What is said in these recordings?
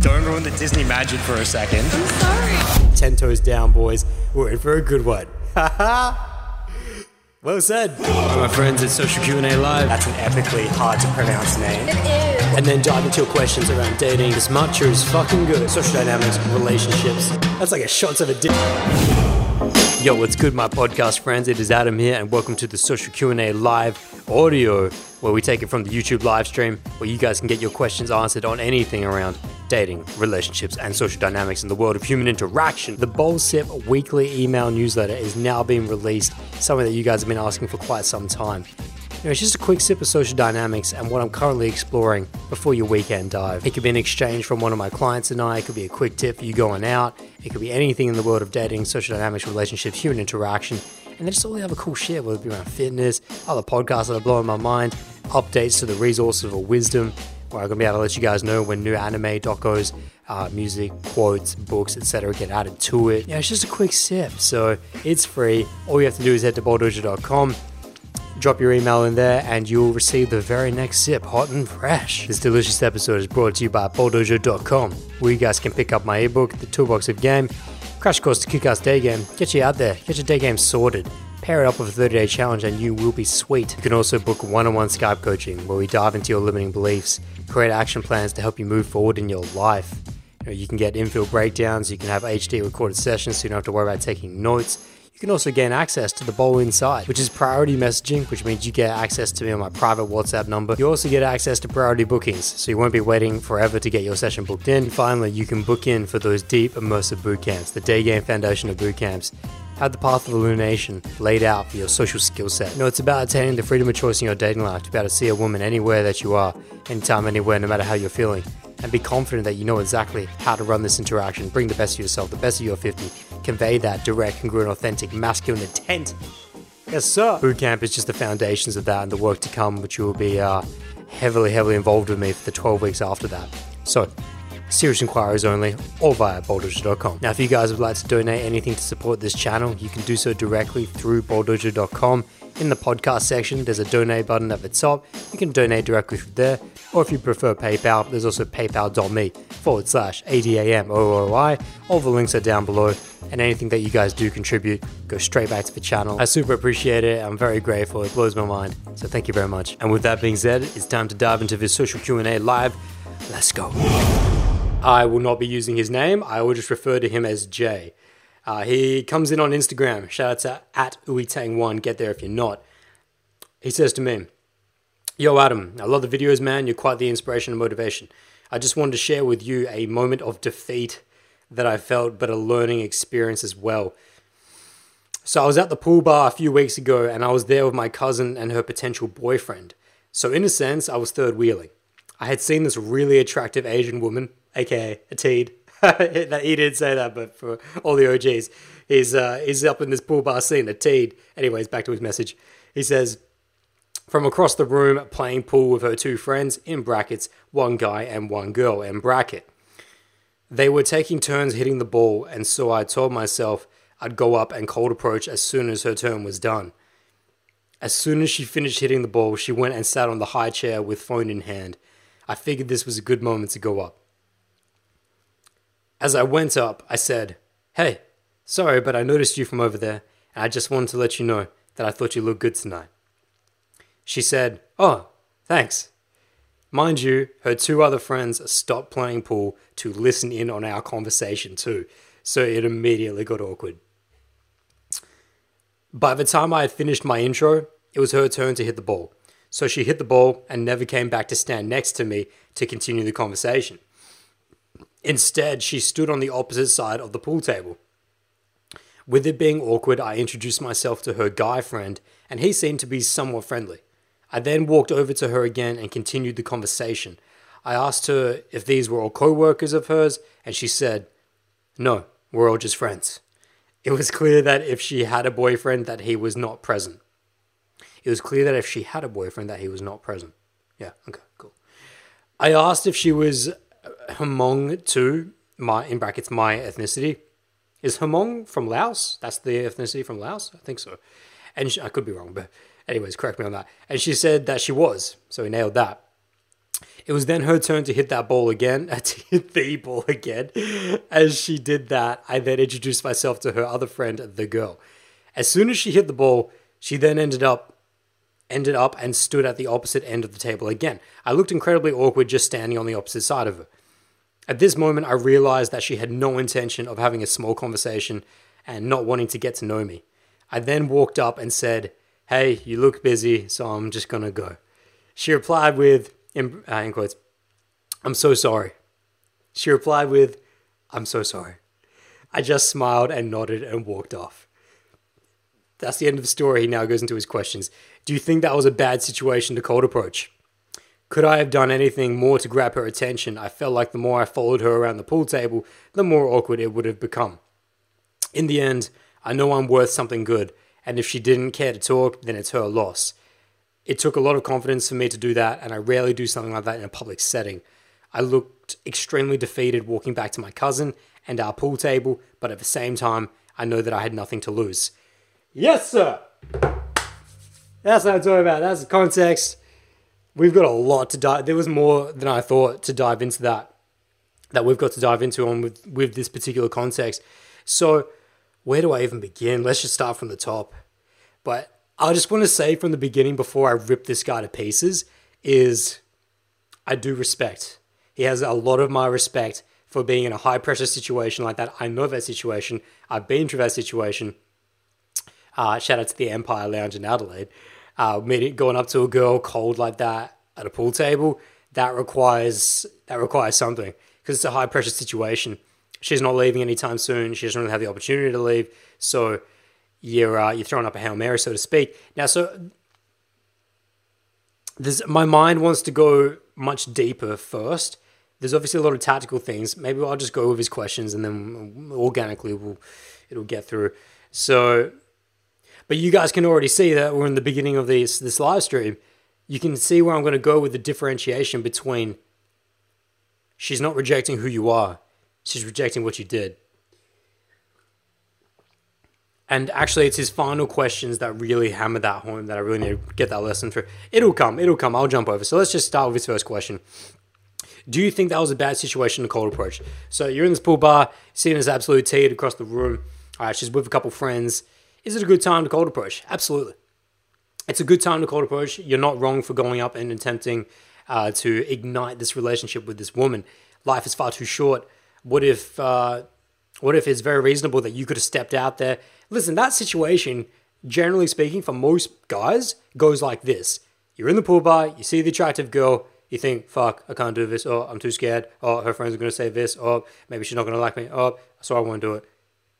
Don't ruin the Disney magic for a second. I'm sorry. Ten toes down, boys. We're in for a good one. Haha. Well said. All my friends, it's Social Q&A Live. That's an epically hard to pronounce name. It is. And then dive into your questions around dating. This matcha is fucking good. Social dynamics, relationships. That's like a shots of a dick. Yo, what's good, my podcast friends? It is Adam here, and welcome to the Social Q&A Live audio, where we take it from the YouTube live stream, where you guys can get your questions answered on anything around dating, relationships, and social dynamics in the world of human interaction. The Bowl Sip weekly email newsletter is now being released, something that you guys have been asking for quite some time. You know, it's just a quick sip of social dynamics and what I'm currently exploring before your weekend dive. It could be an exchange from one of my clients and I, it could be a quick tip for you going out, it could be anything in the world of dating, social dynamics, relationships, human interaction, and then just all the other cool shit, whether it be around fitness, other podcasts that are blowing my mind, updates to the resources of wisdom, where I'm going to be able to let you guys know when new anime, docos, uh, music, quotes, books, etc. get added to it. Yeah, it's just a quick sip, so it's free. All you have to do is head to bowldojo.com drop your email in there and you'll receive the very next sip hot and fresh. This delicious episode is brought to you by bowldojo.com, where you guys can pick up my ebook, The Toolbox of Game, crash course to kick ass day game, get you out there, get your day game sorted. Pair it up with a 30 day challenge and you will be sweet. You can also book one on one Skype coaching where we dive into your limiting beliefs, create action plans to help you move forward in your life. You, know, you can get infield breakdowns, you can have HD recorded sessions so you don't have to worry about taking notes. You can also gain access to the bowl inside, which is priority messaging, which means you get access to me on my private WhatsApp number. You also get access to priority bookings, so you won't be waiting forever to get your session booked in. Finally, you can book in for those deep immersive boot camps, the day game foundation of boot camps. Have the path of illumination laid out for your social skill set. You know, it's about attaining the freedom of choice in your dating life to be able to see a woman anywhere that you are, anytime, anywhere, no matter how you're feeling and be confident that you know exactly how to run this interaction, bring the best of yourself, the best of your 50, convey that direct, congruent, authentic, masculine intent. Yes, sir. Bootcamp is just the foundations of that and the work to come, which you will be uh, heavily, heavily involved with me for the 12 weeks after that. So, serious inquiries only, or via bowldojo.com. Now, if you guys would like to donate anything to support this channel, you can do so directly through bowldojo.com. In the podcast section, there's a donate button at the top. You can donate directly from there, or if you prefer PayPal, there's also paypal.me forward slash ADAMOOI. All the links are down below, and anything that you guys do contribute goes straight back to the channel. I super appreciate it. I'm very grateful. It blows my mind. So thank you very much. And with that being said, it's time to dive into this social Q&A live. Let's go. I will not be using his name. I will just refer to him as Jay. Uh, he comes in on Instagram. Shout out to at ooitang1. Get there if you're not. He says to me, Yo, Adam, I love the videos, man. You're quite the inspiration and motivation. I just wanted to share with you a moment of defeat that I felt, but a learning experience as well. So I was at the pool bar a few weeks ago, and I was there with my cousin and her potential boyfriend. So, in a sense, I was third wheeling. I had seen this really attractive Asian woman, aka a teed, he didn't say that, but for all the OGs, he's uh, he's up in this pool bar scene, a teed. Anyways, back to his message. He says, from across the room, playing pool with her two friends, in brackets, one guy and one girl, in bracket. They were taking turns hitting the ball, and so I told myself I'd go up and cold approach as soon as her turn was done. As soon as she finished hitting the ball, she went and sat on the high chair with phone in hand. I figured this was a good moment to go up. As I went up, I said, Hey, sorry, but I noticed you from over there, and I just wanted to let you know that I thought you looked good tonight. She said, Oh, thanks. Mind you, her two other friends stopped playing pool to listen in on our conversation too, so it immediately got awkward. By the time I had finished my intro, it was her turn to hit the ball. So she hit the ball and never came back to stand next to me to continue the conversation. Instead, she stood on the opposite side of the pool table. With it being awkward, I introduced myself to her guy friend, and he seemed to be somewhat friendly. I then walked over to her again and continued the conversation. I asked her if these were all co workers of hers, and she said, No, we're all just friends. It was clear that if she had a boyfriend, that he was not present. It was clear that if she had a boyfriend, that he was not present. Yeah, okay, cool. I asked if she was uh, Hmong too, my in brackets my ethnicity. Is Hmong from Laos? That's the ethnicity from Laos? I think so. And she, I could be wrong, but anyways, correct me on that. And she said that she was, so he nailed that. It was then her turn to hit that ball again, to hit the ball again. As she did that, I then introduced myself to her other friend, the girl. As soon as she hit the ball, she then ended up ended up and stood at the opposite end of the table again. I looked incredibly awkward just standing on the opposite side of her. At this moment, I realized that she had no intention of having a small conversation and not wanting to get to know me. I then walked up and said, Hey, you look busy, so I'm just gonna go. She replied with, in, uh, in quotes, I'm so sorry. She replied with, I'm so sorry. I just smiled and nodded and walked off. That's the end of the story. He now goes into his questions. Do you think that was a bad situation to cold approach? Could I have done anything more to grab her attention? I felt like the more I followed her around the pool table, the more awkward it would have become. In the end, I know I'm worth something good, and if she didn't care to talk, then it's her loss. It took a lot of confidence for me to do that, and I rarely do something like that in a public setting. I looked extremely defeated walking back to my cousin and our pool table, but at the same time, I know that I had nothing to lose. Yes, sir! That's what I'm talking about. That's the context. We've got a lot to dive. There was more than I thought to dive into that. That we've got to dive into on with with this particular context. So, where do I even begin? Let's just start from the top. But I just want to say from the beginning, before I rip this guy to pieces, is I do respect. He has a lot of my respect for being in a high pressure situation like that. I know that situation. I've been through that situation. Uh, shout out to the Empire Lounge in Adelaide. Uh, meeting, going up to a girl cold like that at a pool table, that requires that requires something because it's a high pressure situation. She's not leaving anytime soon. She doesn't really have the opportunity to leave. So you're uh, you're throwing up a hail mary, so to speak. Now, so there's my mind wants to go much deeper first. There's obviously a lot of tactical things. Maybe I'll just go with his questions, and then organically we'll it'll get through. So, but you guys can already see that we're in the beginning of this this live stream. You can see where I'm going to go with the differentiation between. She's not rejecting who you are; she's rejecting what you did. And actually, it's his final questions that really hammer that home that I really need to get that lesson through. It'll come, it'll come. I'll jump over. So let's just start with his first question. Do you think that was a bad situation to cold approach? So you're in this pool bar, seeing this absolute teed across the room. All right, she's with a couple friends. Is it a good time to cold approach? Absolutely. It's a good time to cold approach. You're not wrong for going up and attempting uh, to ignite this relationship with this woman. Life is far too short. What if, uh, what if it's very reasonable that you could have stepped out there Listen, that situation, generally speaking, for most guys, goes like this. You're in the pool bar, you see the attractive girl, you think, fuck, I can't do this, or I'm too scared, or her friends are going to say this, or maybe she's not going to like me, or so I won't do it.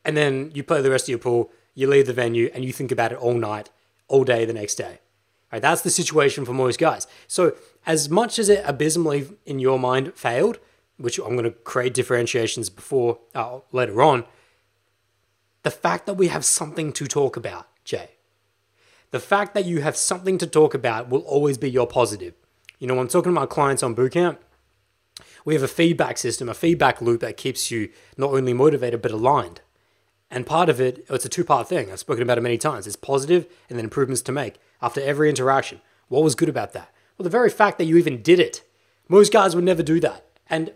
And then you play the rest of your pool, you leave the venue, and you think about it all night, all day the next day. Right, that's the situation for most guys. So, as much as it abysmally in your mind failed, which I'm going to create differentiations before uh, later on, the fact that we have something to talk about, Jay. The fact that you have something to talk about will always be your positive. You know, when I'm talking to my clients on bootcamp, we have a feedback system, a feedback loop that keeps you not only motivated but aligned. And part of it, it's a two part thing. I've spoken about it many times. It's positive and then improvements to make after every interaction. What was good about that? Well, the very fact that you even did it. Most guys would never do that. And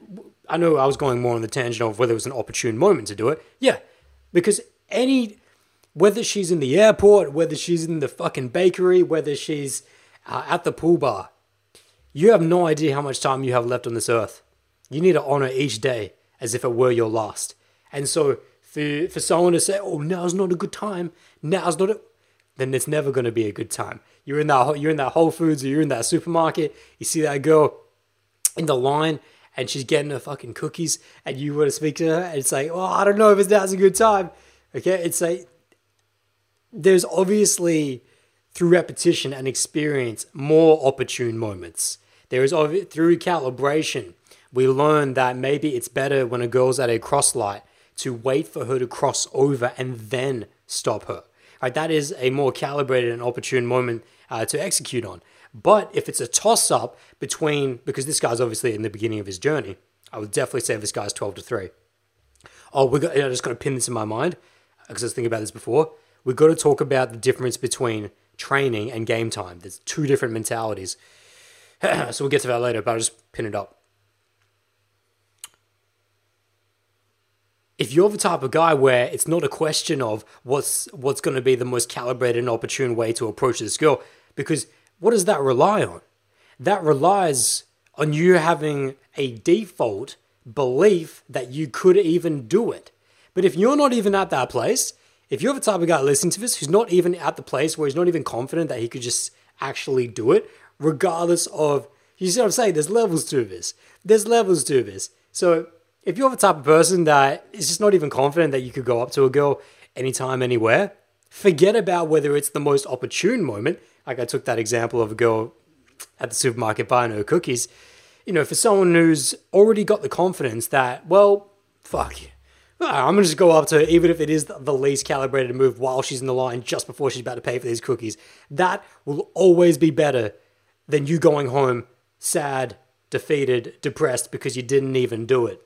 I know I was going more on the tangent of whether it was an opportune moment to do it. Yeah, because any whether she's in the airport, whether she's in the fucking bakery, whether she's uh, at the pool bar, you have no idea how much time you have left on this earth. You need to honor each day as if it were your last. And so for, for someone to say, oh, now's not a good time, now's not a, then it's never going to be a good time. You're in that, you're in that Whole Foods or you're in that supermarket, you see that girl in the line and she's getting her fucking cookies and you want to speak to her and it's like, oh, I don't know if it's now's a good time. Okay, it's like there's obviously through repetition and experience more opportune moments. There is through calibration, we learn that maybe it's better when a girl's at a cross light to wait for her to cross over and then stop her. Right, that is a more calibrated and opportune moment uh, to execute on. But if it's a toss up between, because this guy's obviously in the beginning of his journey, I would definitely say this guy's 12 to 3. Oh, we're got, I just got to pin this in my mind because I was thinking about this before, we've got to talk about the difference between training and game time. There's two different mentalities. so we'll get to that later, but I'll just pin it up. If you're the type of guy where it's not a question of what's what's going to be the most calibrated and opportune way to approach this girl, because what does that rely on? That relies on you having a default belief that you could even do it. But if you're not even at that place, if you're the type of guy listening to this who's not even at the place where he's not even confident that he could just actually do it, regardless of, you see what I'm saying? There's levels to this. There's levels to this. So if you're the type of person that is just not even confident that you could go up to a girl anytime, anywhere, forget about whether it's the most opportune moment. Like I took that example of a girl at the supermarket buying her cookies. You know, for someone who's already got the confidence that, well, fuck. I'm gonna just go up to her, even if it is the least calibrated move while she's in the line just before she's about to pay for these cookies. That will always be better than you going home sad, defeated, depressed because you didn't even do it.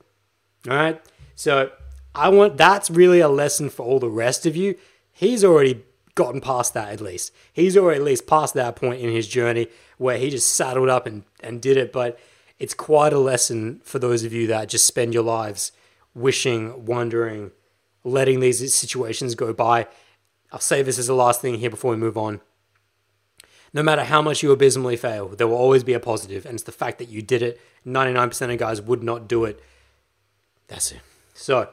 All right. So I want that's really a lesson for all the rest of you. He's already gotten past that at least. He's already at least past that point in his journey where he just saddled up and, and did it. But it's quite a lesson for those of you that just spend your lives wishing, wondering, letting these situations go by. I'll say this as the last thing here before we move on. No matter how much you abysmally fail, there will always be a positive, and it's the fact that you did it. 99% of guys would not do it. That's it. So,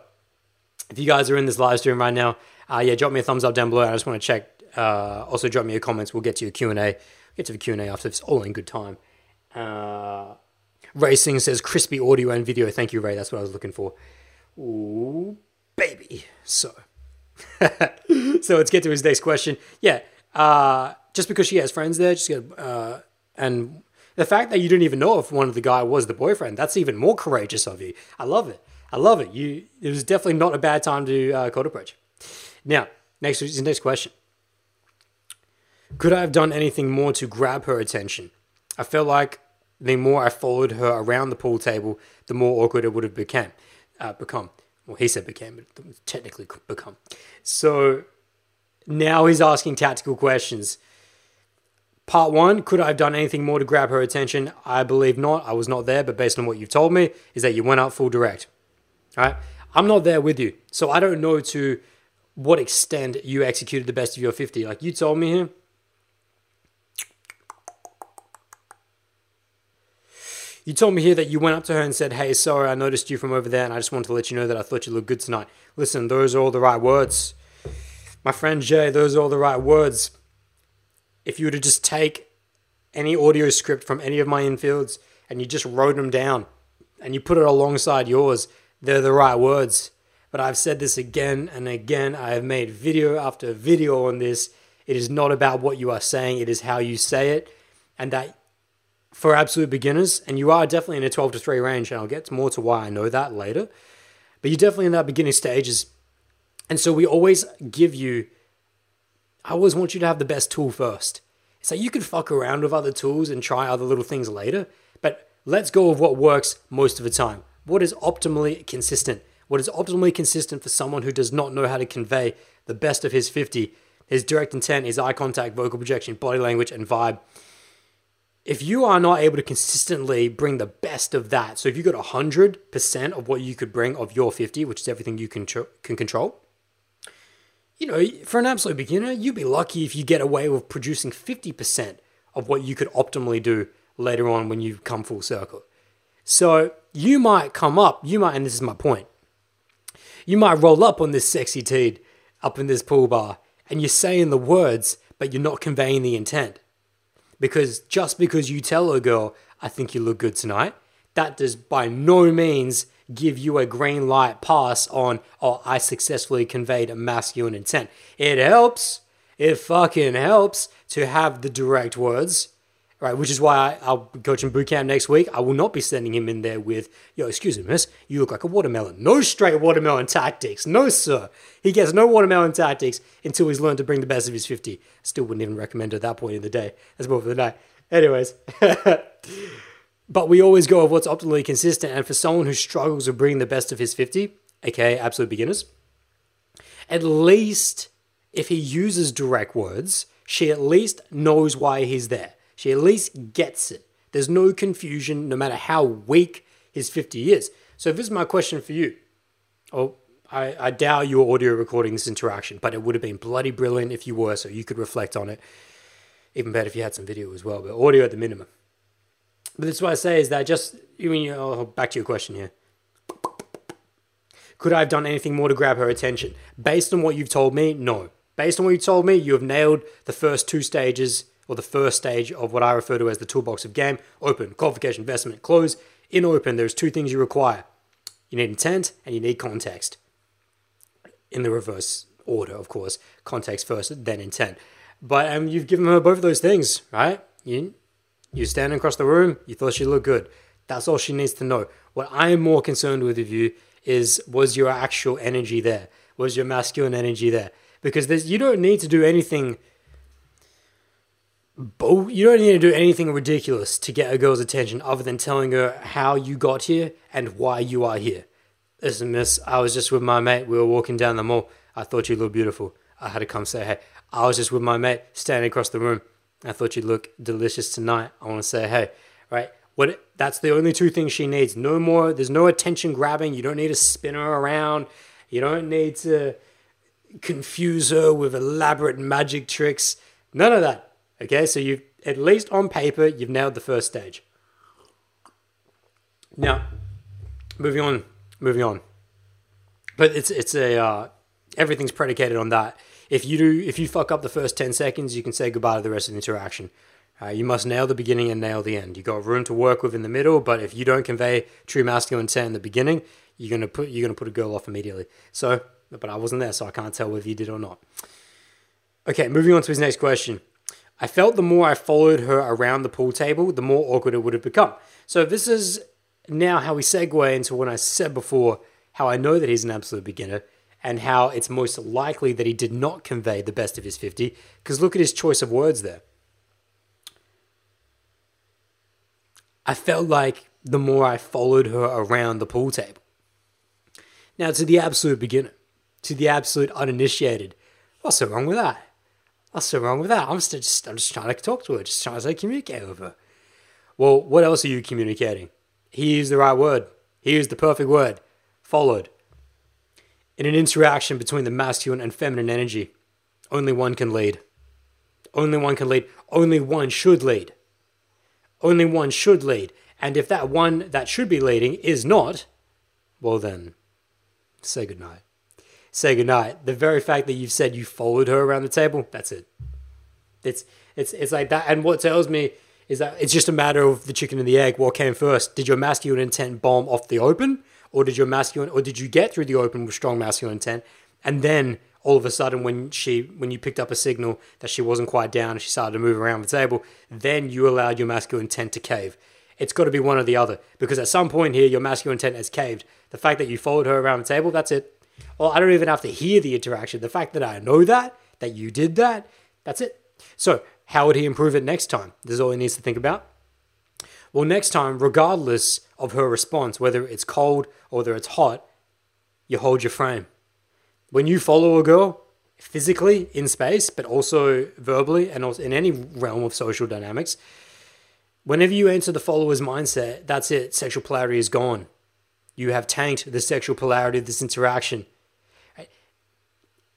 if you guys are in this live stream right now, uh, yeah, drop me a thumbs up down below. I just want to check. Uh, also, drop me your comments. We'll get to your Q and A. Get to the Q and A after this. All in good time. Uh, Racing says crispy audio and video. Thank you, Ray. That's what I was looking for. Ooh, baby. So, so let's get to his next question. Yeah, uh, just because she has friends there, uh, and the fact that you didn't even know if one of the guy was the boyfriend, that's even more courageous of you. I love it. I love it. You, it was definitely not a bad time to uh, cold approach. Now, next next question. Could I have done anything more to grab her attention? I felt like the more I followed her around the pool table, the more awkward it would have became uh, become. Well, he said became, but technically become. So now he's asking tactical questions. Part one, could I have done anything more to grab her attention? I believe not. I was not there, but based on what you've told me, is that you went out full direct. All right. I'm not there with you. So I don't know to what extent you executed the best of your 50. Like you told me here, You told me here that you went up to her and said, Hey, sorry, I noticed you from over there, and I just wanted to let you know that I thought you looked good tonight. Listen, those are all the right words. My friend Jay, those are all the right words. If you were to just take any audio script from any of my infields and you just wrote them down and you put it alongside yours, they're the right words. But I've said this again and again. I have made video after video on this. It is not about what you are saying, it is how you say it. And that for absolute beginners, and you are definitely in a 12 to 3 range, and I'll get more to why I know that later. But you're definitely in that beginning stages. And so we always give you, I always want you to have the best tool first. So you can fuck around with other tools and try other little things later, but let's go with what works most of the time. What is optimally consistent? What is optimally consistent for someone who does not know how to convey the best of his 50? His direct intent, his eye contact, vocal projection, body language, and vibe if you are not able to consistently bring the best of that, so if you got 100% of what you could bring of your 50, which is everything you can, can control, you know, for an absolute beginner, you'd be lucky if you get away with producing 50% of what you could optimally do later on when you come full circle. So you might come up, you might, and this is my point, you might roll up on this sexy teed up in this pool bar and you're saying the words, but you're not conveying the intent. Because just because you tell a girl, I think you look good tonight, that does by no means give you a green light pass on, oh, I successfully conveyed a masculine intent. It helps, it fucking helps to have the direct words right? Which is why I, I'll be coaching boot camp next week. I will not be sending him in there with, yo, excuse me, miss, you look like a watermelon. No straight watermelon tactics. No, sir. He gets no watermelon tactics until he's learned to bring the best of his 50. Still wouldn't even recommend at that point in the day. That's more for the night. Anyways. but we always go with what's optimally consistent. And for someone who struggles with bringing the best of his 50, aka absolute beginners, at least if he uses direct words, she at least knows why he's there she at least gets it. There's no confusion, no matter how weak his 50 is. So this is my question for you. Oh, I, I doubt you were audio recording this interaction, but it would have been bloody brilliant if you were, so you could reflect on it. Even better if you had some video as well, but audio at the minimum. But that's what I say is that just, you mean, oh, back to your question here. Could I have done anything more to grab her attention? Based on what you've told me, no. Based on what you told me, you have nailed the first two stages, or the first stage of what I refer to as the toolbox of game open, qualification, investment, close. In open, there's two things you require you need intent and you need context. In the reverse order, of course. Context first, then intent. But um, you've given her both of those things, right? You, you standing across the room, you thought she looked good. That's all she needs to know. What I am more concerned with of you is was your actual energy there? Was your masculine energy there? Because you don't need to do anything. Bo- you don't need to do anything ridiculous to get a girl's attention other than telling her how you got here and why you are here. Listen, miss, I was just with my mate. We were walking down the mall. I thought you looked beautiful. I had to come say hey. I was just with my mate standing across the room. I thought you'd look delicious tonight. I want to say hey, right? What that's the only two things she needs. No more. There's no attention grabbing. You don't need to spin her around. You don't need to confuse her with elaborate magic tricks. None of that. Okay, so you've at least on paper you've nailed the first stage. Now, moving on, moving on. But it's it's a uh, everything's predicated on that. If you do, if you fuck up the first ten seconds, you can say goodbye to the rest of the interaction. Uh, you must nail the beginning and nail the end. You got room to work with in the middle, but if you don't convey true masculine intent in the beginning, you're gonna put you're gonna put a girl off immediately. So, but I wasn't there, so I can't tell whether you did or not. Okay, moving on to his next question. I felt the more I followed her around the pool table, the more awkward it would have become. So this is now how we segue into what I said before, how I know that he's an absolute beginner, and how it's most likely that he did not convey the best of his 50, because look at his choice of words there. I felt like the more I followed her around the pool table. Now, to the absolute beginner, to the absolute uninitiated, what's so wrong with that? What's so wrong with that? I'm just, I'm just trying to talk to her, just trying to communicate with her. Well, what else are you communicating? He used the right word. He used the perfect word. Followed. In an interaction between the masculine and feminine energy, only one can lead. Only one can lead. Only one should lead only one should lead. And if that one that should be leading is not, well then, say goodnight. Say goodnight. The very fact that you've said you followed her around the table, that's it. It's it's it's like that. And what tells me is that it's just a matter of the chicken and the egg. What came first? Did your masculine intent bomb off the open, or did your masculine, or did you get through the open with strong masculine intent, and then all of a sudden when she when you picked up a signal that she wasn't quite down and she started to move around the table, then you allowed your masculine intent to cave. It's got to be one or the other because at some point here your masculine intent has caved. The fact that you followed her around the table, that's it. Well, I don't even have to hear the interaction. The fact that I know that that you did that, that's it. So how would he improve it next time? This is all he needs to think about. Well, next time, regardless of her response, whether it's cold or whether it's hot, you hold your frame when you follow a girl physically in space, but also verbally and also in any realm of social dynamics, whenever you enter the follower's mindset, that's it. Sexual polarity is gone. You have tanked the sexual polarity of this interaction.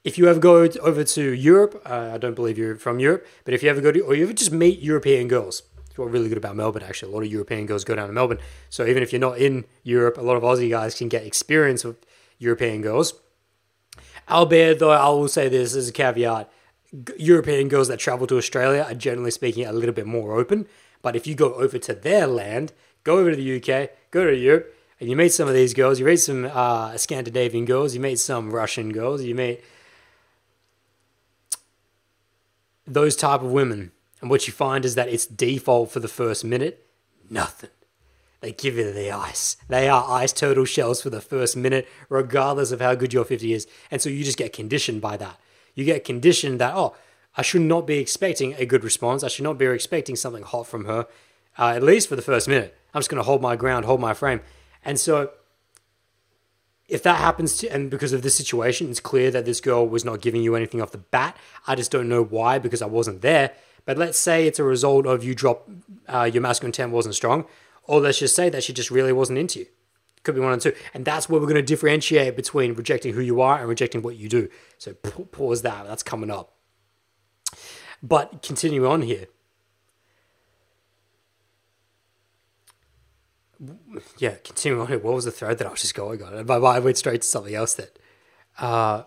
If you ever go over to Europe, uh, I don't believe you're from Europe, but if you ever go to, or you ever just meet European girls, it's what's really good about Melbourne, actually. A lot of European girls go down to Melbourne. So even if you're not in Europe, a lot of Aussie guys can get experience with European girls Albeit, though, I will say this as a caveat European girls that travel to Australia are generally speaking a little bit more open. But if you go over to their land, go over to the UK, go to Europe, and you meet some of these girls, you meet some uh, Scandinavian girls, you meet some Russian girls, you meet those type of women. And what you find is that it's default for the first minute, nothing. They give you the ice. They are ice turtle shells for the first minute, regardless of how good your 50 is. And so you just get conditioned by that. You get conditioned that, oh, I should not be expecting a good response. I should not be expecting something hot from her, uh, at least for the first minute. I'm just going to hold my ground, hold my frame. And so if that happens to, and because of this situation, it's clear that this girl was not giving you anything off the bat. I just don't know why because I wasn't there. But let's say it's a result of you drop uh, your masculine intent wasn't strong, or let's just say that she just really wasn't into you. Could be one and two. And that's where we're going to differentiate between rejecting who you are and rejecting what you do. So pause that. That's coming up. But continue on here. Yeah, continuing on. What was the thread that I was just going on? My mind went straight to something else that. Uh,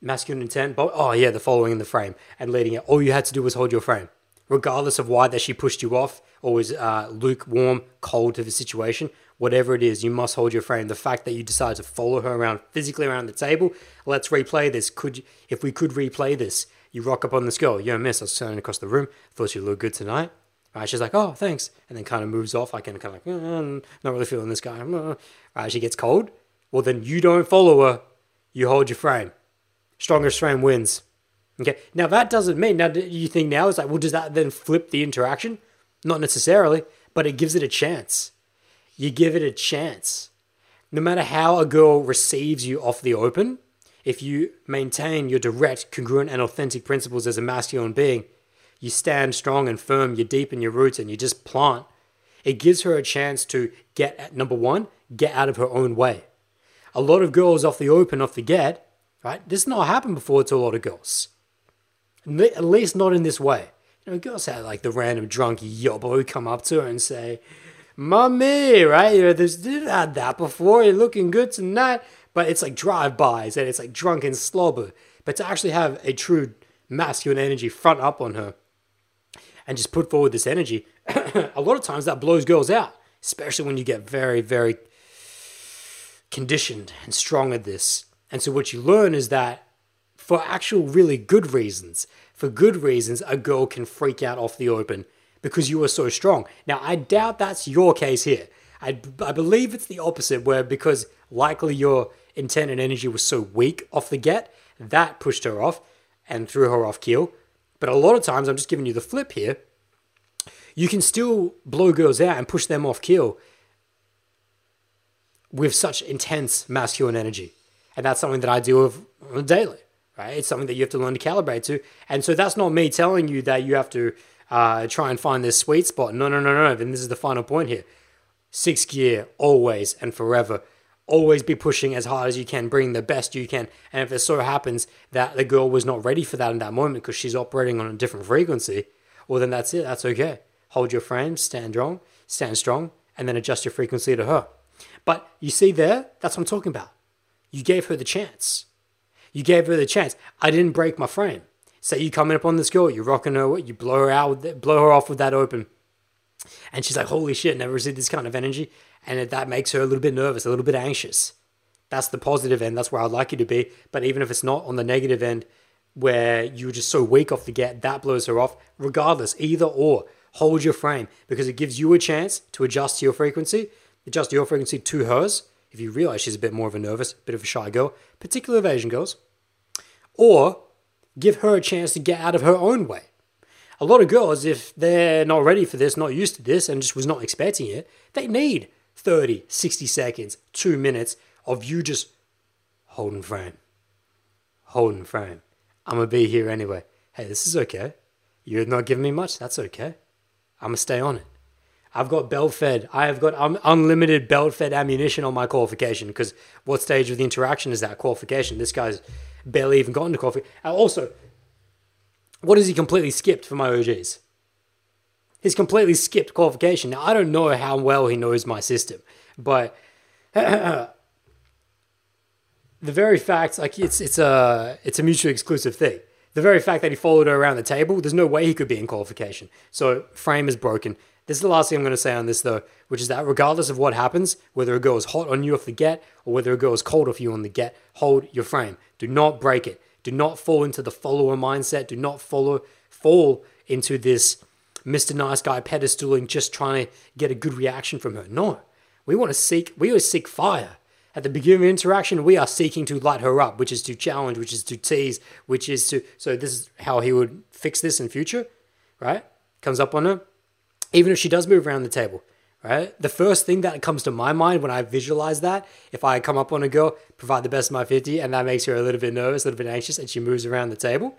masculine intent. But, oh, yeah, the following in the frame and leading it. All you had to do was hold your frame regardless of why that she pushed you off or was uh, lukewarm, cold to the situation, whatever it is, you must hold your frame. The fact that you decided to follow her around physically around the table, let's replay this. Could if we could replay this, you rock up on this girl, yo, miss, I was turning across the room, thought you looked good tonight. Right, she's like, oh, thanks, and then kind of moves off. I can kind of like, mm, not really feeling this guy. Mm. Right, she gets cold. Well, then you don't follow her. You hold your frame. Strongest frame wins. Okay. Now that doesn't mean now you think now is like, well, does that then flip the interaction? Not necessarily, but it gives it a chance. You give it a chance. No matter how a girl receives you off the open, if you maintain your direct, congruent, and authentic principles as a masculine being, you stand strong and firm, you deepen your roots, and you just plant. It gives her a chance to get at number one, get out of her own way. A lot of girls off the open, off the get, right? This has not happened before to a lot of girls. At least not in this way. You know, girls have like the random drunk yobbo who come up to her and say, Mommy, right? You know, there's did had that before. You're looking good tonight. But it's like drive-bys and it's like drunken slobber. But to actually have a true masculine energy front up on her and just put forward this energy, a lot of times that blows girls out, especially when you get very, very conditioned and strong at this. And so what you learn is that for actual really good reasons. For good reasons, a girl can freak out off the open because you are so strong. Now, I doubt that's your case here. I, I believe it's the opposite, where because likely your intent and energy was so weak off the get, that pushed her off and threw her off keel. But a lot of times, I'm just giving you the flip here. You can still blow girls out and push them off keel with such intense masculine energy. And that's something that I deal with daily right? It's something that you have to learn to calibrate to. And so that's not me telling you that you have to uh, try and find this sweet spot. No, no, no, no. And this is the final point here. Six gear, always and forever. Always be pushing as hard as you can, bring the best you can. And if it so happens that the girl was not ready for that in that moment because she's operating on a different frequency, well, then that's it. That's okay. Hold your frame, stand strong, stand strong, and then adjust your frequency to her. But you see there, that's what I'm talking about. You gave her the chance. You gave her the chance. I didn't break my frame. Say you coming up on this girl, you're rocking her, you blow her out, blow her off with that open, and she's like, "Holy shit, never received this kind of energy," and that makes her a little bit nervous, a little bit anxious. That's the positive end. That's where I'd like you to be. But even if it's not on the negative end, where you're just so weak off the get, that blows her off. Regardless, either or, hold your frame because it gives you a chance to adjust to your frequency, adjust your frequency to hers, if you realize she's a bit more of a nervous, bit of a shy girl, particularly of Asian girls, or give her a chance to get out of her own way. A lot of girls, if they're not ready for this, not used to this, and just was not expecting it, they need 30, 60 seconds, two minutes of you just holding frame. Holding frame. I'm gonna be here anyway. Hey, this is okay. You're not giving me much, that's okay. I'm gonna stay on it. I've got belt fed. I have got un- unlimited belt fed ammunition on my qualification because what stage of the interaction is that qualification? This guy's barely even gotten to qualification. Uh, also, what has he completely skipped for my OGs? He's completely skipped qualification. Now, I don't know how well he knows my system, but the very fact, like it's it's a it's a mutually exclusive thing. The very fact that he followed her around the table, there's no way he could be in qualification. So frame is broken. This is the last thing I'm going to say on this, though, which is that regardless of what happens, whether a girl is hot on you off the get or whether a girl is cold off you on the get, hold your frame. Do not break it. Do not fall into the follower mindset. Do not follow fall into this Mr. Nice Guy pedestaling, just trying to get a good reaction from her. No, we want to seek. We always seek fire. At the beginning of interaction, we are seeking to light her up, which is to challenge, which is to tease, which is to. So this is how he would fix this in future, right? Comes up on her even if she does move around the table, right? The first thing that comes to my mind when I visualize that, if I come up on a girl, provide the best of my 50, and that makes her a little bit nervous, a little bit anxious, and she moves around the table,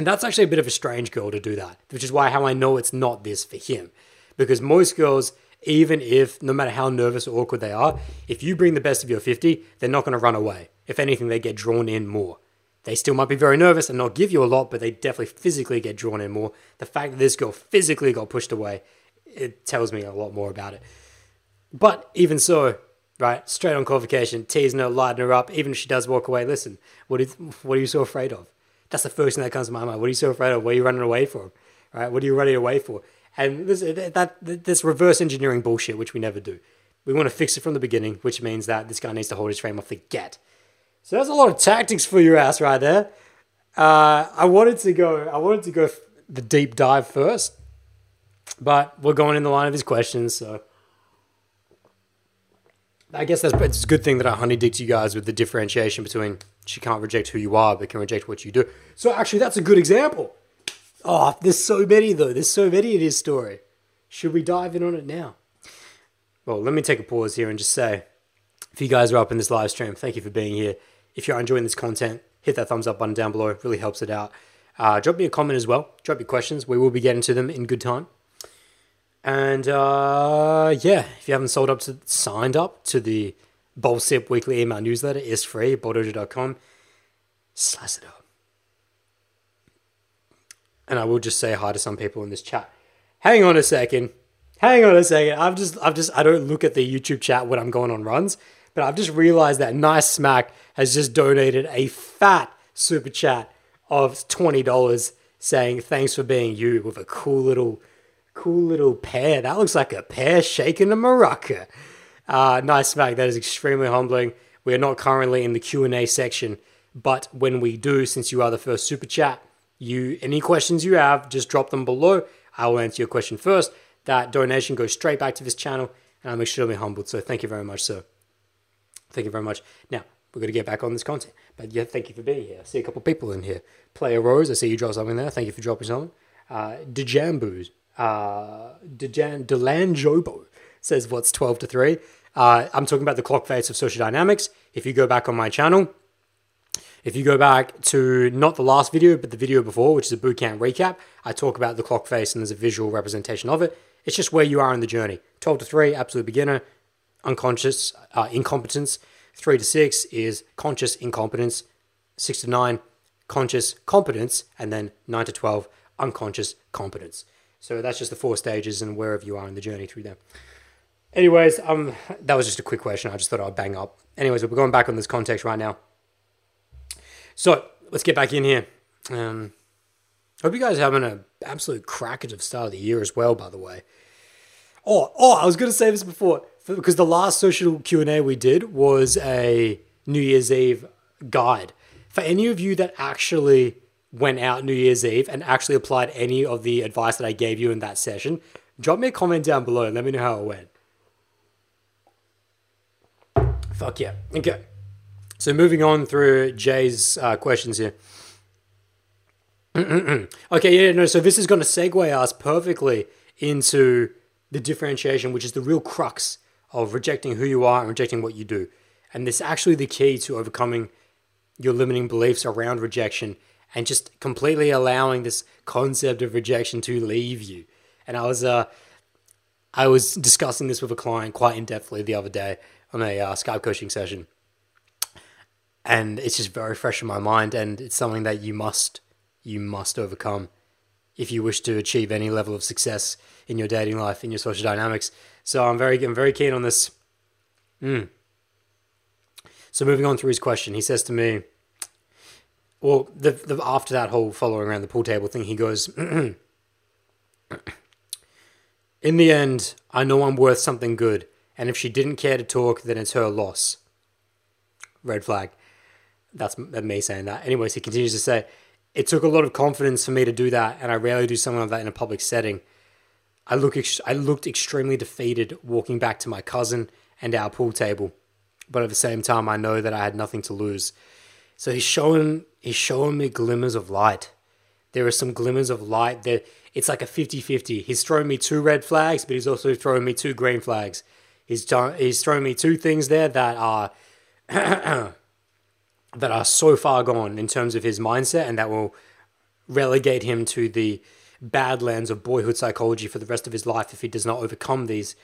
And that's actually a bit of a strange girl to do that, which is why how I know it's not this for him. Because most girls, even if no matter how nervous or awkward they are, if you bring the best of your 50, they're not going to run away. If anything, they get drawn in more. They still might be very nervous and not give you a lot, but they definitely physically get drawn in more. The fact that this girl physically got pushed away, it tells me a lot more about it. But even so, right, straight on qualification, teasing her, lighting her up, even if she does walk away, listen, what, is, what are you so afraid of? That's the first thing that comes to my mind. What are you so afraid of? What are you running away from? Right? What are you running away for? And this, that, this reverse engineering bullshit, which we never do. We want to fix it from the beginning, which means that this guy needs to hold his frame off the get. So that's a lot of tactics for your ass right there. Uh, I wanted to go. I wanted to go the deep dive first, but we're going in the line of his questions. So I guess that's it's a good thing that I honey dicked you guys with the differentiation between she can't reject who you are, but can reject what you do. So actually, that's a good example. Oh, there's so many though. There's so many in his story. Should we dive in on it now? Well, let me take a pause here and just say, if you guys are up in this live stream, thank you for being here. If you're enjoying this content, hit that thumbs up button down below. It really helps it out. Uh, drop me a comment as well. Drop your questions. We will be getting to them in good time. And uh, yeah, if you haven't sold up to signed up to the Bowl Sip weekly email newsletter, is free. Bowldojo.com. Slice it up. And I will just say hi to some people in this chat. Hang on a second. Hang on a second. I've just I've just I don't look at the YouTube chat when I'm going on runs. But I've just realized that Nice Smack has just donated a fat super chat of $20 saying thanks for being you with a cool little cool little pear. That looks like a pear shaking a maraca. Uh, nice smack. That is extremely humbling. We are not currently in the Q&A section, but when we do, since you are the first super chat, you any questions you have, just drop them below. I will answer your question first. That donation goes straight back to this channel, and I'm extremely humbled. So thank you very much, sir. Thank you very much. Now, we're going to get back on this content. But yeah, thank you for being here. I see a couple people in here. Player Rose, I see you drop something there. Thank you for dropping something. Uh, uh, Dejan, Delanjobo says, what's 12 to 3? Uh, I'm talking about the clock face of social dynamics. If you go back on my channel, if you go back to not the last video, but the video before, which is a bootcamp recap, I talk about the clock face and there's a visual representation of it. It's just where you are in the journey. 12 to 3, absolute beginner unconscious uh, incompetence. Three to six is conscious incompetence. Six to nine, conscious competence. And then nine to 12, unconscious competence. So that's just the four stages and wherever you are in the journey through them. Anyways, um, that was just a quick question. I just thought I'd bang up. Anyways, we're going back on this context right now. So let's get back in here. Um, hope you guys are having an absolute cracker of start of the year as well, by the way. Oh, oh, I was going to say this before because the last social Q&A we did was a New Year's Eve guide. For any of you that actually went out New Year's Eve and actually applied any of the advice that I gave you in that session, drop me a comment down below and let me know how it went. Fuck yeah. Okay. So moving on through Jay's uh, questions here. okay, yeah, no, so this is going to segue us perfectly into the differentiation, which is the real crux of rejecting who you are and rejecting what you do. And this is actually the key to overcoming your limiting beliefs around rejection and just completely allowing this concept of rejection to leave you. And I was uh, I was discussing this with a client quite in depthly the other day on a uh, Skype coaching session, and it's just very fresh in my mind. And it's something that you must you must overcome if you wish to achieve any level of success in your dating life, in your social dynamics. So I'm very, I'm very keen on this. Mm. So moving on through his question, he says to me, well, the, the after that whole following around the pool table thing, he goes, in the end, I know I'm worth something good, and if she didn't care to talk, then it's her loss. Red flag. That's me saying that. Anyways, he continues to say, it took a lot of confidence for me to do that, and I rarely do something like that in a public setting. I look ex- I looked extremely defeated walking back to my cousin and our pool table, but at the same time, I know that I had nothing to lose. So he's showing he's showing me glimmers of light. There are some glimmers of light that it's like a 50-50. He's throwing me two red flags, but he's also throwing me two green flags. He's t- he's throwing me two things there that are that are so far gone in terms of his mindset and that will relegate him to the badlands of boyhood psychology for the rest of his life if he does not overcome these.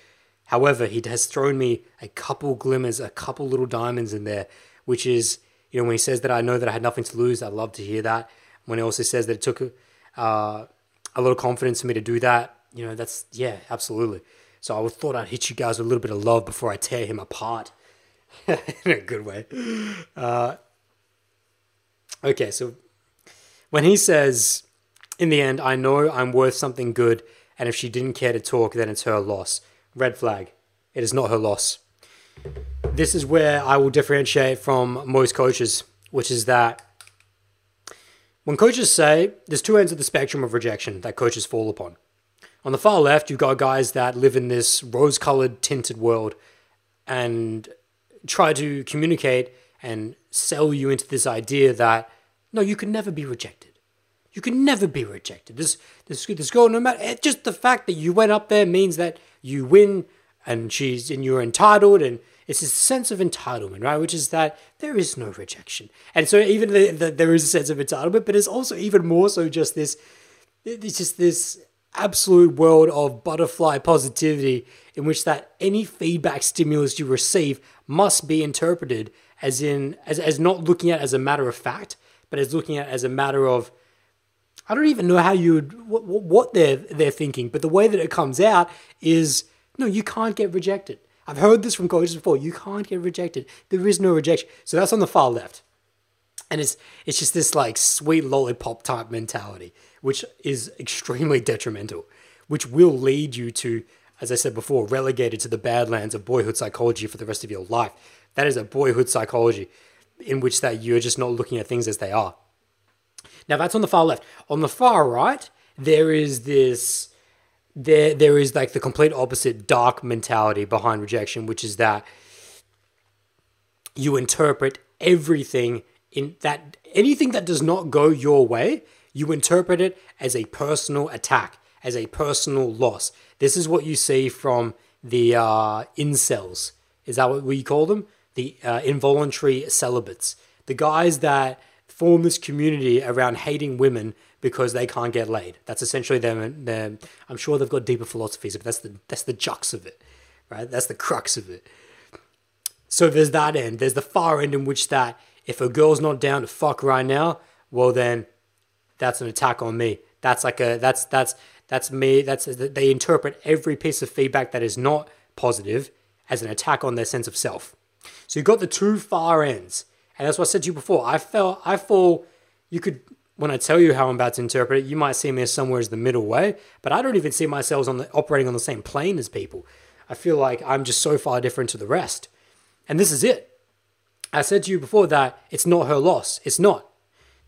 However, he has thrown me a couple glimmers, a couple little diamonds in there, which is, you know, when he says that I know that I had nothing to lose, I love to hear that. When he also says that it took uh, a little confidence for me to do that, you know, that's, yeah, absolutely. So I thought I'd hit you guys with a little bit of love before I tear him apart in a good way. Uh, okay, so when he says, in the end, I know I'm worth something good, and if she didn't care to talk, then it's her loss. Red flag. It is not her loss. This is where I will differentiate from most coaches, which is that when coaches say there's two ends of the spectrum of rejection that coaches fall upon. On the far left, you've got guys that live in this rose colored tinted world and try to communicate and sell you into this idea that no, you can never be rejected. You can never be rejected. This this this girl, no matter just the fact that you went up there means that you win and she's and you're entitled and it's this sense of entitlement, right? Which is that there is no rejection, and so even the, the, there is a sense of entitlement, but it's also even more so just this, it's just this absolute world of butterfly positivity in which that any feedback stimulus you receive must be interpreted as in as, as not looking at as a matter of fact, but as looking at as a matter of I don't even know how you would what, what they're they're thinking, but the way that it comes out is no, you can't get rejected. I've heard this from coaches before. You can't get rejected. There is no rejection. So that's on the far left. And it's it's just this like sweet lollipop type mentality, which is extremely detrimental, which will lead you to, as I said before, relegated to the badlands of boyhood psychology for the rest of your life. That is a boyhood psychology in which that you're just not looking at things as they are. Now that's on the far left. On the far right, there is this there there is like the complete opposite dark mentality behind rejection, which is that you interpret everything in that anything that does not go your way, you interpret it as a personal attack, as a personal loss. This is what you see from the uh, incels. Is that what we call them? The uh, involuntary celibates. The guys that form this community around hating women because they can't get laid. That's essentially them. I'm sure they've got deeper philosophies, but that's the that's the jux of it, right? That's the crux of it. So there's that end. There's the far end in which that if a girl's not down to fuck right now, well then that's an attack on me. That's like a that's that's that's me. That's they interpret every piece of feedback that is not positive as an attack on their sense of self. So you've got the two far ends. And that's what I said to you before. I felt I fall you could when I tell you how I'm about to interpret it, you might see me as somewhere as the middle way, but I don't even see myself on the, operating on the same plane as people. I feel like I'm just so far different to the rest. And this is it. I said to you before that it's not her loss. It's not.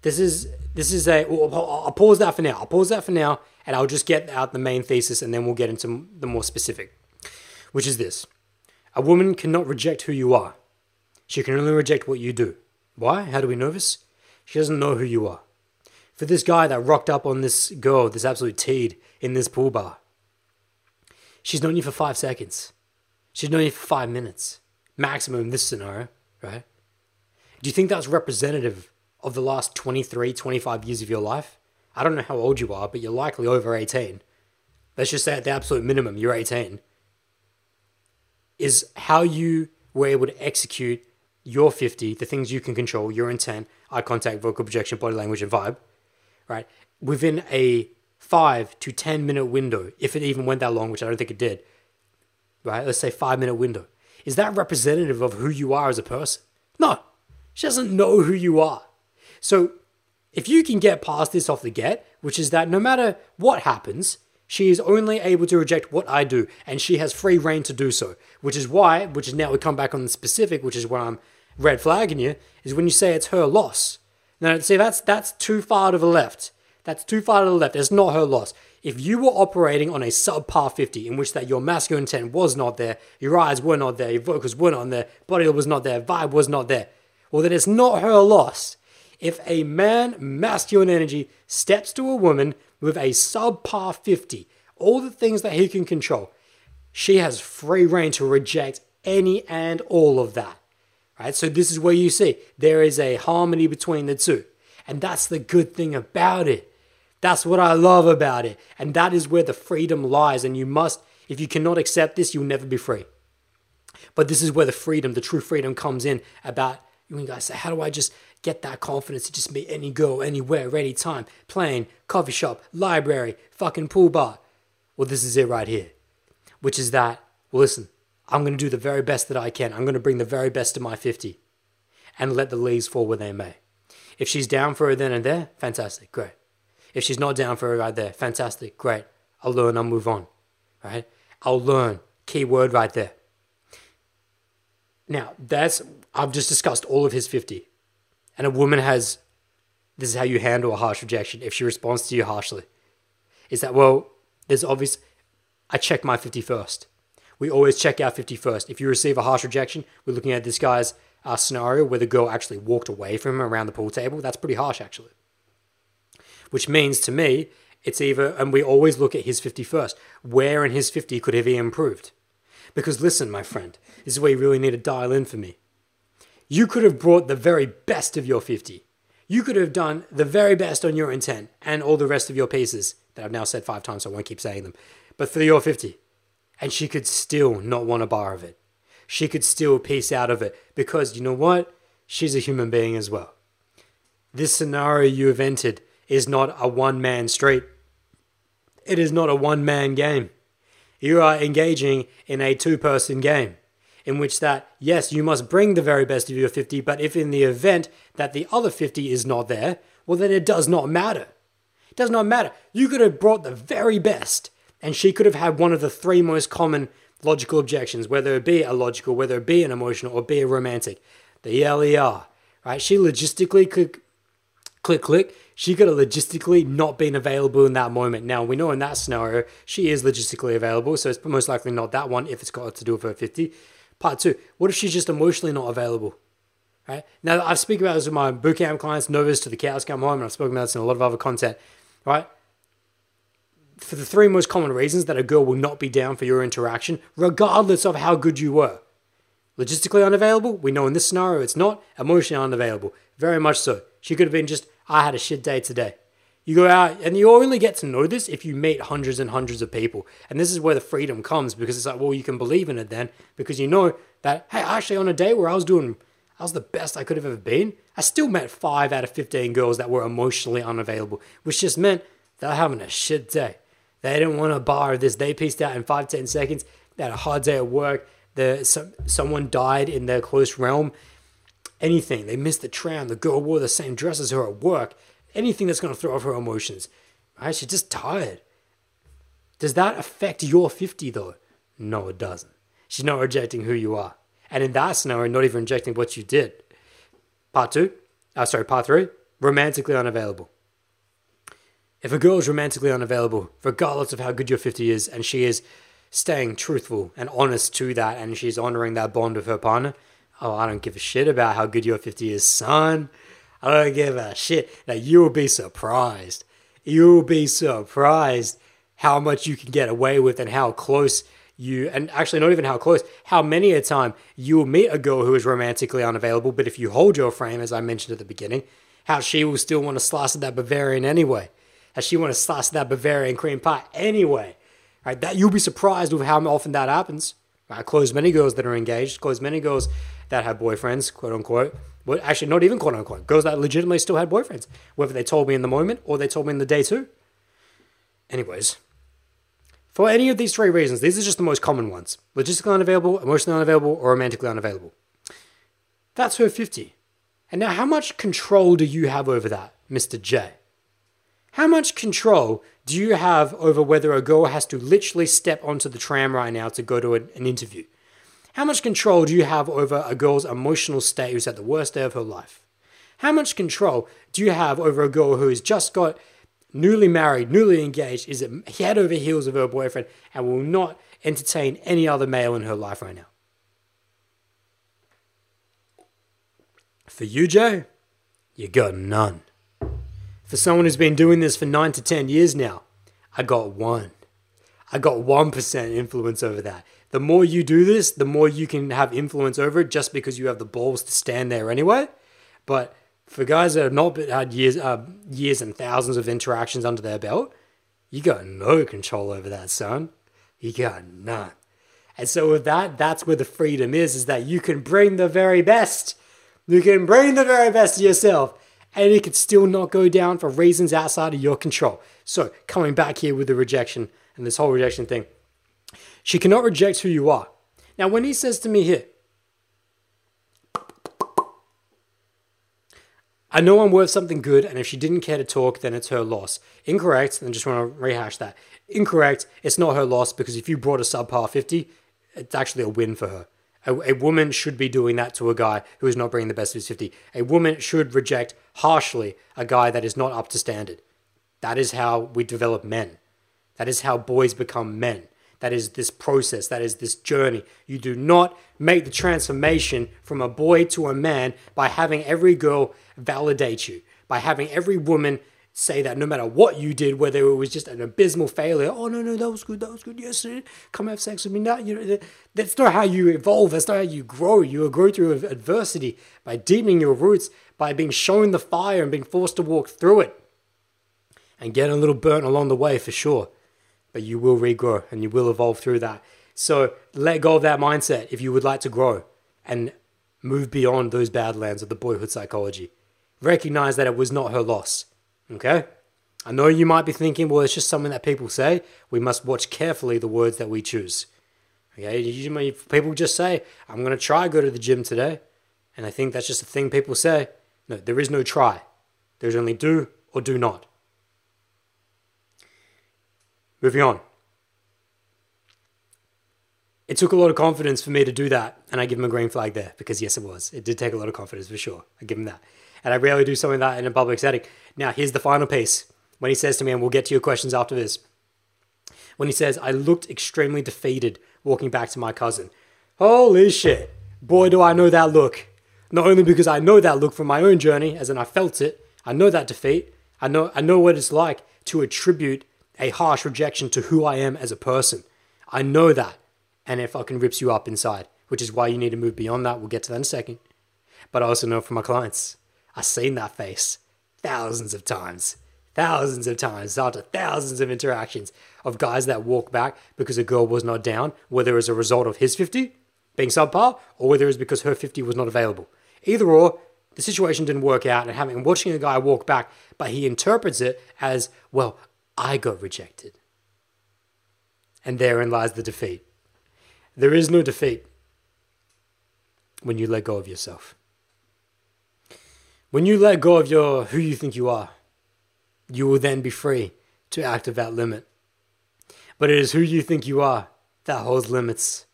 This is this is a. I'll pause that for now. I'll pause that for now, and I'll just get out the main thesis, and then we'll get into the more specific, which is this: a woman cannot reject who you are. She can only reject what you do. Why? How do we know this? She doesn't know who you are for this guy that rocked up on this girl, this absolute teed in this pool bar. She's known you for five seconds. She's known you for five minutes. Maximum in this scenario, right? Do you think that's representative of the last 23, 25 years of your life? I don't know how old you are, but you're likely over 18. Let's just say at the absolute minimum, you're 18. Is how you were able to execute your 50, the things you can control, your intent, eye contact, vocal projection, body language, and vibe, right? Within a five to 10 minute window, if it even went that long, which I don't think it did, right? Let's say five minute window. Is that representative of who you are as a person? No, she doesn't know who you are. So if you can get past this off the get, which is that no matter what happens, she is only able to reject what I do, and she has free reign to do so. Which is why, which is now we come back on the specific, which is where I'm red flagging you, is when you say it's her loss. Now, see, that's that's too far to the left. That's too far to the left. It's not her loss. If you were operating on a subpar 50, in which that your masculine intent was not there, your eyes were not there, your vocals were not there, body was not there, vibe was not there, well, then it's not her loss. If a man, masculine energy, steps to a woman with a subpar 50, all the things that he can control, she has free reign to reject any and all of that. Right? So this is where you see there is a harmony between the two. And that's the good thing about it. That's what I love about it. And that is where the freedom lies. And you must, if you cannot accept this, you'll never be free. But this is where the freedom, the true freedom comes in about you guys say, how do I just get that confidence to just meet any girl, anywhere, anytime, plane, coffee shop, library, fucking pool bar? Well, this is it right here, which is that, well, listen, I'm going to do the very best that I can. I'm going to bring the very best to my 50 and let the leaves fall where they may. If she's down for it then and there, fantastic, great. If she's not down for it right there, fantastic, great. I'll learn, I'll move on, right? I'll learn. Key word right there. Now, that's, I've just discussed all of his 50. And a woman has, this is how you handle a harsh rejection if she responds to you harshly. Is that, well, there's obvious, I check my 50 first. We always check our 50 first. If you receive a harsh rejection, we're looking at this guy's uh, scenario where the girl actually walked away from him around the pool table. That's pretty harsh, actually. Which means to me, it's either, and we always look at his 50 first. Where in his 50 could have he improved? Because listen, my friend, this is where you really need to dial in for me. You could have brought the very best of your 50. You could have done the very best on your intent and all the rest of your pieces that I've now said five times, so I won't keep saying them. But for your 50, and she could still not want a bar of it. She could still piece out of it because you know what? She's a human being as well. This scenario you have entered is not a one man street. It is not a one man game. You are engaging in a two person game in which that yes you must bring the very best of your 50 but if in the event that the other 50 is not there well then it does not matter. It does not matter. You could have brought the very best and she could have had one of the three most common logical objections whether it be a logical whether it be an emotional or be a romantic. The LER right? She logistically could click click. She could have logistically not been available in that moment. Now, we know in that scenario, she is logistically available, so it's most likely not that one if it's got to do with her 50. Part two, what if she's just emotionally not available? Right? Now, I've spoken about this with my bootcamp clients, Novas to the cows come home, and I've spoken about this in a lot of other content, right? For the three most common reasons that a girl will not be down for your interaction, regardless of how good you were. Logistically unavailable, we know in this scenario it's not. Emotionally unavailable, very much so. She could have been just, I had a shit day today. You go out and you only get to know this if you meet hundreds and hundreds of people. And this is where the freedom comes because it's like, well, you can believe in it then because you know that, hey, actually, on a day where I was doing, I was the best I could have ever been, I still met five out of 15 girls that were emotionally unavailable, which just meant they're having a shit day. They didn't want to bar this. They pieced out in five, 10 seconds. They had a hard day at work. The, some, someone died in their close realm. Anything. They missed the tram. The girl wore the same dress as her at work anything that's going to throw off her emotions. Right? She's just tired. Does that affect your 50 though? No, it doesn't. She's not rejecting who you are. And in that scenario, not even rejecting what you did. Part two, uh, sorry, part three, romantically unavailable. If a girl is romantically unavailable, regardless of how good your 50 is, and she is staying truthful and honest to that, and she's honoring that bond with her partner, oh, I don't give a shit about how good your 50 is, son. I don't give a shit. Now you'll be surprised. You'll be surprised how much you can get away with and how close you and actually not even how close, how many a time you will meet a girl who is romantically unavailable, but if you hold your frame, as I mentioned at the beginning, how she will still want to slice at that Bavarian anyway. How she want to slice of that Bavarian cream pie anyway. Right? That you'll be surprised with how often that happens. Right? Close many girls that are engaged, close many girls that have boyfriends, quote unquote, well, actually, not even quote unquote. Girls that legitimately still had boyfriends, whether they told me in the moment or they told me in the day too. Anyways, for any of these three reasons, these are just the most common ones logistically unavailable, emotionally unavailable, or romantically unavailable. That's her 50. And now, how much control do you have over that, Mr. J? How much control do you have over whether a girl has to literally step onto the tram right now to go to an, an interview? How much control do you have over a girl's emotional state who's at the worst day of her life? How much control do you have over a girl who has just got newly married, newly engaged, is head over heels of her boyfriend, and will not entertain any other male in her life right now? For you, Joe, you got none. For someone who's been doing this for nine to 10 years now, I got one. I got 1% influence over that the more you do this, the more you can have influence over it just because you have the balls to stand there anyway. But For guys that have not had years, uh, years and thousands of interactions under their belt, you got no control over that, son. You got none. And so with that, that's where the freedom is, is that you can bring the very best. You can bring the very best of yourself. And it could still not go down for reasons outside of your control. So coming back here with the rejection and this whole rejection thing. She cannot reject who you are. Now, when he says to me here, I know I'm worth something good, and if she didn't care to talk, then it's her loss. Incorrect, and I just want to rehash that. Incorrect, it's not her loss because if you brought a subpar 50, it's actually a win for her. A, a, woman should be doing that to a guy who is not bringing the best of his 50. A woman should reject harshly a guy that is not up to standard. That is how we develop men. That is how boys become men. That is this process. That is this journey. You do not make the transformation from a boy to a man by having every girl validate you, by having every woman say that no matter what you did, whether it was just an abysmal failure, oh no, no, that was good, that was good, yes, sir. come have sex with me now. You know, that's not how you evolve, that's not how you grow. You grow through adversity by deepening your roots, by being shown the fire and being forced to walk through it. And get a little burnt along the way for sure. But you will regrow and you will evolve through that. So let go of that mindset if you would like to grow and move beyond those badlands of the boyhood psychology. Recognize that it was not her loss Okay? I know you might be thinking, well, it's just something that people say. We must watch carefully the words that we choose. Okay? You, people just say, I'm going to try go to the gym today. And I think that's just a thing people say. No, there is no try. There's only do or do not. Moving on. It took a lot of confidence for me to do that, and I give him a green flag there because yes, it was. It did take a lot of confidence for sure. I give him that and I rarely do something like that in a public setting. Now, here's the final piece. When he says to me, and we'll get to your questions after this, when he says, I looked extremely defeated walking back to my cousin. Holy shit. Boy, do I know that look. Not only because I know that look from my own journey, as in I felt it, I know that defeat. I know, I know what it's like to attribute a harsh rejection to who I am as a person. I know that. And it fucking rips you up inside, which is why you need to move beyond that. We'll get to that in a second. But I also know from my clients I've seen that face thousands of times, thousands of times after thousands of interactions of guys that walk back because a girl was not down, whether as a result of his 50 being subpar or whether it's because her 50 was not available. Either or, the situation didn't work out, and having watching a guy walk back, but he interprets it as, well, I got rejected. And therein lies the defeat. There is no defeat when you let go of yourself. When you let go of your who you think you are, you will then be free to act of that limit. But it is who you think you are that holds limits.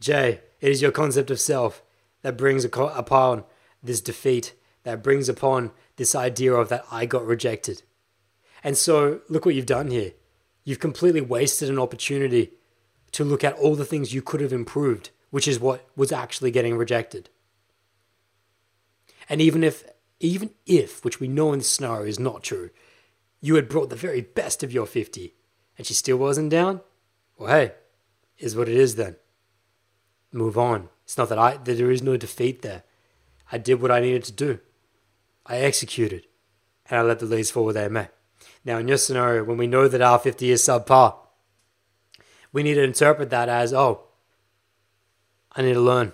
Jay, it is your concept of self that brings upon this defeat, that brings upon this idea of that I got rejected. And so, look what you've done here. You've completely wasted an opportunity to look at all the things you could have improved, which is what was actually getting rejected. And even if even if, which we know in this scenario is not true, you had brought the very best of your 50 and she still wasn't down, well, hey, is what it is then. Move on. It's not that I that there is no defeat there. I did what I needed to do. I executed, and I let the leads fall where they may. Now, in your scenario, when we know that our 50 is subpar, we need to interpret that as, oh, I need to learn.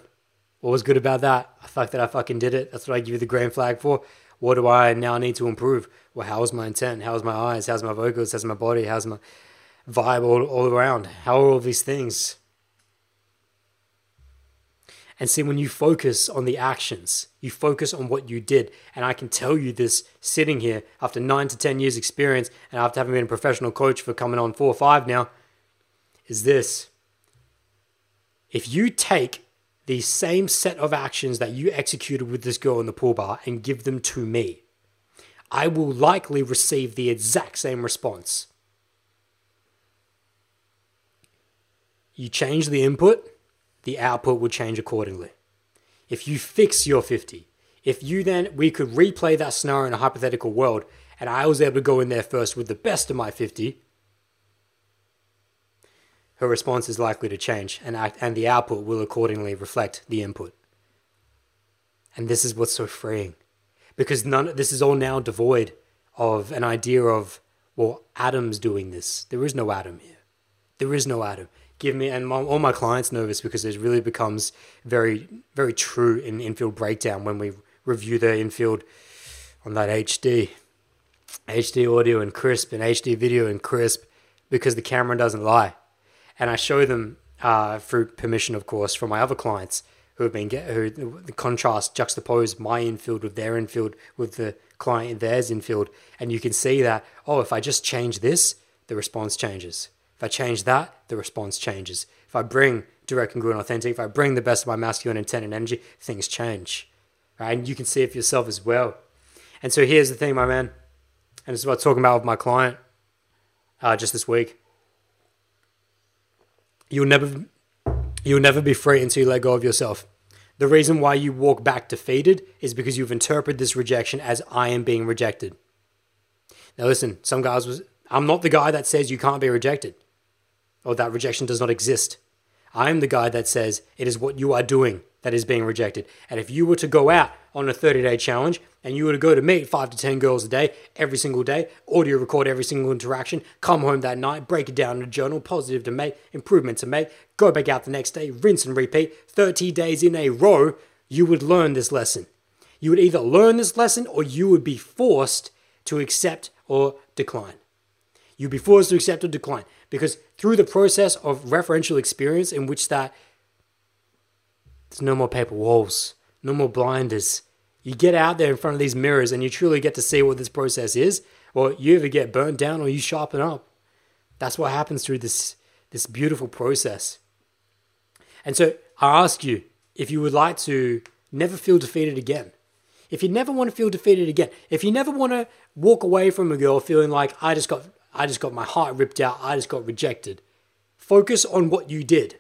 What was good about that? The fact that I fucking did it. That's what I give you the green flag for. What do I now need to improve? Well, how was my intent? How's my eyes? How's my vocals? How's my body? How's my vibe all, all around? How are all these things? And see, when you focus on the actions, you focus on what you did. And I can tell you this sitting here after nine to 10 years' experience and after having been a professional coach for coming on four or five now, is this. If you take the same set of actions that you executed with this girl in the pool bar and give them to me, I will likely receive the exact same response. You change the input, the output will change accordingly. If you fix your 50, if you then, we could replay that scenario in a hypothetical world, and I was able to go in there first with the best of my 50, her response is likely to change, and, act, and the output will accordingly reflect the input. And this is what's so freeing. because none. This is all now devoid of an idea of well, Adam's doing this. There is no Adam here. There is no Adam. Give me and my, all my clients nervous because it really becomes very very true in infield breakdown when we review the infield on that HD, HD audio and crisp and HD video and crisp because the camera doesn't lie, and I show them uh, through permission, of course, from my other clients who have been get who the contrast juxtapose my infield with their infield with the client theirs infield, and you can see that oh, if I just change this, the response changes. If I change that, the response changes. If I bring direct, congruent, authentic, if I bring the best of my masculine intent and energy, things change. Right? And you can see it for yourself as well. And so here's the thing, my man, and this is what I'm talking about with my client uh, just this week. You'll never You'll never be free until you let go of yourself. The reason why you walk back defeated is because you've interpreted this rejection as I am being rejected. Now, listen, some guys was, I'm not the guy that says you can't be rejected or that rejection does not exist. I am the guy that says it is what you are doing that is being rejected. And if you were to go out on a 30 day challenge and you were to go to meet five to 10 girls a day, every single day, audio record every single interaction, come home that night, break it down in a journal, positive to make, improvement to make, go back out the next day, rinse and repeat, 30 days in a row, you would learn this lesson. You would either learn this lesson or you would be forced to accept or decline. You'd be forced to accept or decline because through the process of referential experience in which that there's no more paper walls, no more blinders. You get out there in front of these mirrors and you truly get to see what this process is, or you either get burnt down or you sharpen up. That's what happens through this, this beautiful process. And so I ask you if you would like to never feel defeated again. If you never want to feel defeated again, if you never want to walk away from a girl feeling like I just got I just got my heart ripped out, I just got rejected. Focus on what you did.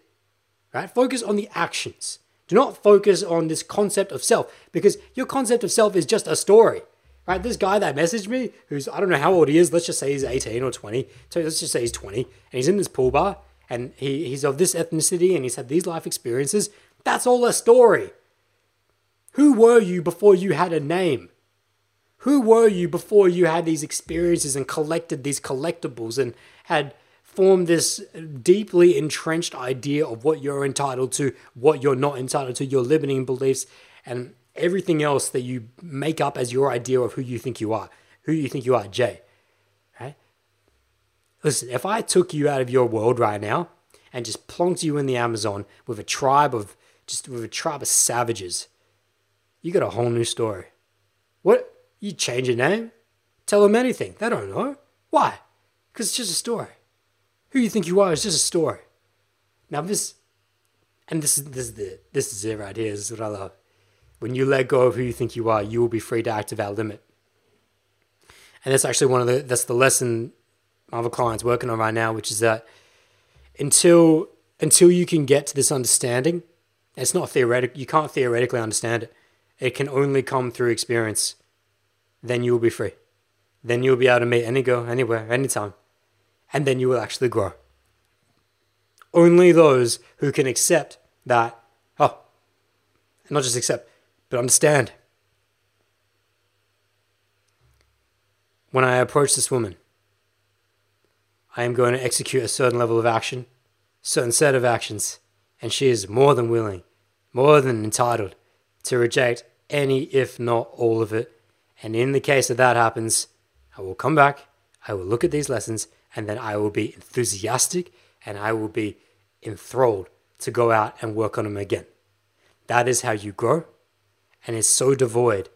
Right? Focus on the actions. Do not focus on this concept of self because your concept of self is just a story. Right? This guy that messaged me, who's I don't know how old he is, let's just say he's 18 or 20. So let's just say he's 20 and he's in this pool bar and he, he's of this ethnicity and he's had these life experiences. That's all a story. Who were you before you had a name? Who were you before you had these experiences and collected these collectibles and had formed this deeply entrenched idea of what you're entitled to, what you're not entitled to, your limiting beliefs, and everything else that you make up as your idea of who you think you are, who you think you are, Jay. Right? Listen, if I took you out of your world right now and just plonked you in the Amazon with a tribe of just with a tribe of savages, you got a whole new story. What? You change your name? Tell them anything. They don't know. Why? Because it's just a story who you think you are is just a story. Now this, and this is this is the this is it right here. This is what I love. When you let go of who you think you are, you will be free to act our limit. And that's actually one of the that's the lesson my other clients working on right now, which is that until until you can get to this understanding, it's not theoretical. You can't theoretically understand it. It can only come through experience. Then you will be free. Then you'll be able to meet any girl, anywhere, anytime and then you will actually grow. Only those who can accept that, oh, not just accept, but understand. When I approach this woman, I am going to execute a certain level of action, certain set of actions, and she is more than willing, more than entitled to reject any, if not all of it. And in the case that that happens, I will come back, I will look at these lessons, and then I will be enthusiastic and I will be enthralled to go out and work on them again. That is how you grow, and it's so devoid.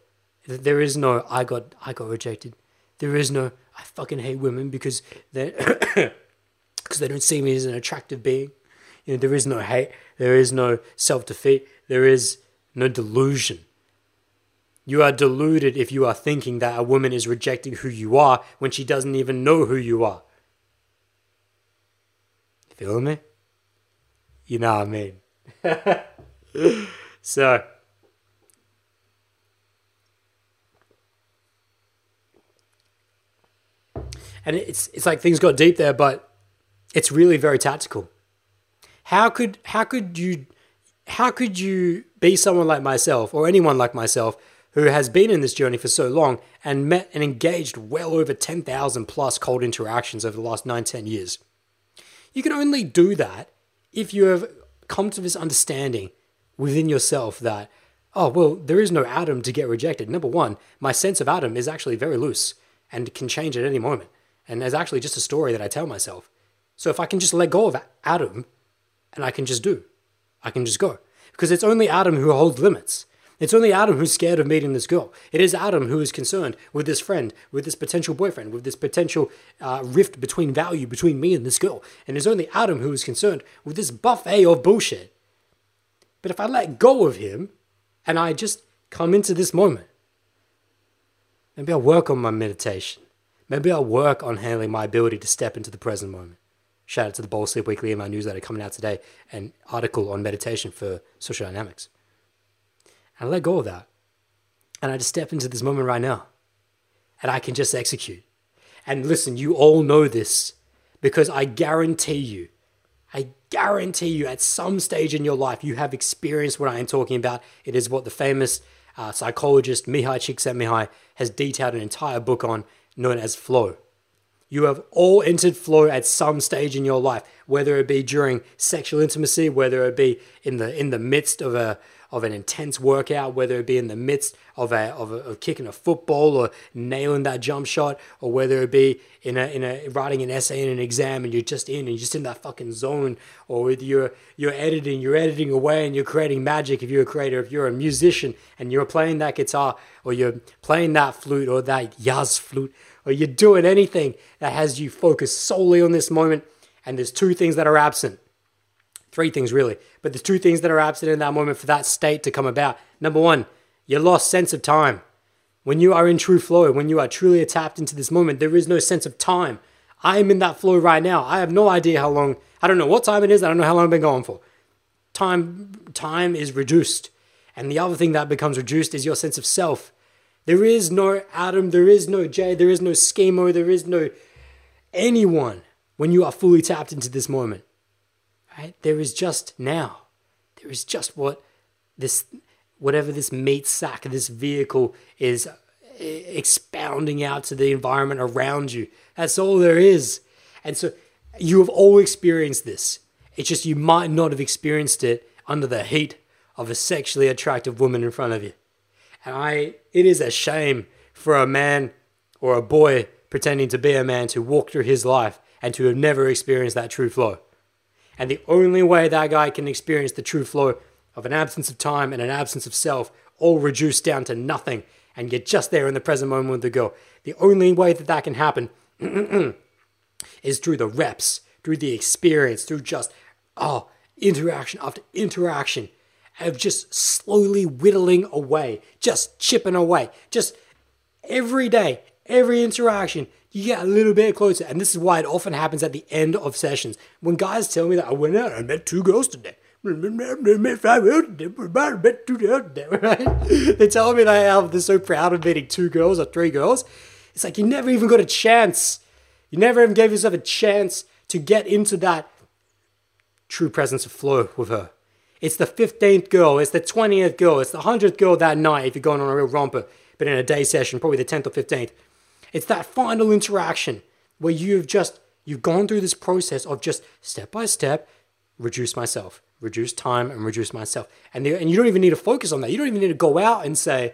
That there is no I got I got rejected. There is no I fucking hate women because they because they don't see me as an attractive being. You know, there is no hate. There is no self defeat. There is no delusion. You are deluded if you are thinking that a woman is rejecting who you are when she doesn't even know who you are. Feel me? You know what I mean. so, and it's it's like things got deep there, but it's really very tactical. How could how could you how could you be someone like myself or anyone like myself who has been in this journey for so long and met and engaged well over 10,000 plus cold interactions over the last 9, 10 years. You can only do that if you have come to this understanding within yourself that, oh, well, there is no Adam to get rejected. Number one, my sense of Adam is actually very loose and can change at any moment. And is actually just a story that I tell myself. So if I can just let go of Adam and I can just do, I can just go. Because it's only Adam who holds limits. It's only Adam who's scared of meeting this girl. It is Adam who is concerned with this friend, with this potential boyfriend, with this potential uh, rift between value between me and this girl. And it's only Adam who is concerned with this buffet of bullshit. But if I let go of him and I just come into this moment, maybe I'll work on my meditation. Maybe I'll work on handling my ability to step into the present moment. Shout out to the Bowl Sip Weekly and my newsletter coming out today, an article on meditation for social dynamics. I let go of that. And I just step into this moment right now. And I can just execute. And listen, you all know this because I guarantee you, I guarantee you at some stage in your life, you have experienced what I am talking about. It is what the famous uh, psychologist Mihaly Csikszentmihalyi has detailed an entire book on, known as flow. You have all entered flow at some stage in your life, whether it be during sexual intimacy, whether it be in the in the midst of a of an intense workout, whether it be in the midst of a, of, a, of kicking a football or nailing that jump shot, or whether it be in a, in a writing an essay in an exam and you're just in and you're just in that fucking zone, or you're you're editing, you're editing away and you're creating magic. If you're a creator, if you're a musician and you're playing that guitar or you're playing that flute or that jazz flute, or you're doing anything that has you focused solely on this moment, and there's two things that are absent three things really, but the two things that are absent in that moment for that state to come about. Number one, your lost sense of time. When you are in true flow, when you are truly tapped into this moment, there is no sense of time. I am in that flow right now. I have no idea how long, I don't know what time it is, I don't know how long I've been going for. Time, time is reduced. And the other thing that becomes reduced is your sense of self. There is no Adam, there is no Jay, there is no schemo, there is no anyone when you are fully tapped into this moment. Right? There is just now. There is just what this, whatever this meat sack, this vehicle is uh, expounding out to the environment around you. That's all there is. And so you have all experienced this. It's just you might not have experienced it under the heat of a sexually attractive woman in front of you. And I, it is a shame for a man or a boy pretending to be a man to walk through his life and to have never experienced that true flow. And the only way that guy can experience the true flow of an absence of time and an absence of self, all reduced down to nothing, and get just there in the present moment with the girl, the only way that that can happen is through the reps, through the experience, through just, oh, interaction after interaction of just slowly whittling away, just chipping away, just every day, every interaction, you get a little bit closer. And this is why it often happens at the end of sessions. When guys tell me that I went out and today. Met two girls today? They tell me that oh, they're so proud of meeting two girls or three girls. It's like you never even got a chance. You never even gave yourself a chance to get into that true presence of flow with her. It's the 15th girl, it's the 20th girl, it's the 100th girl that night if you're going on a real romper, but in a day session, probably the 10th or 15th. It's that final interaction where you've just you've gone through this process of just step by step reduce myself, reduce time and reduce myself. And the, and you don't even need to focus on that. You don't even need to go out and say,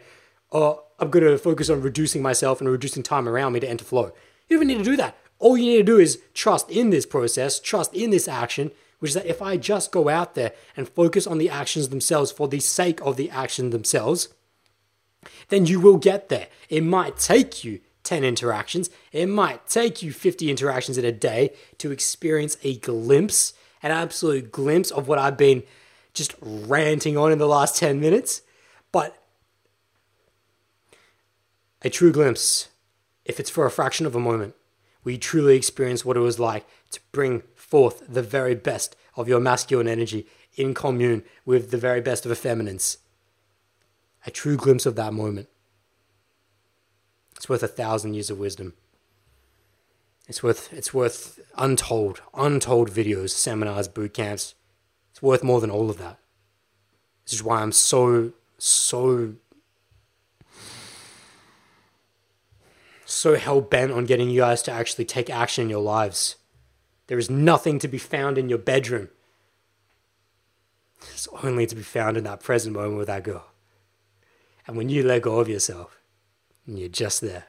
"Oh, I'm going to focus on reducing myself and reducing time around me to enter flow." You don't even need to do that. All you need to do is trust in this process, trust in this action, which is that if I just go out there and focus on the actions themselves for the sake of the action themselves, then you will get there. It might take you 10 interactions. It might take you 50 interactions in a day to experience a glimpse, an absolute glimpse of what I've been just ranting on in the last 10 minutes. But a true glimpse, if it's for a fraction of a moment, we truly experience what it was like to bring forth the very best of your masculine energy in commune with the very best of a feminine's. A true glimpse of that moment. It's worth a thousand years of wisdom. It's worth it's worth untold, untold videos, seminars, boot camps. It's worth more than all of that. This is why I'm so, so so hell bent on getting you guys to actually take action in your lives. There is nothing to be found in your bedroom. It's only to be found in that present moment with that girl. And when you let go of yourself, and you're just there,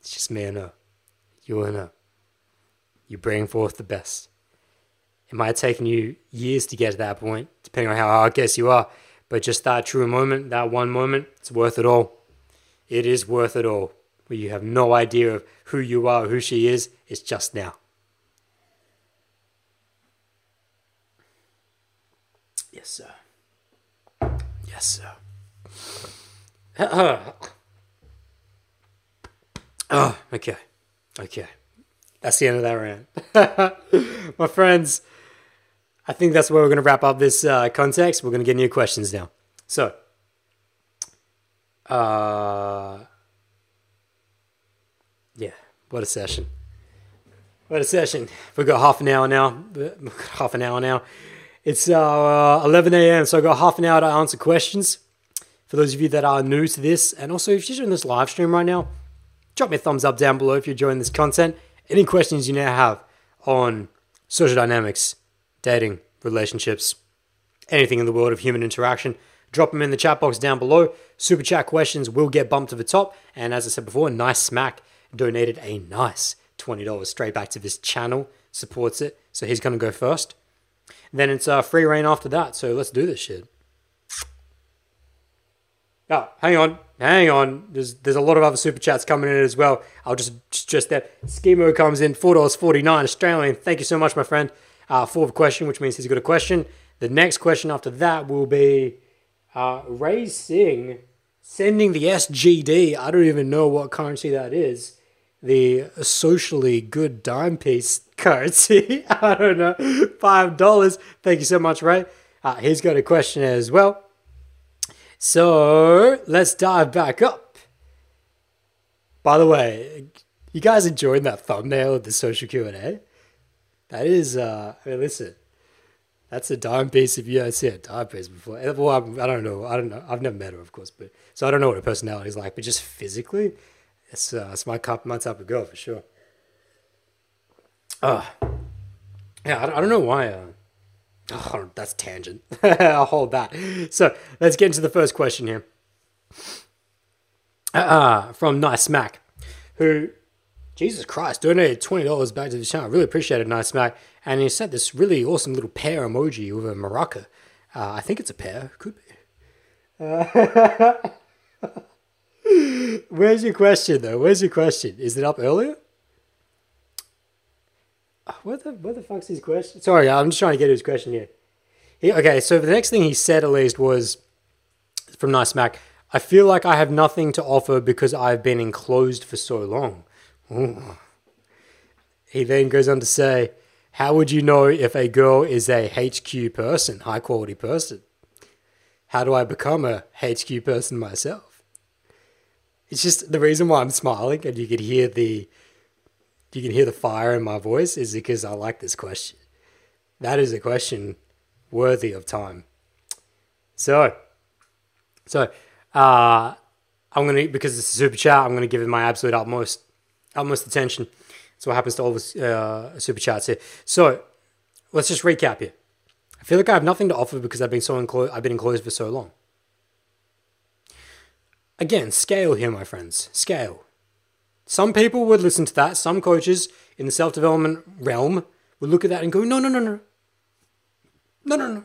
it's just me and her, you and her. You bring forth the best. It might have taken you years to get to that point, depending on how hard guess you are. But just that true moment, that one moment, it's worth it all. It is worth it all. Where you have no idea of who you are, who she is, it's just now. Yes, sir. Yes, sir. oh, okay. Okay. That's the end of that rant. My friends, I think that's where we're going to wrap up this uh, context. We're going to get new questions now. So, uh, yeah, what a session. What a session. We've got half an hour now. Half an hour now. It's uh, 11 a.m., so I've got half an hour to answer questions. For those of you that are new to this, and also if you're doing this live stream right now, drop me a thumbs up down below if you're enjoying this content. Any questions you now have on social dynamics, dating, relationships, anything in the world of human interaction, drop them in the chat box down below. Super chat questions will get bumped to the top. And as I said before, Nice Smack donated a nice $20 straight back to this channel, supports it. So he's going to go first. then it's uh, free reign after that. So let's do this shit. Oh, hang on, hang on. There's there's a lot of other super chats coming in as well. I'll just just that schemo comes in four dollars forty nine Australian. Thank you so much, my friend uh, for the question, which means he's got a question. The next question after that will be uh, Ray Singh sending the SGD. I don't even know what currency that is. The socially good dime piece currency. I don't know. Five dollars. Thank you so much, Ray. Uh, he's got a question as well. So let's dive back up. By the way, you guys enjoying that thumbnail of the social Q and A? That is, uh, I mean, listen, that's a dime piece if you haven't seen a dime piece before. Well, I'm, I do not know. I don't know. I've never met her, of course, but so I don't know what her personality is like. But just physically, it's uh, it's my cup, my type of girl for sure. Uh, yeah, I, I don't know why. Uh, oh, that's tangent. I'll hold that. So let's get into the first question here. Uh, from Nice Mac, who Jesus Christ, donated $20 back to the channel. Really appreciate it, nice Mac. And he sent this really awesome little pear emoji with a maraca. Uh, I think it's a pear. Could be. Uh, Where's your question, though? Where's your question? Is it up earlier? Uh, what the, what the fuck's his question? Sorry, I'm just trying to get his question here. He, okay, so the next thing he said, at least, was from Nice Mac I feel like I have nothing to offer because I've been enclosed for so long. Ooh. He then goes on to say, How would you know if a girl is a HQ person, high quality person? How do I become a HQ person myself? It's just the reason why I'm smiling and you could hear the you can hear the fire in my voice is because I like this question. That is a question worthy of time. So, so uh, I'm gonna because it's a super chat. I'm gonna give it my absolute utmost utmost attention. That's what happens to all the uh, super chats here. So let's just recap here. I feel like I have nothing to offer because I've been so enclosed. I've been enclosed for so long. Again, scale here, my friends. Scale. Some people would listen to that. Some coaches in the self development realm would look at that and go, no, no, no, no. No, no, no.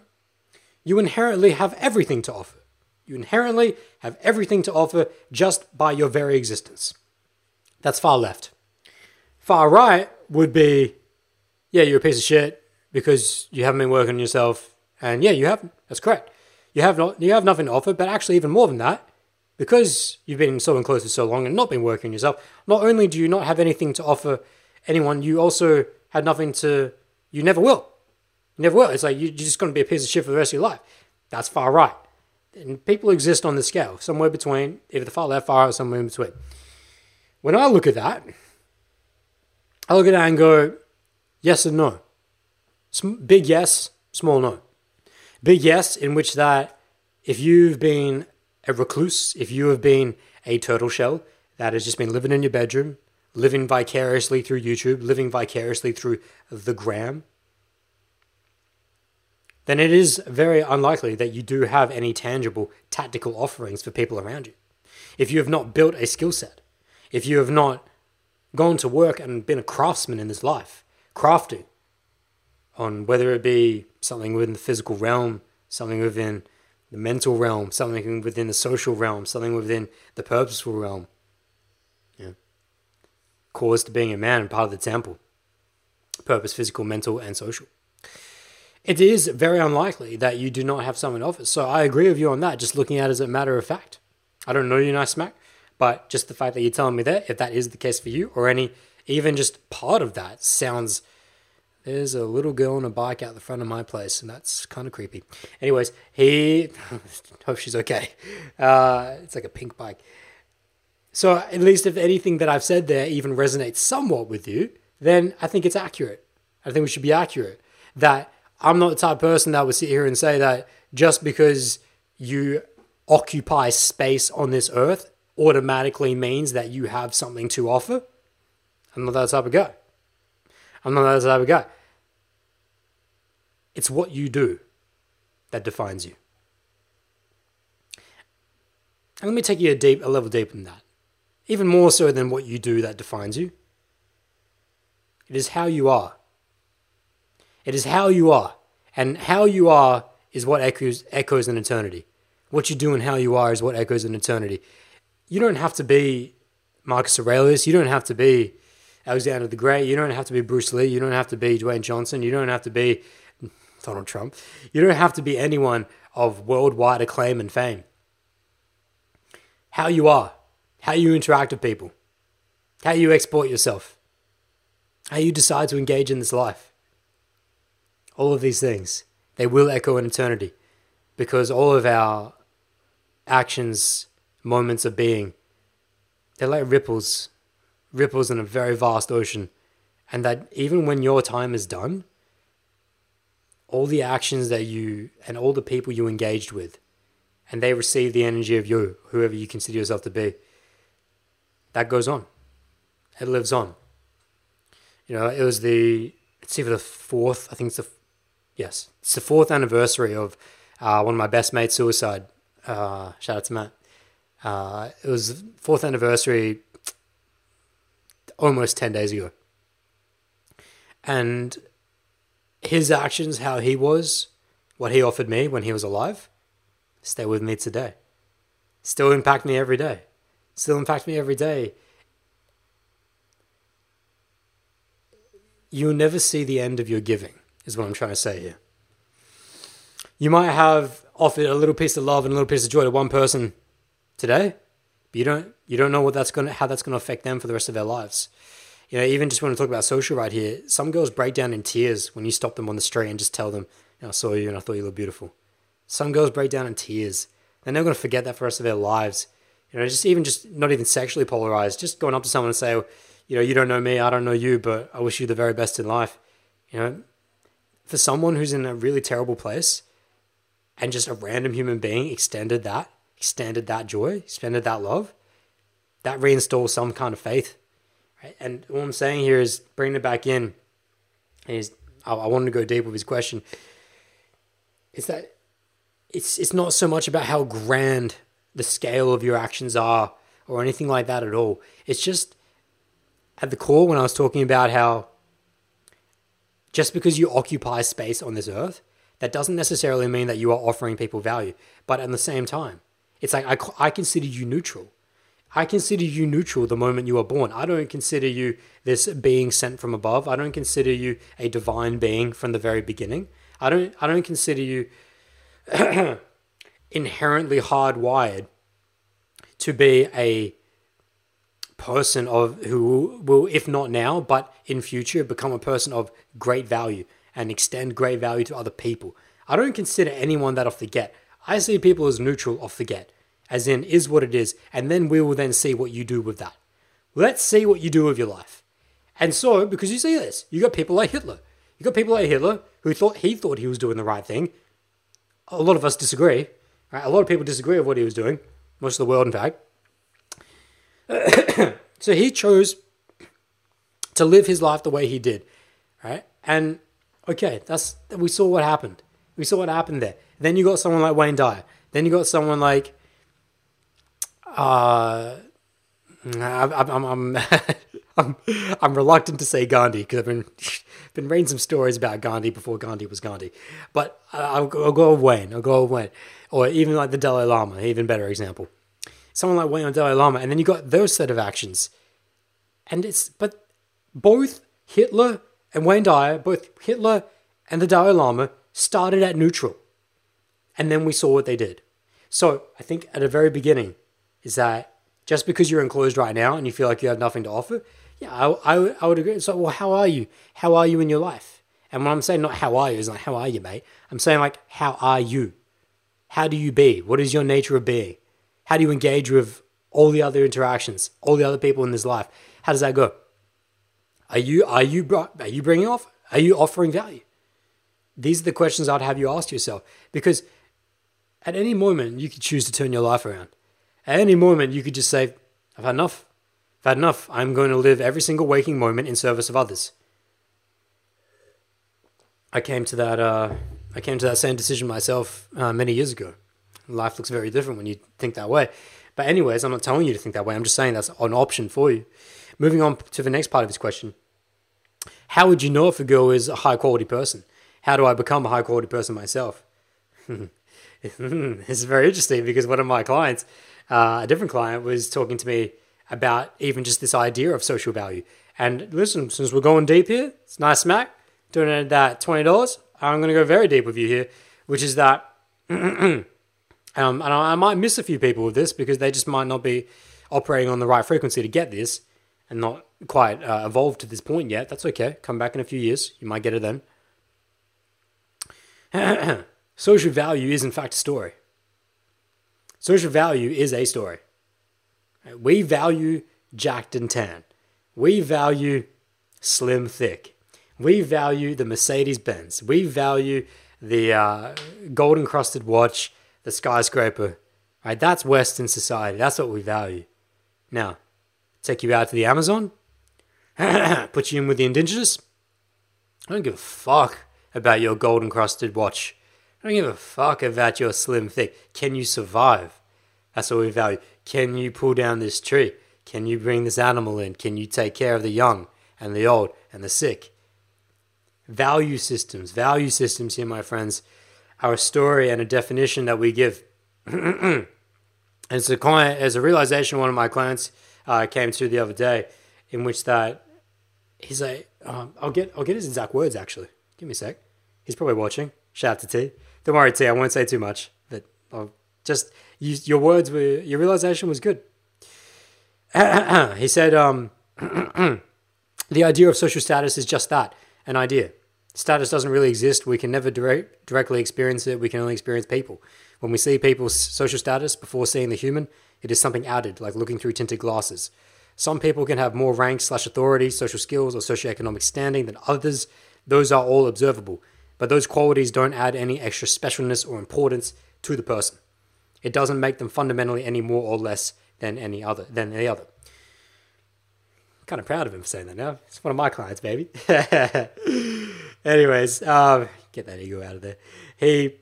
You inherently have everything to offer. You inherently have everything to offer just by your very existence. That's far left. Far right would be, yeah, you're a piece of shit because you haven't been working on yourself. And yeah, you haven't. That's correct. You have not, you have nothing to offer, but actually even more than that, because you've been so enclosed for so long and not been working yourself, not only do you not have anything to offer anyone, you also had nothing to, you never will. You never will. It's like you're just going to be a piece of shit for the rest of your life. That's far right. And people exist on the scale, somewhere between either the far left, far right, or somewhere in between. When I look at that, I look at that and go, yes and no. Big yes, small no. Big yes, in which that if you've been a recluse, if you have been a turtle shell, that has just been living in your bedroom, living vicariously through YouTube, living vicariously through the gram, then it is very unlikely that you do have any tangible tactical offerings for people around you. If you have not built a skill set, if you have not gone to work and been a craftsman in this life, crafting on whether it be something within the physical realm, something within the mental realm, something within the social realm, something within the purposeful realm. Yeah. Cause to being a man and part of the temple. Purpose, physical, mental, and social. It is very unlikely that you do not have someone in office. So I agree with you on that, just looking at it as a matter of fact. I don't know you, nice smack, but just the fact that you're telling me that, if that is the case for you, or any, even just part of that sounds there's a little girl on a bike out the front of my place, and that's kind of creepy. Anyways, he hope she's okay. Uh, it's like a pink bike. So at least if anything that I've said there even resonates somewhat with you, then I think it's accurate. I think we should be accurate. That I'm not the type of person that would sit here and say that just because you occupy space on this earth automatically means that you have something to offer. I'm not that type of guy. I'm not that type of guy. It's what you do that defines you. And let me take you a deep, a level deeper than that. Even more so than what you do that defines you. It is how you are. It is how you are. And how you are is what echoes, echoes in eternity. What you do and how you are is what echoes in eternity. You don't have to be Marcus Aurelius. You don't have to be Alexander the Great. You don't have to be Bruce Lee. You don't have to be Dwayne Johnson. You don't have to be Donald Trump. You don't have to be anyone of worldwide acclaim and fame. How you are, how you interact with people, how you export yourself, how you decide to engage in this life. All of these things, they will echo in eternity because all of our actions, moments of being, they're like ripples ripples in a very vast ocean, and that even when your time is done, all the actions that you and all the people you engaged with, and they receive the energy of you, whoever you consider yourself to be, that goes on. It lives on. You know, it was the it's either the fourth, I think it's the yes, it's the fourth anniversary of uh, one of my best mates' suicide. Uh, shout out to Matt. Uh, it was fourth anniversary almost 10 days ago. And his actions, how he was, what he offered me when he was alive, stay with me today. Still impact me every day. Still impact me every day. You'll never see the end of your giving, is what I'm trying to say here. You might have offered a little piece of love and a little piece of joy to one person today, but you don't you don't know what that's gonna how that's gonna affect them for the rest of their lives. You know, even just when I talk about social right here, some girls break down in tears when you stop them on the street and just tell them, know, I saw you and I thought you looked beautiful. Some girls break down in tears. They're never gonna forget that for the rest of their lives. You know, just even just not even sexually polarized, just going up to someone and say, oh, you know, you don't know me, I don't know you, but I wish you the very best in life. You know, for someone who's in a really terrible place and just a random human being extended that, extended that joy, extended that love, that reinstalls some kind of faith. Right? And what I'm saying here is bringing it back in. Is I, I wanted to go deep with his question. Is that it's it's not so much about how grand the scale of your actions are or anything like that at all. It's just at the core when I was talking about how just because you occupy space on this earth, that doesn't necessarily mean that you are offering people value. But at the same time, it's like I, I consider you neutral. I consider you neutral the moment you are born. I don't consider you this being sent from above. I don't consider you a divine being from the very beginning. I don't I don't consider you inherently hardwired to be a person of who will if not now but in future become a person of great value and extend great value to other people. I don't consider anyone that off the get. I see people as neutral off the get as in is what it is, and then we will then see what you do with that. Let's see what you do with your life. And so, because you see this, you got people like Hitler. You got people like Hitler who thought he thought he was doing the right thing. A lot of us disagree. Right? A lot of people disagree with what he was doing. Most of the world, in fact. so he chose to live his life the way he did, right? And okay, that's we saw what happened. We saw what happened there. Then you got someone like Wayne Dyer. Then you got someone like uh I'm I'm I'm, I'm, I'm reluctant to say Gandhi because I've been been reading some stories about Gandhi before Gandhi was Gandhi, but I'll, I'll go with Wayne. I'll go with Wayne, or even like the Dalai Lama, even better example. Someone like Wayne or Dalai Lama, and then you got those set of actions, and it's but both Hitler and Wayne Dyer, both Hitler and the Dalai Lama started at neutral, and then we saw what they did. So I think at the very beginning is that just because you're enclosed right now and you feel like you have nothing to offer, yeah, I, I, I would agree. So, well, how are you? How are you in your life? And when I'm saying not how are you, it's like, how are you, mate? I'm saying like, how are you? How do you be? What is your nature of being? How do you engage with all the other interactions, all the other people in this life? How does that go? Are you are you are you bringing off? Are you offering value? These are the questions I'd have you ask yourself because at any moment you could choose to turn your life around. At any moment, you could just say, I've had enough. I've had enough. I'm going to live every single waking moment in service of others. I came to that. Uh, I came to that same decision myself uh, many years ago. Life looks very different when you think that way. But anyways, I'm not telling you to think that way. I'm just saying that's an option for you. Moving on to the next part of his question. How would you know if a girl is a high quality person? How do I become a high quality person myself? it's very interesting because one of my clients uh, a different client was talking to me about even just this idea of social value. And listen, since we're going deep here, it's nice smack, doing that $20. I'm going to go very deep with you here, which is that, um, and I, I might miss a few people with this because they just might not be operating on the right frequency to get this and not quite uh, evolved to this point yet. That's okay. Come back in a few years. You might get it then. Social value is, in fact, a story. Social value is a story. We value jacked and tan. We value slim thick. We value the Mercedes Benz. We value the uh, gold encrusted watch, the skyscraper. Right? That's Western society. That's what we value. Now, take you out to the Amazon, put you in with the indigenous. I don't give a fuck about your golden crusted watch. I don't give a fuck about your slim thick. Can you survive? That's what we value. Can you pull down this tree? Can you bring this animal in? Can you take care of the young and the old and the sick? Value systems, value systems here, my friends, are a story and a definition that we give. and it's a client, as a realization one of my clients uh, came to the other day, in which that he's like, um, I'll get, I'll get his exact words actually. Give me a sec. He's probably watching. Shout out to T. Don't worry, T. I won't say too much, but I'll just you, your words were your realization was good. he said, um, "The idea of social status is just that, an idea. Status doesn't really exist. We can never direct, directly experience it. We can only experience people. When we see people's social status before seeing the human, it is something added, like looking through tinted glasses." Some people can have more rank slash authority, social skills, or socioeconomic standing than others. Those are all observable but those qualities don't add any extra specialness or importance to the person. It doesn't make them fundamentally any more or less than any other than any other. I'm kind of proud of him for saying that now. It's one of my clients, baby. Anyways, um, get that ego out of there. He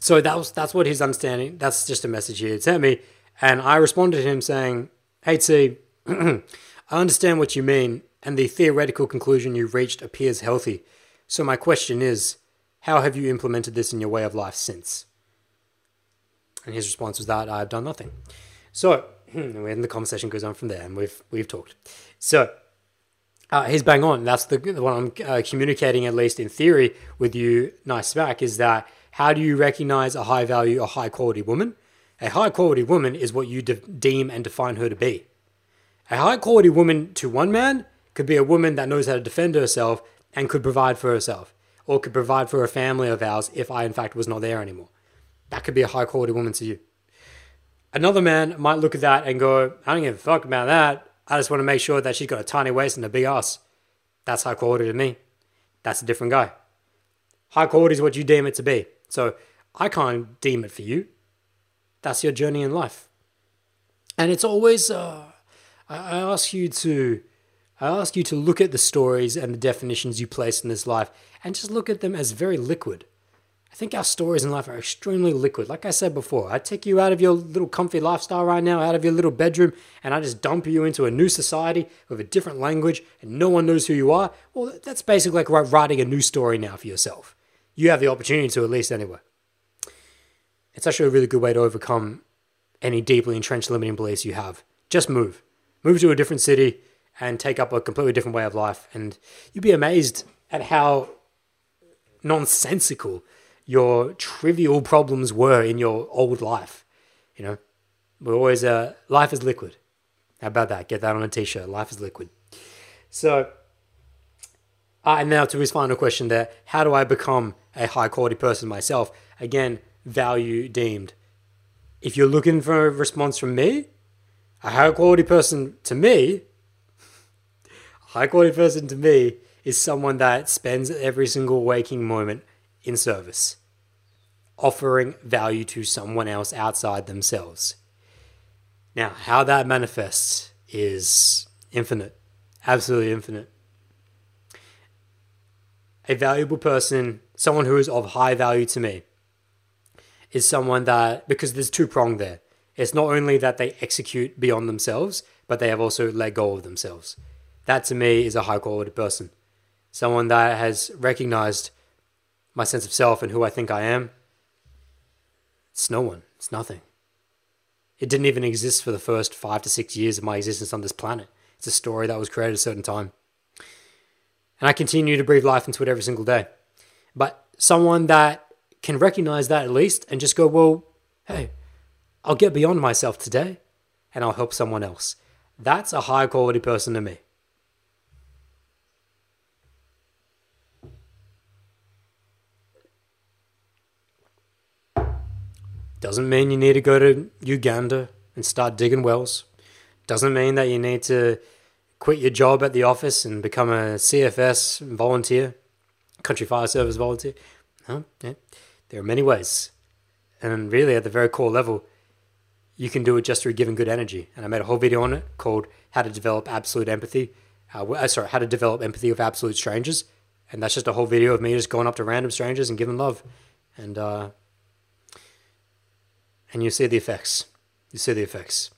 so that was that's what his understanding. That's just a message he had sent me, and I responded to him saying, "Hey T, I understand what you mean, and the theoretical conclusion you reached appears healthy. So, my question is how have you implemented this in your way of life since? And his response was that I've done nothing. So, and the conversation goes on from there, and we've, we've talked. So, uh, he's bang on. That's the, the one I'm uh, communicating, at least in theory, with you, nice back, is that how do you recognize a high value, a high quality woman? A high quality woman is what you de- deem and define her to be. A high quality woman to one man could be a woman that knows how to defend herself and could provide for herself or could provide for a family of ours if I, in fact, was not there anymore. That could be a high quality woman to you. Another man might look at that and go, I don't give a fuck about that. I just want to make sure that she's got a tiny waist and a big ass. That's high quality to me. That's a different guy. High quality is what you deem it to be. So I can't deem it for you. That's your journey in life. And it's always, uh, I, I ask you to I ask you to look at the stories and the definitions you place in this life and just look at them as very liquid. I think our stories in life are extremely liquid. Like I said before, I take you out of your little comfy lifestyle right now, out of your little bedroom, and I just dump you into a new society with a different language and no one knows who you are. Well, that's basically like writing a new story now for yourself. You have the opportunity to, at least anyway. It's actually a really good way to overcome any deeply entrenched limiting beliefs you have. Just move. Move to a different city and take up a completely different way of life. And you'd be amazed at how nonsensical your trivial problems were in your old life. You know, we're always, uh, life is liquid. How about that? Get that on a t shirt. Life is liquid. So, uh, and now to his final question there how do I become a high quality person myself? Again, value deemed. If you're looking for a response from me, a high quality person to me, high quality person to me is someone that spends every single waking moment in service, offering value to someone else outside themselves. Now, how that manifests is infinite, absolutely infinite. A valuable person, someone who is of high value to me, is someone that, because there's two prong there. It's not only that they execute beyond themselves, but they have also let go of themselves. That to me is a high quality person. Someone that has recognized my sense of self and who I think I am, it's no one. It's nothing. It didn't even exist for the first five to six years of my existence on this planet. It's a story that was created at a certain time. And I continue to breathe life into it every single day. But someone that can recognize that at least and just go, well, hey, I'll get beyond myself today and I'll help someone else. That's a high quality person to me. Doesn't mean you need to go to Uganda and start digging wells. Doesn't mean that you need to quit your job at the office and become a CFS volunteer, country fire service volunteer. No, yeah. there are many ways. And really, at the very core level, you can do it just through giving good energy. And I made a whole video on it called How to Develop Absolute Empathy. Uh, uh sorry, How to Develop Empathy with Absolute Strangers. And that's just a whole video of me just going up to random strangers and giving love. And uh, and you see the effects. You see the effects.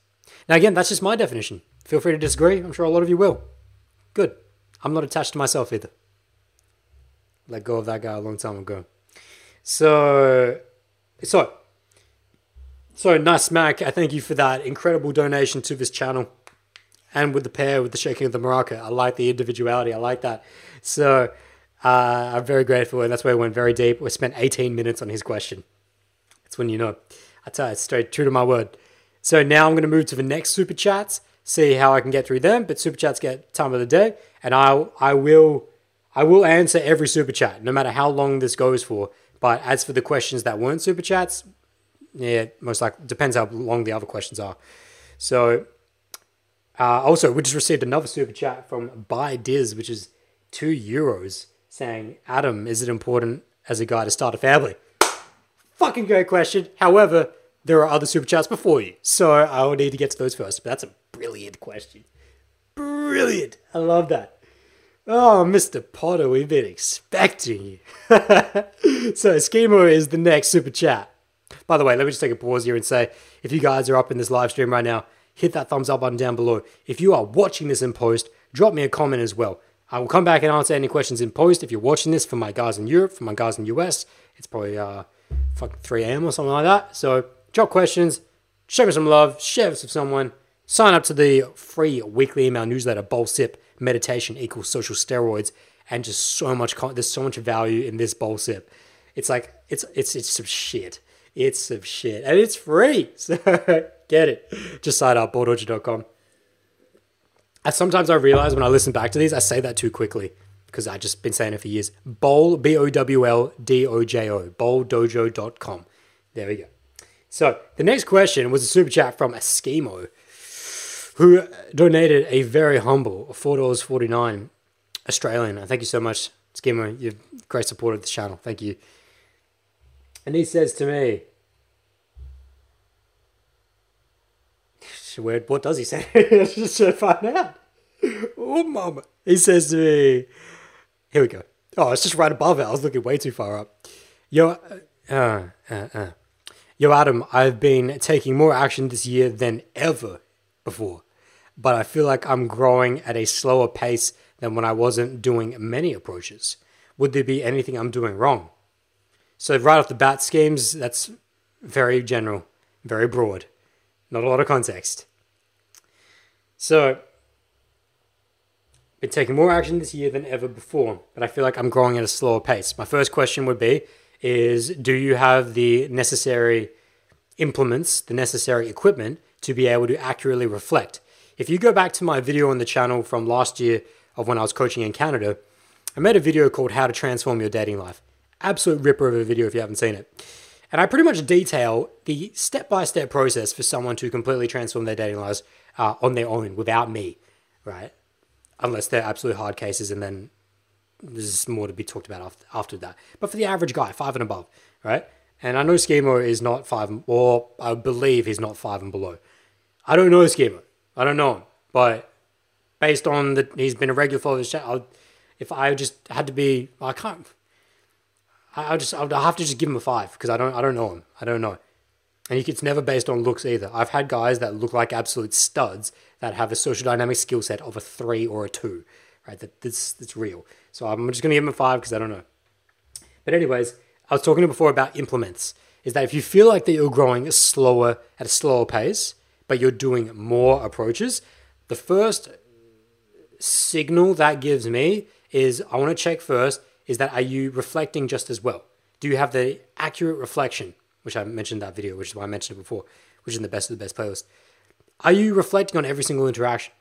Now, again, that's just my definition. Feel free to disagree. I'm sure a lot of you will. Good. I'm not attached to myself either. Let go of that guy a long time ago. So, so, so nice, Mac. I thank you for that incredible donation to this channel. And with the pair, with the shaking of the maraca, I like the individuality. I like that. So, uh, I'm very grateful, and that's why I went very deep. We spent 18 minutes on his question. That's when you know. I tell you, straight true to my word. So now I'm going to move to the next super chats, see how I can get through them. But super chats get time of the day, and I I will I will answer every super chat, no matter how long this goes for. But as for the questions that weren't super chats, yeah, most likely depends how long the other questions are. So uh, also, we just received another super chat from Buy Diz, which is two euros, saying, "Adam, is it important as a guy to start a family?" Fucking great question. However, there are other super chats before you, so I will need to get to those first. But that's a brilliant question. Brilliant. I love that. Oh, Mr. Potter, we've been expecting you. so, Schema is the next super chat. By the way, let me just take a pause here and say if you guys are up in this live stream right now, hit that thumbs up button down below. If you are watching this in post, drop me a comment as well. I will come back and answer any questions in post if you're watching this for my guys in Europe, for my guys in US. It's probably uh, fucking 3 a.m. or something like that. So drop questions, show me some love, share this with someone, sign up to the free weekly email newsletter, Bowl Sip Meditation equals social steroids, and just so much, there's so much value in this Bowl Sip. It's like, it's, it's, it's some shit. It's some shit. And it's free. So get it. Just sign up, bowldojo.com. Sometimes I realize when I listen back to these, I say that too quickly because I've just been saying it for years. Bowl, B O W L D O J O, bowldojo.com. There we go. So the next question was a super chat from Eskimo, who donated a very humble $4.49 Australian. Thank you so much, Eskimo. You've great support of the channel. Thank you. And he says to me, what does he say? Let's just find out. Oh, mama. He says to me, here we go. Oh, it's just right above it. I was looking way too far up. Yo, uh, uh, uh. Yo, Adam, I've been taking more action this year than ever before, but I feel like I'm growing at a slower pace than when I wasn't doing many approaches. Would there be anything I'm doing wrong? So, right off the bat, schemes, that's very general, very broad, not a lot of context. So, been taking more action this year than ever before, but I feel like I'm growing at a slower pace. My first question would be is do you have the necessary implements, the necessary equipment to be able to accurately reflect? If you go back to my video on the channel from last year of when I was coaching in Canada, I made a video called How to Transform Your Dating Life. Absolute ripper of a video if you haven't seen it. And I pretty much detail the step by step process for someone to completely transform their dating lives uh, on their own without me, right? Unless they're absolute hard cases and then there's more to be talked about after, after that. But for the average guy, five and above, right? And I know Schemo is not five, or I believe he's not five and below. I don't know Schemo. I don't know him. But based on that, he's been a regular follower of the channel. If I just had to be, I can't. I just I'll have to just give him a five because I don't I don't know him. I don't know. And it's never based on looks either. I've had guys that look like absolute studs that have a social dynamic skill set of a three or a two, right? That that's that's real. So I'm just gonna give him a five because I don't know. But anyways, I was talking to before about implements. Is that if you feel like that you're growing slower at a slower pace, but you're doing more approaches, the first signal that gives me is I want to check first is that are you reflecting just as well? Do you have the accurate reflection, which I mentioned in that video, which is why I mentioned it before, which is in the best of the best playlist. Are you reflecting on every single interaction?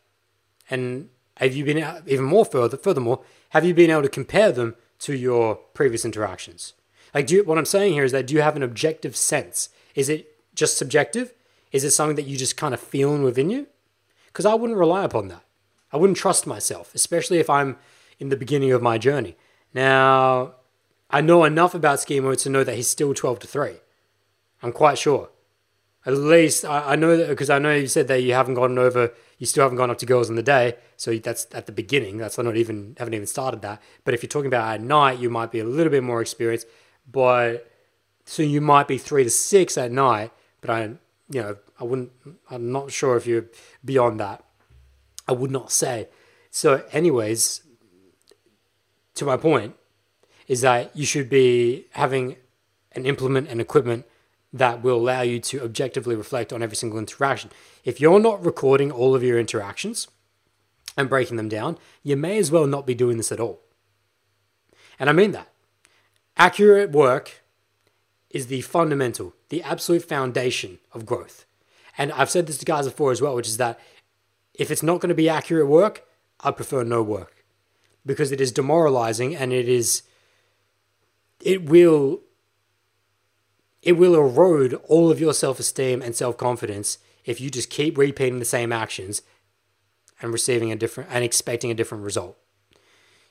And have you been even more further, furthermore, have you been able to compare them to your previous interactions? Like, do you, what I'm saying here is that do you have an objective sense? Is it just subjective? Is it something that you just kind of feeling within you? Because I wouldn't rely upon that. I wouldn't trust myself, especially if I'm in the beginning of my journey. Now, I know enough about Schemo to know that he's still 12 to 3. I'm quite sure. At least I, I know that because I know you said that you haven't gone over, you still haven't gone up to girls in the day. So that's at the beginning. That's not even, haven't even started that. But if you're talking about at night, you might be a little bit more experienced. But so you might be three to six at night. But I, you know, I wouldn't, I'm not sure if you're beyond that. I would not say. So, anyways, to my point is that you should be having an implement and equipment that will allow you to objectively reflect on every single interaction. If you're not recording all of your interactions and breaking them down, you may as well not be doing this at all. And I mean that. Accurate work is the fundamental, the absolute foundation of growth. And I've said this to guys before as well, which is that if it's not going to be accurate work, I prefer no work because it is demoralizing and it is it will it will erode all of your self-esteem and self-confidence if you just keep repeating the same actions and receiving a different and expecting a different result.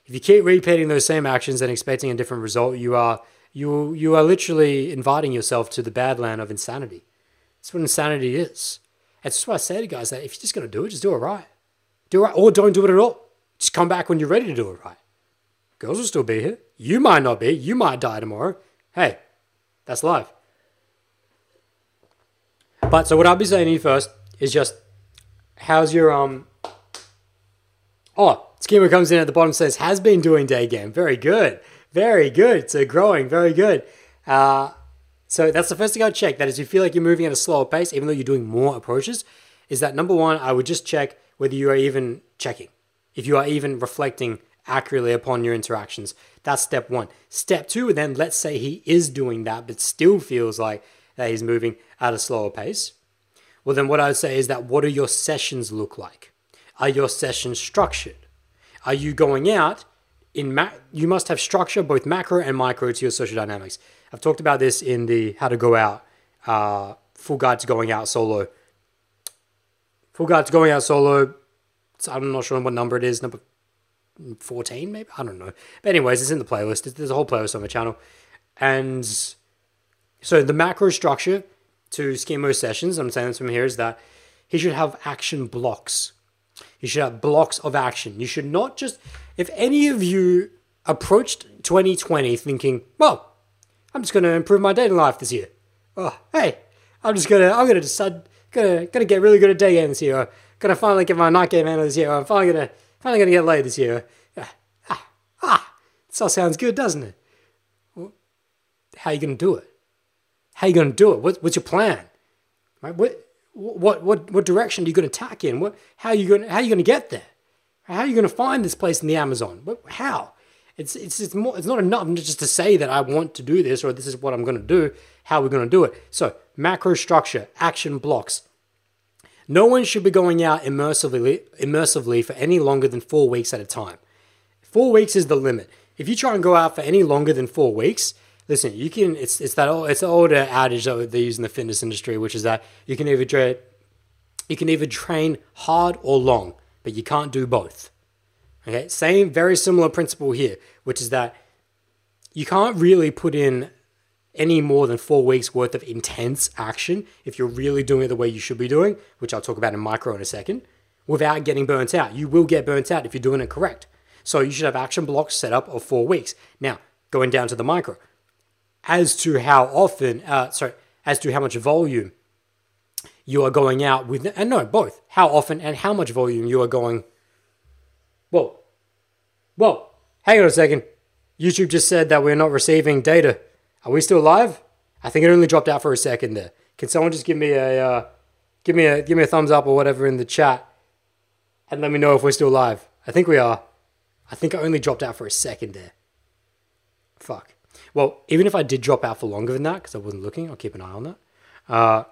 If you keep repeating those same actions and expecting a different result, you are you you are literally inviting yourself to the badland of insanity. That's what insanity is. That's why I say to guys that if you're just gonna do it, just do it right. Do it right or don't do it at all. Just come back when you're ready to do it right. Girls will still be here. You might not be. You might die tomorrow. Hey, that's life. But so what I'll be saying to you first is just how's your um Oh, Schema comes in at the bottom says has been doing day game. Very good. Very good. So growing, very good. Uh so that's the first thing I'd check. That is you feel like you're moving at a slower pace, even though you're doing more approaches, is that number one, I would just check whether you are even checking if you are even reflecting accurately upon your interactions. That's step one. Step two, then let's say he is doing that, but still feels like that he's moving at a slower pace. Well, then what I would say is that what do your sessions look like? Are your sessions structured? Are you going out in ma- you must have structure, both macro and micro, to your social dynamics. I've talked about this in the how to go out, uh, full guide to going out solo. Full guide to going out solo I'm not sure what number it is, number 14 maybe? I don't know. But anyways, it's in the playlist. There's a whole playlist on the channel. And so the macro structure to Schemo sessions, I'm saying this from here, is that he should have action blocks. You should have blocks of action. You should not just, if any of you approached 2020 thinking, well, I'm just going to improve my dating life this year. Oh, hey, I'm just gonna, I'm gonna decide, gonna, gonna get really good at day game this year. Or gonna finally get my night game handle this year. I'm finally gonna, finally gonna get laid this year. Ah, ah, this all sounds good, doesn't it? How are you gonna do it? How you gonna do it? What, what's your plan? Right? What, what, what, what direction are you gonna tack in? What, how are you gonna, how are you gonna get there? How are you gonna find this place in the Amazon? What, how? It's, it's, it's, more, it's not enough just to say that I want to do this or this is what I'm going to do, how are we're going to do it. So, macro structure, action blocks. No one should be going out immersively, immersively for any longer than four weeks at a time. Four weeks is the limit. If you try and go out for any longer than four weeks, listen, you can. It's it's that old, it's the older adage that they use in the fitness industry, which is that you can either tra- you can either train hard or long, but you can't do both. Okay, same, very similar principle here, which is that you can't really put in any more than four weeks worth of intense action if you're really doing it the way you should be doing, which I'll talk about in micro in a second, without getting burnt out. You will get burnt out if you're doing it correct. So you should have action blocks set up of four weeks. Now, going down to the micro, as to how often, uh, sorry, as to how much volume you are going out with, and no, both, how often and how much volume you are going Whoa. Whoa. Hang on a second. YouTube just said that we're not receiving data. Are we still live? I think it only dropped out for a second there. Can someone just give me a uh, give me a give me a thumbs up or whatever in the chat and let me know if we're still live? I think we are. I think I only dropped out for a second there. Fuck. Well, even if I did drop out for longer than that, because I wasn't looking, I'll keep an eye on that. Uh,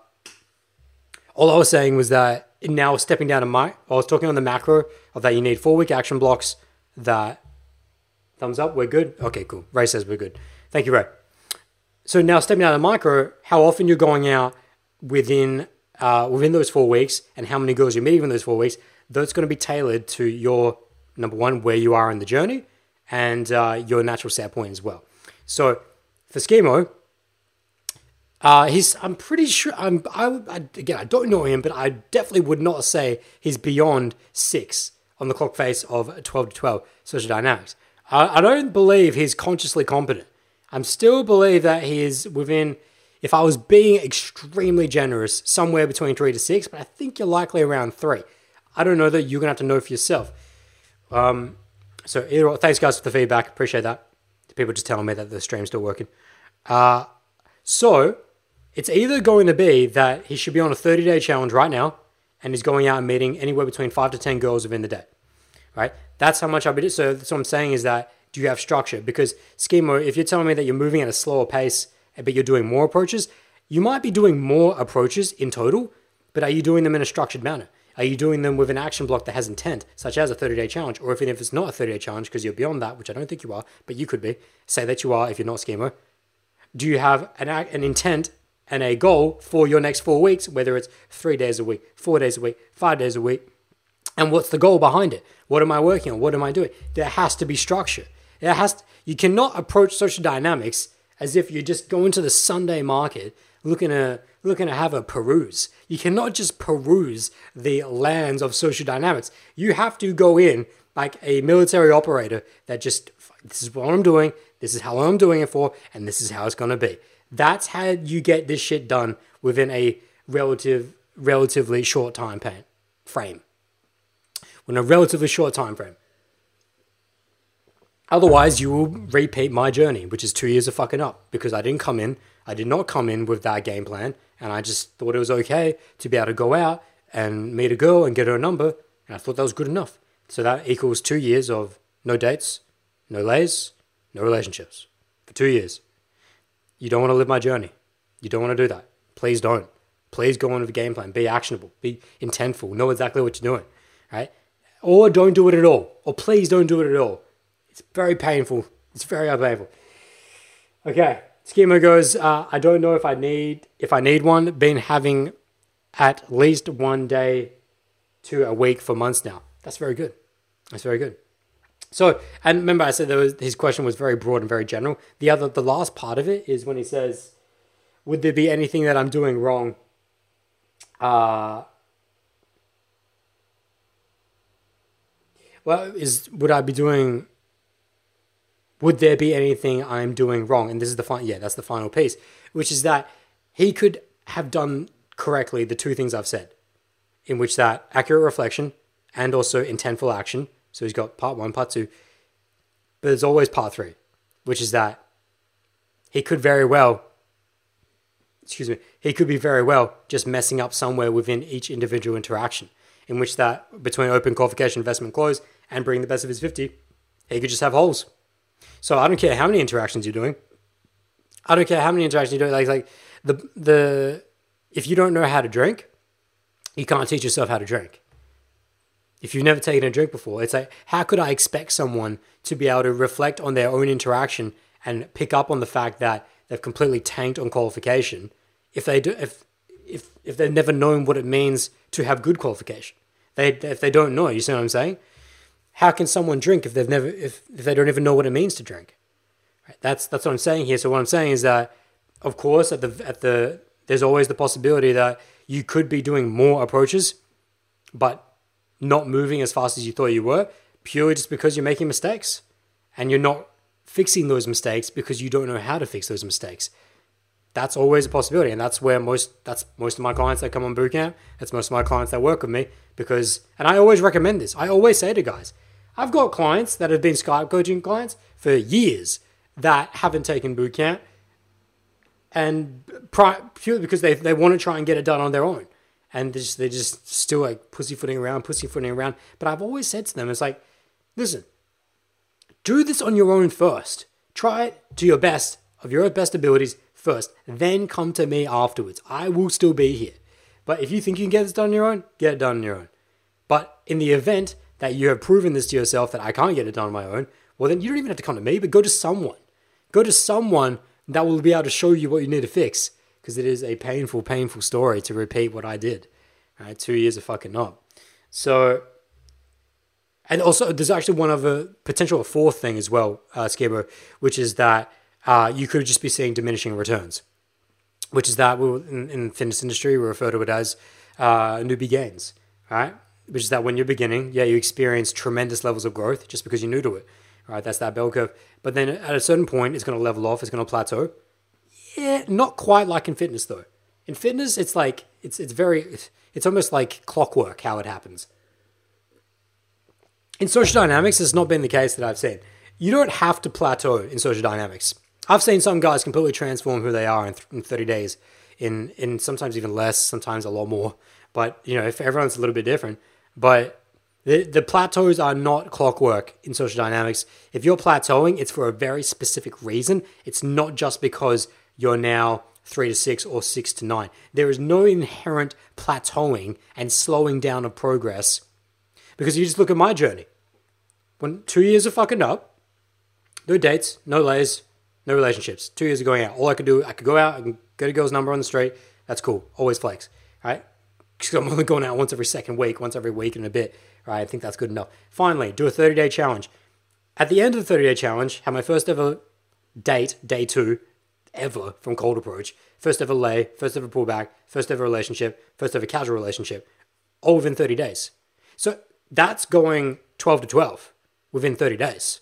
all I was saying was that now stepping down to my, I was talking on the macro of that you need four week action blocks. That thumbs up, we're good. Okay, cool. Ray says we're good. Thank you, Ray. So now stepping down to micro, how often you're going out within uh, within those four weeks, and how many girls you're meeting in those four weeks. That's going to be tailored to your number one where you are in the journey and uh, your natural set point as well. So for Schemo, uh, he's, I'm pretty sure, I'm, I, I, again, I don't know him, but I definitely would not say he's beyond six on the clock face of 12 to 12 social dynamics. I, I don't believe he's consciously competent. I'm still believe that he is within, if I was being extremely generous, somewhere between three to six, but I think you're likely around three. I don't know that you're going to have to know for yourself. Um, so, either, thanks guys for the feedback. Appreciate that. People just telling me that the stream's still working. Uh, so, it's either going to be that he should be on a 30 day challenge right now and he's going out and meeting anywhere between five to 10 girls within the day, right? That's how much I'll be. So, that's what I'm saying is that do you have structure? Because schema, if you're telling me that you're moving at a slower pace, but you're doing more approaches, you might be doing more approaches in total, but are you doing them in a structured manner? Are you doing them with an action block that has intent, such as a 30 day challenge? Or if, if it's not a 30 day challenge because you're beyond that, which I don't think you are, but you could be, say that you are if you're not a schemer. Do you have an, an intent and a goal for your next four weeks, whether it's three days a week, four days a week, five days a week. And what's the goal behind it? What am I working on? What am I doing? There has to be structure. There has to, you cannot approach social dynamics as if you're just going to the Sunday market looking to looking to have a peruse. You cannot just peruse the lands of social dynamics. You have to go in like a military operator that just this is what I'm doing, this is how I'm doing it for, and this is how it's gonna be. That's how you get this shit done within a relative, relatively short time pan, frame. Within a relatively short time frame. Otherwise, you will repeat my journey, which is two years of fucking up because I didn't come in. I did not come in with that game plan, and I just thought it was okay to be able to go out and meet a girl and get her a number, and I thought that was good enough. So that equals two years of no dates, no lays, no relationships for two years. You don't want to live my journey. You don't want to do that. Please don't. Please go on with a game plan. Be actionable. Be intentful. Know exactly what you're doing. Right? Or don't do it at all. Or please don't do it at all. It's very painful. It's very painful. Okay. Schema goes, uh, I don't know if I need if I need one. Been having at least one day to a week for months now. That's very good. That's very good. So, and remember, I said there was, his question was very broad and very general. The other, the last part of it is when he says, "Would there be anything that I'm doing wrong?" Uh, well, is would I be doing would there be anything I'm doing wrong? And this is the final. Yeah, that's the final piece, which is that he could have done correctly the two things I've said, in which that accurate reflection and also intentful action. So he's got part one, part two, but there's always part three, which is that he could very well excuse me, he could be very well just messing up somewhere within each individual interaction, in which that between open qualification, investment close, and bring the best of his 50, he could just have holes. So I don't care how many interactions you're doing. I don't care how many interactions you're doing. Like, like the, the, if you don't know how to drink, you can't teach yourself how to drink. If you've never taken a drink before, it's like, how could I expect someone to be able to reflect on their own interaction and pick up on the fact that they've completely tanked on qualification if they do if if if they've never known what it means to have good qualification. They if they don't know, you see what I'm saying? How can someone drink if they've never if, if they don't even know what it means to drink? Right? That's that's what I'm saying here. So what I'm saying is that of course at the at the there's always the possibility that you could be doing more approaches, but not moving as fast as you thought you were, purely just because you're making mistakes. And you're not fixing those mistakes because you don't know how to fix those mistakes. That's always a possibility, and that's where most that's most of my clients that come on bootcamp. That's most of my clients that work with me because, and I always recommend this. I always say to guys, I've got clients that have been Skype coaching clients for years that haven't taken bootcamp, and purely because they they want to try and get it done on their own, and they're just, they're just still like pussyfooting around, pussyfooting around. But I've always said to them, it's like, listen, do this on your own first. Try it to your best of your best abilities first, then come to me afterwards. I will still be here. But if you think you can get this done on your own, get it done on your own. But in the event that you have proven this to yourself that I can't get it done on my own, well, then you don't even have to come to me, but go to someone. Go to someone that will be able to show you what you need to fix because it is a painful, painful story to repeat what I did. Right? Two years of fucking up. So and also, there's actually one other potential fourth thing as well, uh, which is that uh, you could just be seeing diminishing returns, which is that we in, in fitness industry we refer to it as uh, newbie gains, right? Which is that when you're beginning, yeah, you experience tremendous levels of growth just because you're new to it, right? That's that bell curve. But then at a certain point, it's going to level off. It's going to plateau. Yeah, not quite like in fitness though. In fitness, it's like it's it's very it's almost like clockwork how it happens in social dynamics, it's not been the case that I've seen. You don't have to plateau in social dynamics. I've seen some guys completely transform who they are in, th- in 30 days, in in sometimes even less, sometimes a lot more. But you know, if everyone's a little bit different, but the, the plateaus are not clockwork in social dynamics. If you're plateauing, it's for a very specific reason. It's not just because you're now three to six or six to nine. There is no inherent plateauing and slowing down of progress because you just look at my journey when two years of fucking up, no dates, no lays, no relationships. Two years of going out. All I could do, I could go out, can get a girl's number on the street. That's cool. Always flex, right? Because I'm only going out once every second week, once every week and a bit, right? I think that's good enough. Finally, do a 30 day challenge. At the end of the 30 day challenge, have my first ever date, day two, ever from cold approach. First ever lay, first ever pullback, first ever relationship, first ever casual relationship, all within 30 days. So that's going 12 to 12 within 30 days.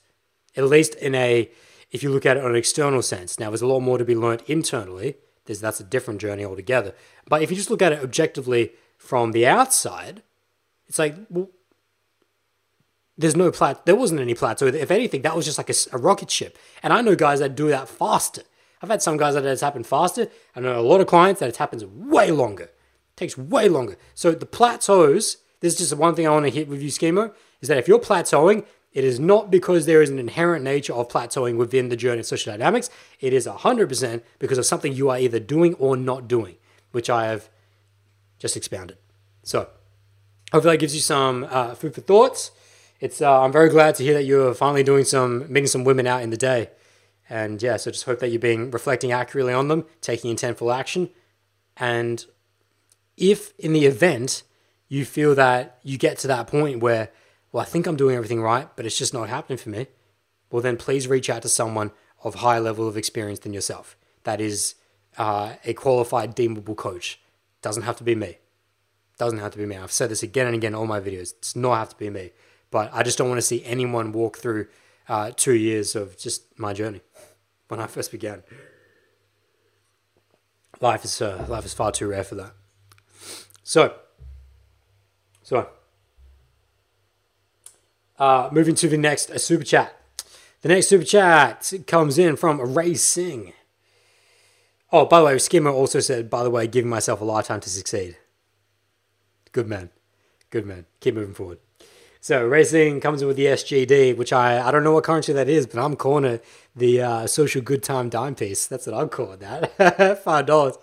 At least in a, if you look at it on an external sense. Now, there's a lot more to be learned internally. There's, that's a different journey altogether. But if you just look at it objectively from the outside, it's like, well, there's no plat. There wasn't any plateau. If anything, that was just like a, a, rocket ship. And I know guys that do that faster. I've had some guys that it's happened faster. I know a lot of clients that it happens way longer. It takes way longer. So the plateaus. This is just the one thing I want to hit with you, Schemo, is that if you're plateauing, it is not because there is an inherent nature of plateauing within the journey of social dynamics. It is 100% because of something you are either doing or not doing, which I have just expounded. So, hopefully, that gives you some uh, food for thoughts. It's uh, I'm very glad to hear that you're finally doing some meeting some women out in the day, and yeah, so just hope that you're being reflecting accurately on them, taking intentful action, and if in the event you feel that you get to that point where well, I think I'm doing everything right, but it's just not happening for me, well, then please reach out to someone of higher level of experience than yourself. That is uh, a qualified, deemable coach. Doesn't have to be me. Doesn't have to be me. I've said this again and again in all my videos. It does not have to be me. but I just don't want to see anyone walk through uh, two years of just my journey when I first began. Life is uh, life is far too rare for that. So, so uh, moving to the next super chat. The next super chat comes in from Ray Singh. Oh, by the way, Skimmer also said, by the way, giving myself a lifetime to succeed. Good man. Good man. Keep moving forward. So Ray Singh comes in with the SGD, which I I don't know what currency that is, but I'm calling it the uh, social good time dime piece. That's what I'm calling that. Five dollars,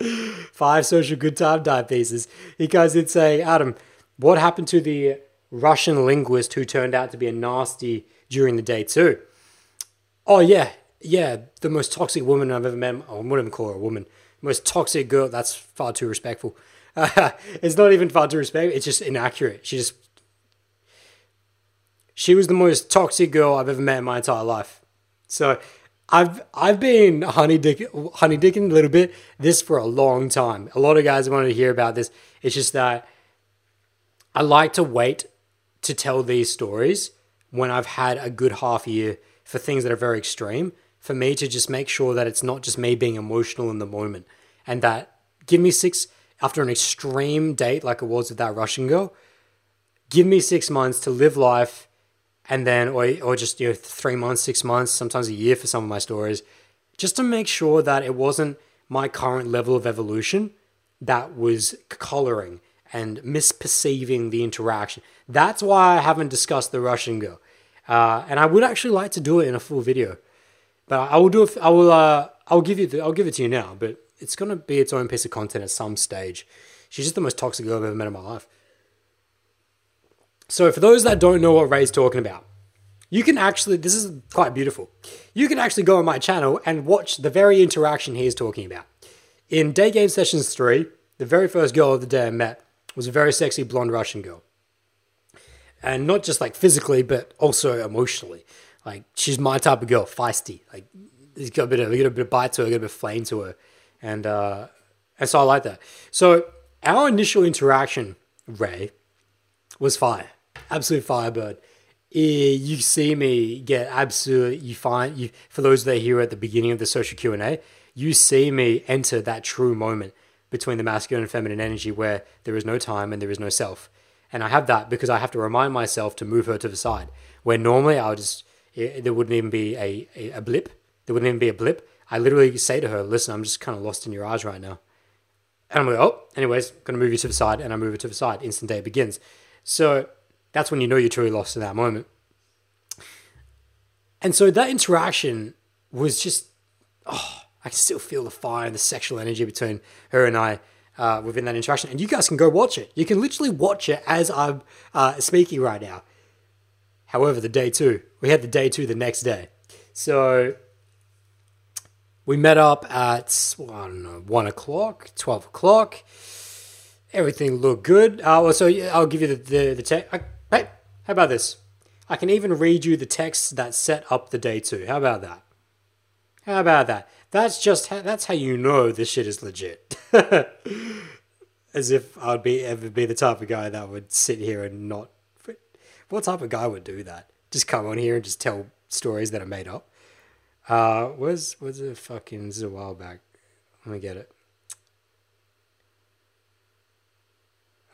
five social good time dime pieces. Goes in saying, Adam, what happened to the Russian linguist who turned out to be a nasty during the day too? Oh yeah, yeah, the most toxic woman I've ever met. I wouldn't call her a woman. Most toxic girl. That's far too respectful. it's not even far too respectful. It's just inaccurate. She just she was the most toxic girl I've ever met in my entire life. So I've I've been honey dick honey dicking a little bit this for a long time. A lot of guys wanted to hear about this. It's just that I like to wait to tell these stories when I've had a good half year for things that are very extreme. For me to just make sure that it's not just me being emotional in the moment, and that give me six after an extreme date like it was with that Russian girl. Give me six months to live life and then or or just you know three months, six months, sometimes a year for some of my stories, just to make sure that it wasn't my current level of evolution that was coloring and misperceiving the interaction. That's why I haven't discussed the Russian girl, uh, and I would actually like to do it in a full video, but I will do it. I will. Uh, I'll give you. The, I'll give it to you now, but it's gonna be its own piece of content at some stage. She's just the most toxic girl I've ever met in my life. So, for those that don't know what Ray's talking about, you can actually, this is quite beautiful. You can actually go on my channel and watch the very interaction he is talking about. In Day Game Sessions 3, the very first girl of the day I met was a very sexy blonde Russian girl. And not just like physically, but also emotionally. Like, she's my type of girl, feisty. Like, she's got a bit of, got a bit of bite to her, got a bit of flame to her. And, uh, and so I like that. So, our initial interaction, Ray, was fire absolute firebird. You see me get absolute. You find you for those that are here at the beginning of the social Q and A. You see me enter that true moment between the masculine and feminine energy where there is no time and there is no self. And I have that because I have to remind myself to move her to the side. Where normally I would just, it, there wouldn't even be a, a, a, blip. There wouldn't even be a blip. I literally say to her, listen, I'm just kind of lost in your eyes right now. And I'm like, oh, anyways, going to move you to the side. And I move her to the side. Instant day begins. So that's when you know you're truly lost in that moment. And so that interaction was just, oh, I can still feel the fire and the sexual energy between her and I uh, within that interaction. And you guys can go watch it. You can literally watch it as I'm uh, speaking right now. However, the day two, we had the day two the next day. So we met up at, I don't know, one o'clock, 12 o'clock. Everything looked good. Uh, well, so I'll give you the, the, the text. Hey, how about this? I can even read you the texts that set up the day two. How about that? How about that? That's just how, that's how you know this shit is legit. As if I'd be ever be the type of guy that would sit here and not. What type of guy would do that? Just come on here and just tell stories that are made up. Uh, was was it fucking? This is a while back. Let me get it.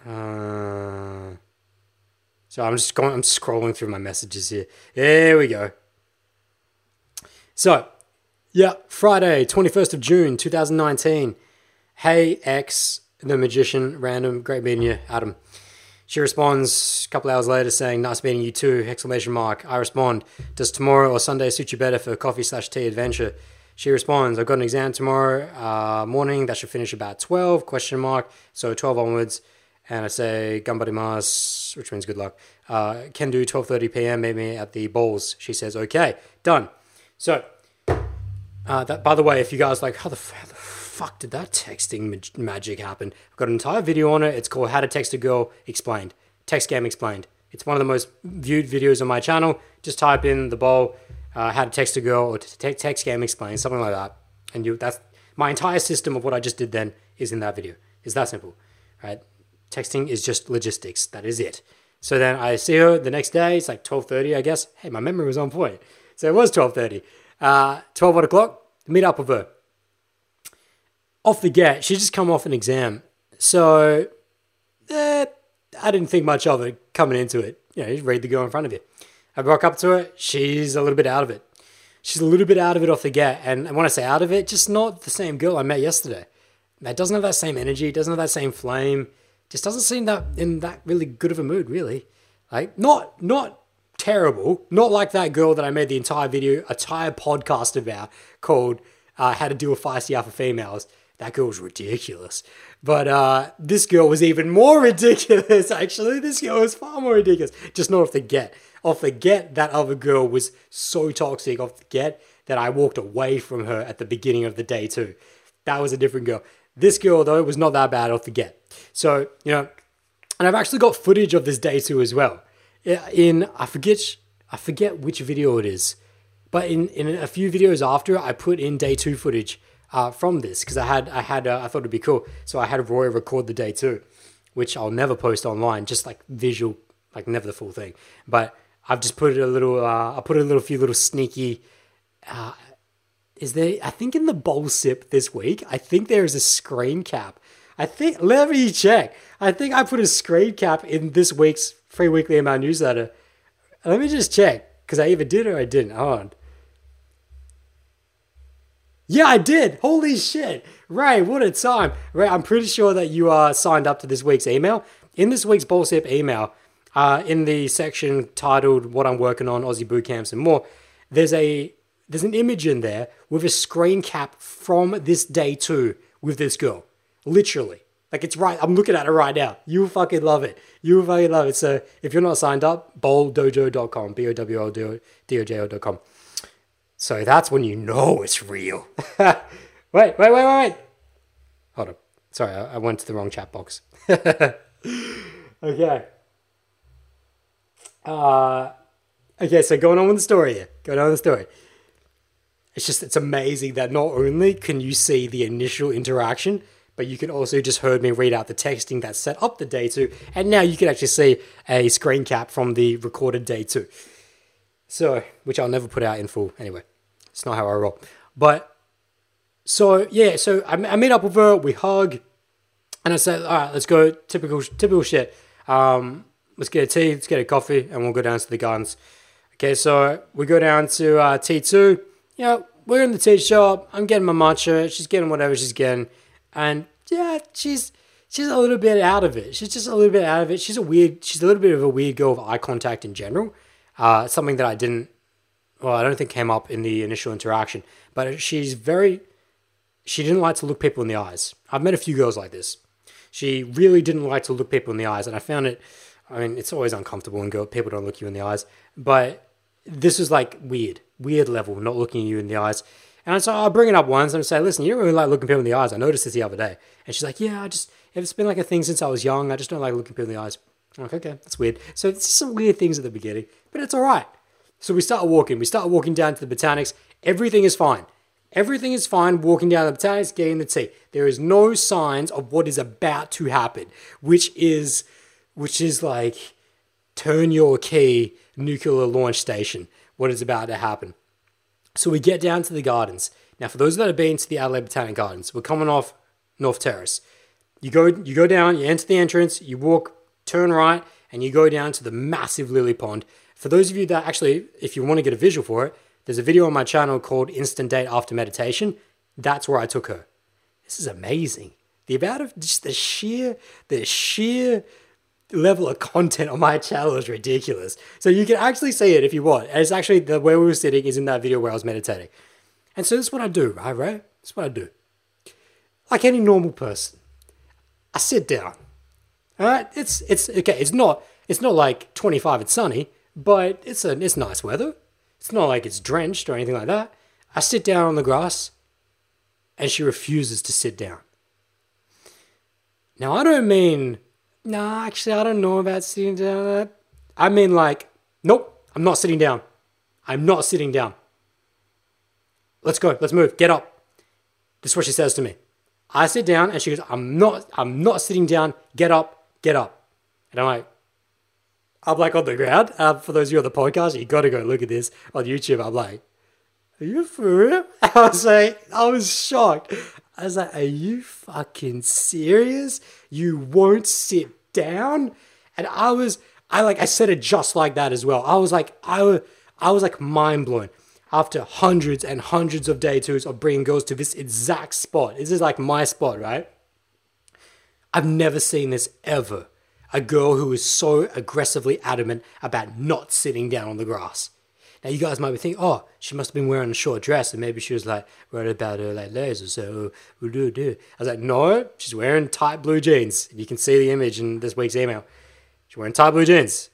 Uh. So I'm just going, I'm scrolling through my messages here. There we go. So, yeah, Friday, 21st of June, 2019. Hey, X, the magician, random, great meeting you, Adam. She responds a couple hours later saying, nice meeting you too, exclamation mark. I respond, does tomorrow or Sunday suit you better for coffee slash tea adventure? She responds, I've got an exam tomorrow uh, morning that should finish about 12, question mark. So 12 onwards and I say Gambarimas, which means good luck. Uh, can do 12:30 p.m. Meet me at the balls. She says okay, done. So uh, that by the way, if you guys like how the, how the fuck did that texting mag- magic happen? I've got an entire video on it. It's called How to Text a Girl Explained. Text Game Explained. It's one of the most viewed videos on my channel. Just type in the bowl, uh, how to text a girl or te- text game explained, something like that, and you that's my entire system of what I just did then is in that video. It's that simple, right? Texting is just logistics. That is it. So then I see her the next day. It's like 12.30, I guess. Hey, my memory was on point. So it was 12.30. Uh, 12 o'clock, meet up with her. Off the get, she just come off an exam. So eh, I didn't think much of it coming into it. You know, you read the girl in front of you. I walk up to her. She's a little bit out of it. She's a little bit out of it off the get. And when I say out of it, just not the same girl I met yesterday. That doesn't have that same energy, doesn't have that same flame, just doesn't seem that in that really good of a mood, really. Like, not not terrible, not like that girl that I made the entire video, entire podcast about called uh, How to Deal with Feisty Alpha Females. That girl was ridiculous. But uh, this girl was even more ridiculous, actually. This girl was far more ridiculous. Just not off the get. Off the get, that other girl was so toxic off the get that I walked away from her at the beginning of the day, too. That was a different girl. This girl, though, was not that bad off the get. So, you know, and I've actually got footage of this day, too, as well. In, I forget, I forget which video it is, but in, in a few videos after, I put in day two footage uh, from this because I had I had uh, I thought it'd be cool. So I had Roy record the day two, which I'll never post online, just like visual, like never the full thing. But I've just put a little. Uh, I put a little few little sneaky. Uh, is there? I think in the bowl sip this week, I think there is a screen cap. I think. Let me check. I think I put a screen cap in this week's free weekly email newsletter. Let me just check because I either did or I didn't. Hold on. Yeah, I did. Holy shit. Ray, what a time. Ray, I'm pretty sure that you are signed up to this week's email. In this week's Bowl Sip email, uh, in the section titled What I'm Working on, Aussie Boot Camps and More, there's a there's an image in there with a screen cap from this day two with this girl. Literally. Like it's right. I'm looking at it right now. You fucking love it. You fucking love it. So if you're not signed up, bowldojo.com, B-O-W-L-D-O-J-O.com. So that's when you know it's real. wait, wait, wait, wait, wait. Hold on. Sorry, I, I went to the wrong chat box. okay. Uh, okay, so going on with the story here. Going on with the story. It's just, it's amazing that not only can you see the initial interaction, but you can also just heard me read out the texting that set up the day two, and now you can actually see a screen cap from the recorded day two. So, which I'll never put out in full anyway. It's not how I roll. But so yeah, so I, I meet up with her, we hug, and I said, all right, let's go. Typical, typical shit. Um, let's get a tea, let's get a coffee, and we'll go down to the gardens. Okay, so we go down to uh, T2. You know, we're in the tea shop. I'm getting my matcha. She's getting whatever she's getting, and yeah, she's she's a little bit out of it. She's just a little bit out of it. She's a weird. She's a little bit of a weird girl of eye contact in general. Uh, something that I didn't well, I don't think came up in the initial interaction, but she's very, she didn't like to look people in the eyes. I've met a few girls like this. She really didn't like to look people in the eyes, and I found it. I mean, it's always uncomfortable when girl, people don't look you in the eyes, but this was like weird, weird level, not looking you in the eyes. And so I'll bring it up once and I say, listen, you don't really like looking people in the eyes. I noticed this the other day. And she's like, yeah, I just, it's been like a thing since I was young. I just don't like looking people in the eyes. I'm like, okay, that's weird. So it's some weird things at the beginning, but it's all right. So we start walking. We start walking down to the botanics. Everything is fine. Everything is fine walking down the botanics, getting the tea. There is no signs of what is about to happen, which is which is like turn your key nuclear launch station. What is about to happen. So we get down to the gardens. Now, for those that have been to the Adelaide Botanic Gardens, we're coming off North Terrace. You go, you go down, you enter the entrance, you walk, turn right, and you go down to the massive lily pond for those of you that actually, if you want to get a visual for it, there's a video on my channel called Instant Date After Meditation. That's where I took her. This is amazing. The amount of just the sheer, the sheer level of content on my channel is ridiculous. So you can actually see it if you want. And it's actually the where we were sitting is in that video where I was meditating. And so this is what I do, right, right? This is what I do. Like any normal person. I sit down. Alright? It's it's okay, it's not it's not like 25 and sunny but it's a it's nice weather. It's not like it's drenched or anything like that. I sit down on the grass, and she refuses to sit down. Now I don't mean no, actually I don't know about sitting down. I mean like, nope, I'm not sitting down. I'm not sitting down. Let's go, let's move, get up. This is what she says to me. I sit down and she goes, I'm not, I'm not sitting down, get up, get up. And I'm like, I'm like on the ground. Uh, for those of you on the podcast, you got to go look at this on YouTube. I'm like, are you for real? I was like, I was shocked. I was like, are you fucking serious? You won't sit down? And I was, I like, I said it just like that as well. I was like, I was, I was like mind blown after hundreds and hundreds of day twos of bringing girls to this exact spot. This is like my spot, right? I've never seen this ever. A girl who is so aggressively adamant about not sitting down on the grass. Now you guys might be thinking, oh, she must have been wearing a short dress, and maybe she was like worried about her like legs or so. I was like, no, she's wearing tight blue jeans. If you can see the image in this week's email, she's wearing tight blue jeans.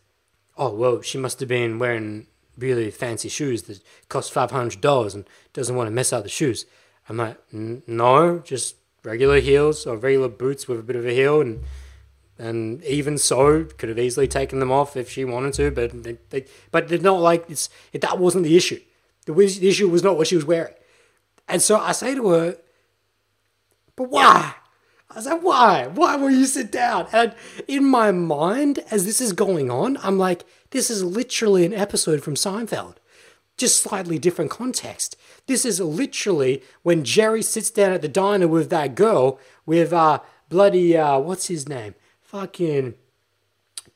Oh well, she must have been wearing really fancy shoes that cost five hundred dollars and doesn't want to mess up the shoes. I'm like, no, just regular heels or regular boots with a bit of a heel and and even so, could have easily taken them off if she wanted to, but they, they, but they're not like it's it, that wasn't the issue. The, the issue was not what she was wearing, and so I say to her, "But why?" I said, "Why? Why will you sit down?" And in my mind, as this is going on, I'm like, "This is literally an episode from Seinfeld." Just slightly different context. This is literally when Jerry sits down at the diner with that girl with uh bloody uh what's his name? Fucking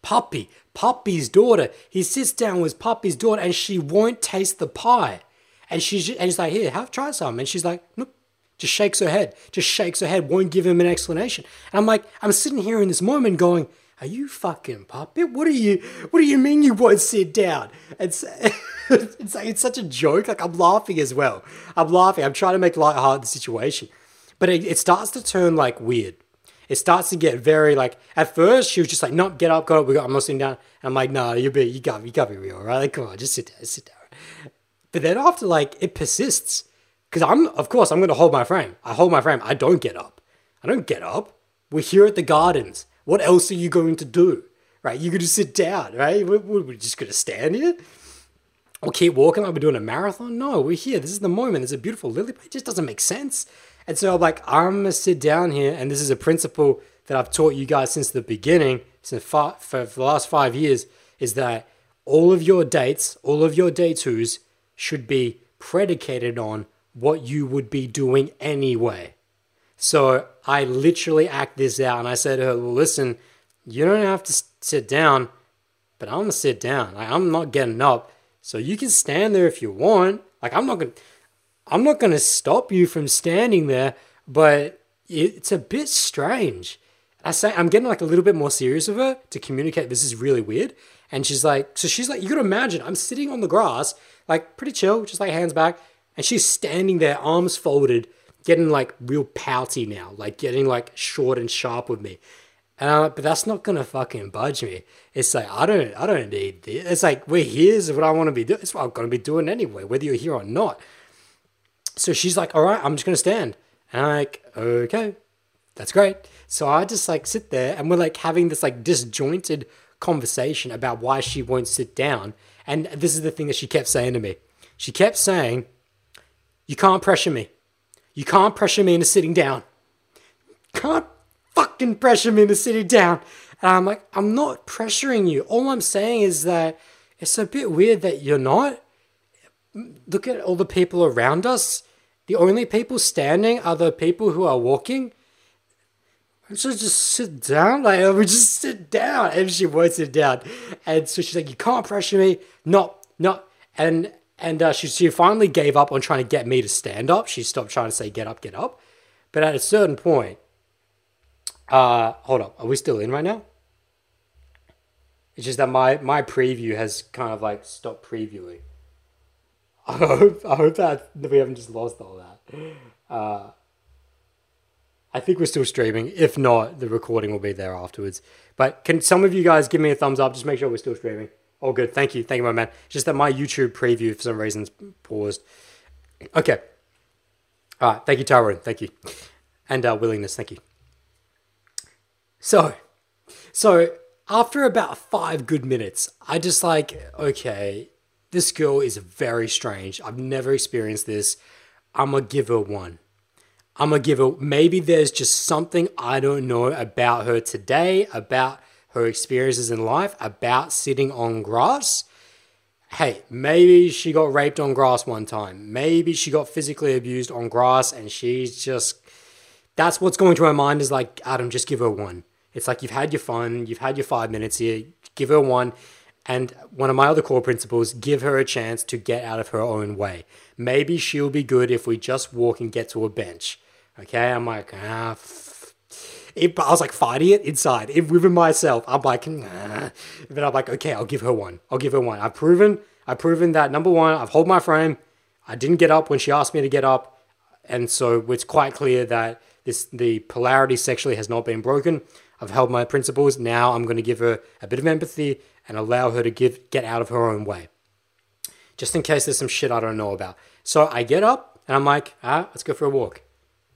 Poppie, Poppie's daughter. He sits down with Poppie's daughter and she won't taste the pie. And she's and he's like, here, have try some. And she's like, nope. Just shakes her head. Just shakes her head, won't give him an explanation. And I'm like, I'm sitting here in this moment going, are you fucking puppet? What do you what do you mean you won't sit down? It's it's like it's such a joke. Like I'm laughing as well. I'm laughing. I'm trying to make light of the situation. But it, it starts to turn like weird it starts to get very like at first she was just like, no, get up, go up, we got I'm not sitting down. And I'm like, no, you be you got you gotta be real, right? Like, come on, just sit down, sit down. But then after like it persists. Because I'm of course I'm gonna hold my frame. I hold my frame. I don't get up. I don't get up. We're here at the gardens. What else are you going to do? Right? You're gonna sit down, right? We're, we're just gonna stand here? Or keep walking like we're doing a marathon? No, we're here. This is the moment. There's a beautiful lily. It just doesn't make sense. And so I'm like, I'm gonna sit down here, and this is a principle that I've taught you guys since the beginning, since for, for the last five years, is that all of your dates, all of your day twos should be predicated on what you would be doing anyway. So I literally act this out, and I said to her, "Listen, you don't have to sit down, but I'm gonna sit down. Like, I'm not getting up, so you can stand there if you want. Like I'm not gonna." I'm not going to stop you from standing there, but it's a bit strange. I say I'm getting like a little bit more serious with her to communicate this is really weird. And she's like, so she's like, you gotta imagine, I'm sitting on the grass, like pretty chill, just like hands back, and she's standing there, arms folded, getting like real pouty now, like getting like short and sharp with me. And I'm like, but that's not gonna fucking budge me. It's like I don't, I don't need this. It's like we're here's what I want to be doing. It's what I'm gonna be doing anyway, whether you're here or not. So she's like, all right, I'm just going to stand. And I'm like, okay, that's great. So I just like sit there and we're like having this like disjointed conversation about why she won't sit down. And this is the thing that she kept saying to me. She kept saying, you can't pressure me. You can't pressure me into sitting down. Can't fucking pressure me into sitting down. And I'm like, I'm not pressuring you. All I'm saying is that it's a bit weird that you're not look at all the people around us. The only people standing are the people who are walking. So just sit down, like we just sit down, and she won't sit down, and so she's like, "You can't pressure me, not, not," and and uh, she she finally gave up on trying to get me to stand up. She stopped trying to say, "Get up, get up," but at a certain point, uh, hold up, are we still in right now? It's just that my my preview has kind of like stopped previewing. I hope I hope that we haven't just lost all that. Uh, I think we're still streaming. If not, the recording will be there afterwards. But can some of you guys give me a thumbs up? Just make sure we're still streaming. All good. Thank you. Thank you, my man. just that my YouTube preview for some reasons paused. Okay. All right. Thank you, Tyrone. Thank you. And uh, willingness. Thank you. So, so after about five good minutes, I just like, okay, this girl is very strange. I've never experienced this. I'm gonna give her one. I'm gonna give her maybe there's just something I don't know about her today, about her experiences in life about sitting on grass. Hey, maybe she got raped on grass one time. Maybe she got physically abused on grass and she's just. That's what's going through her mind is like, Adam, just give her one. It's like you've had your fun, you've had your five minutes here, give her one. And one of my other core principles give her a chance to get out of her own way. Maybe she'll be good if we just walk and get to a bench. Okay, I'm like, ah, it, I was like fighting it inside, it, within myself. I'm like, nah. But I'm like, okay, I'll give her one. I'll give her one. I've proven, I've proven that number one, I've hold my frame. I didn't get up when she asked me to get up, and so it's quite clear that this the polarity sexually has not been broken. I've held my principles. Now I'm going to give her a bit of empathy and allow her to give get out of her own way, just in case there's some shit I don't know about. So I get up and I'm like, ah, let's go for a walk.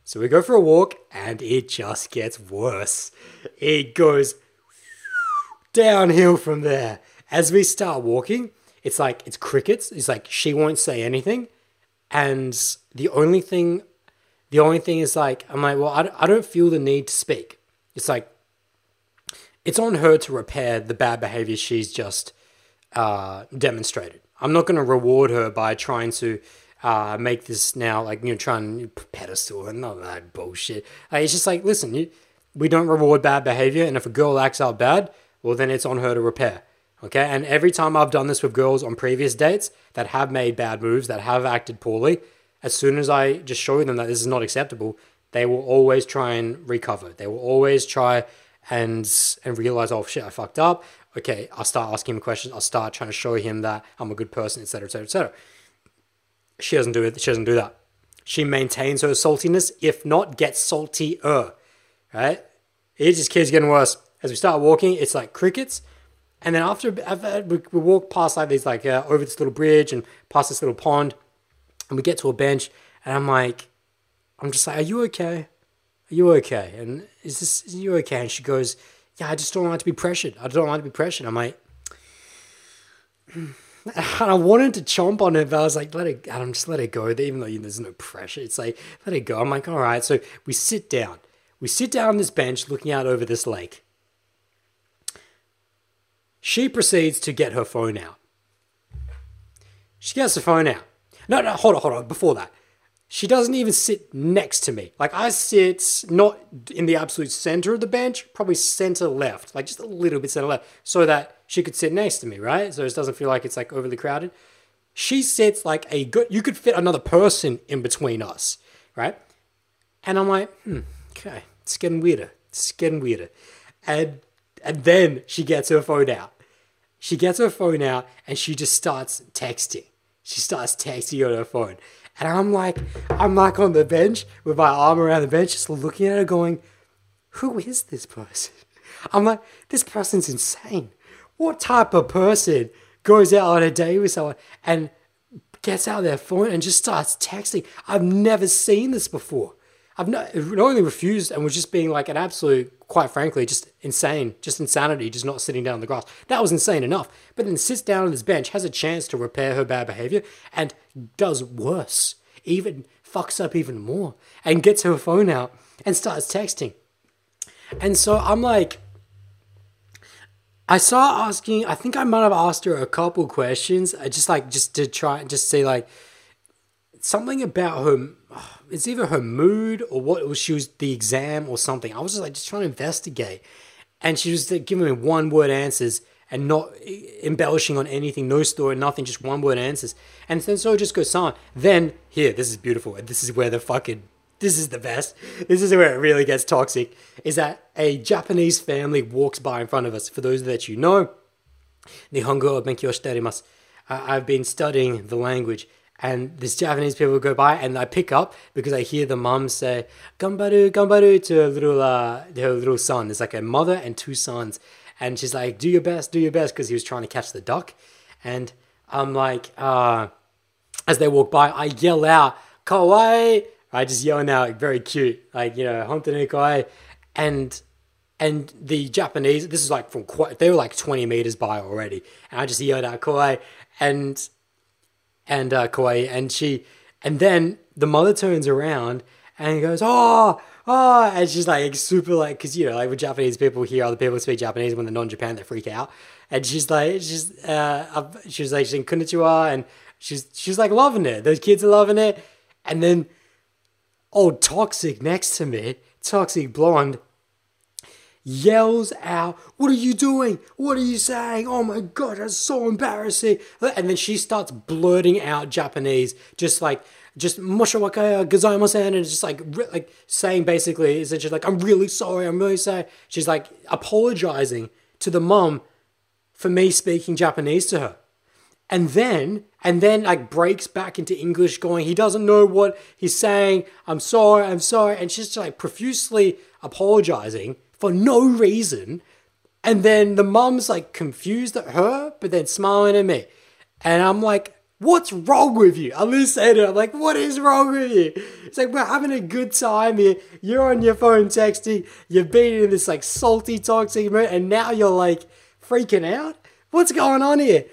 So we go for a walk and it just gets worse. It goes downhill from there. As we start walking, it's like it's crickets. It's like she won't say anything. And the only thing, the only thing is like, I'm like, well, I, I don't feel the need to speak. It's like, it's on her to repair the bad behavior she's just uh, demonstrated. I'm not going to reward her by trying to uh, make this now like you know trying to pedestal and all that bullshit. It's just like listen, you, we don't reward bad behavior, and if a girl acts out bad, well then it's on her to repair. Okay, and every time I've done this with girls on previous dates that have made bad moves, that have acted poorly, as soon as I just show them that this is not acceptable, they will always try and recover. They will always try and and realize, oh shit, I fucked up. Okay, I'll start asking him questions. I'll start trying to show him that I'm a good person, etc., etc., etc. She doesn't do it. She doesn't do that. She maintains her saltiness, if not gets saltier. Right? It just keeps getting worse. As we start walking, it's like crickets. And then after, we, we walk past like these, like uh, over this little bridge and past this little pond, and we get to a bench, and I'm like, I'm just like, are you okay? Are you okay? And is this, is you okay? And she goes, yeah, I just don't like to be pressured. I don't like to be pressured. I'm like, hmm. And I wanted to chomp on it, but I was like, let it, Adam, just let it go. Even though there's no pressure, it's like, let it go. I'm like, all right. So we sit down. We sit down on this bench looking out over this lake. She proceeds to get her phone out. She gets her phone out. No, no, hold on, hold on. Before that, she doesn't even sit next to me. Like I sit not in the absolute center of the bench, probably center left, like just a little bit center left, so that she could sit next to me, right? So it doesn't feel like it's like overly crowded. She sits like a good, you could fit another person in between us, right? And I'm like, hmm, okay, it's getting weirder. It's getting weirder. And and then she gets her phone out. She gets her phone out and she just starts texting. She starts texting on her phone. And I'm like, I'm like on the bench with my arm around the bench, just looking at her, going, Who is this person? I'm like, This person's insane. What type of person goes out on a date with someone and gets out their phone and just starts texting? I've never seen this before. I've not, not only refused and was just being like an absolute, quite frankly, just insane, just insanity, just not sitting down on the grass. That was insane enough. But then sits down on this bench, has a chance to repair her bad behavior, and does worse, even fucks up even more, and gets her phone out and starts texting. And so I'm like, I saw asking, I think I might have asked her a couple questions, I just like, just to try just say like, something about her it's either her mood or what was she was the exam or something. I was just like just trying to investigate, and she was giving me one word answers and not embellishing on anything, no story, nothing, just one word answers. And then so it just goes on. Then here, this is beautiful, this is where the fucking this is the best. This is where it really gets toxic. Is that a Japanese family walks by in front of us? For those that you know, Nihongo shite I've been studying the language and these Japanese people go by and I pick up because I hear the mom say "gambaru, gambaru" to her little uh, her little son. There's like a mother and two sons, and she's like, "Do your best, do your best," because he was trying to catch the duck. And I'm like, uh, as they walk by, I yell out "kawaii." I just yelling out very cute, like you know, "hontoni kawaii," and and the Japanese. This is like from quite. They were like 20 meters by already, and I just yelled out "kawaii," and and uh, Kawaii, and she, and then the mother turns around and goes, oh, oh, and she's like super like, cause you know, like when Japanese people hear other people speak Japanese when they're non-Japan, they freak out. And she's like, she's, uh, she's like, she's in konnichiwa, and she's, she's like loving it. Those kids are loving it. And then, old toxic next to me, toxic blonde, yells out, What are you doing? What are you saying? Oh my god, that's so embarrassing. And then she starts blurting out Japanese, just like, just moushiwake gozaimasen, and just like, like saying basically, is it just like, I'm really sorry, I'm really sorry. She's like apologizing to the mom for me speaking Japanese to her. And then, and then like breaks back into English going, he doesn't know what he's saying. I'm sorry, I'm sorry. And she's just like profusely apologizing for no reason. And then the mom's like confused at her, but then smiling at me. And I'm like, what's wrong with you? I'm her. I'm like, what is wrong with you? It's like, we're having a good time here. You're on your phone texting. You've been in this like salty, toxic mood. And now you're like freaking out. What's going on here?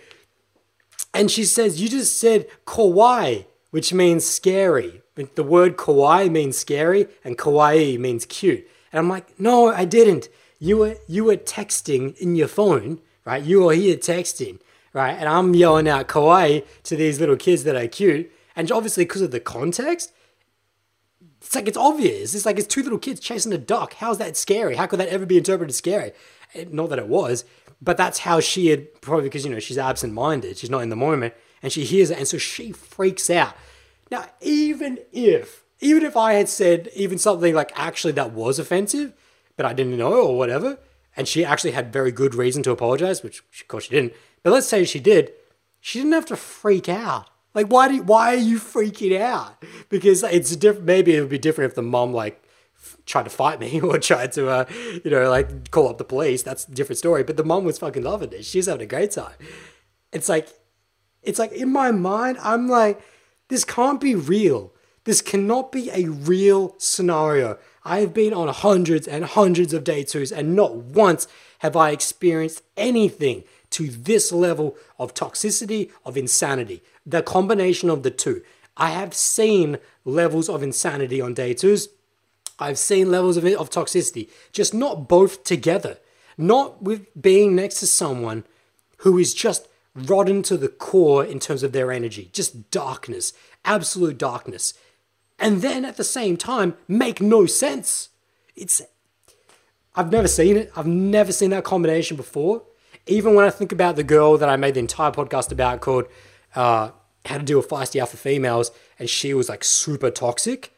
And she says, You just said kowai, which means scary. The word kowai means scary, and kawaii means cute. And I'm like, No, I didn't. You were you were texting in your phone, right? You were here texting, right? And I'm yelling out kawaii to these little kids that are cute. And obviously, because of the context, it's like it's obvious. It's like it's two little kids chasing a duck. How's that scary? How could that ever be interpreted scary? Not that it was, but that's how she had probably because you know she's absent-minded she's not in the moment and she hears it and so she freaks out now even if even if i had said even something like actually that was offensive but i didn't know or whatever and she actually had very good reason to apologize which of course she didn't but let's say she did she didn't have to freak out like why do why are you freaking out because it's different maybe it would be different if the mom like tried to fight me or tried to, uh, you know, like call up the police. That's a different story. But the mom was fucking loving it. She's having a great time. It's like, it's like in my mind, I'm like, this can't be real. This cannot be a real scenario. I have been on hundreds and hundreds of day twos, and not once have I experienced anything to this level of toxicity, of insanity. The combination of the two. I have seen levels of insanity on day twos I've seen levels of, of toxicity, just not both together. Not with being next to someone who is just rotten to the core in terms of their energy, just darkness, absolute darkness. And then at the same time, make no sense. It's, I've never seen it. I've never seen that combination before. Even when I think about the girl that I made the entire podcast about called uh, How to Deal with Feisty Alpha Females, and she was like super toxic,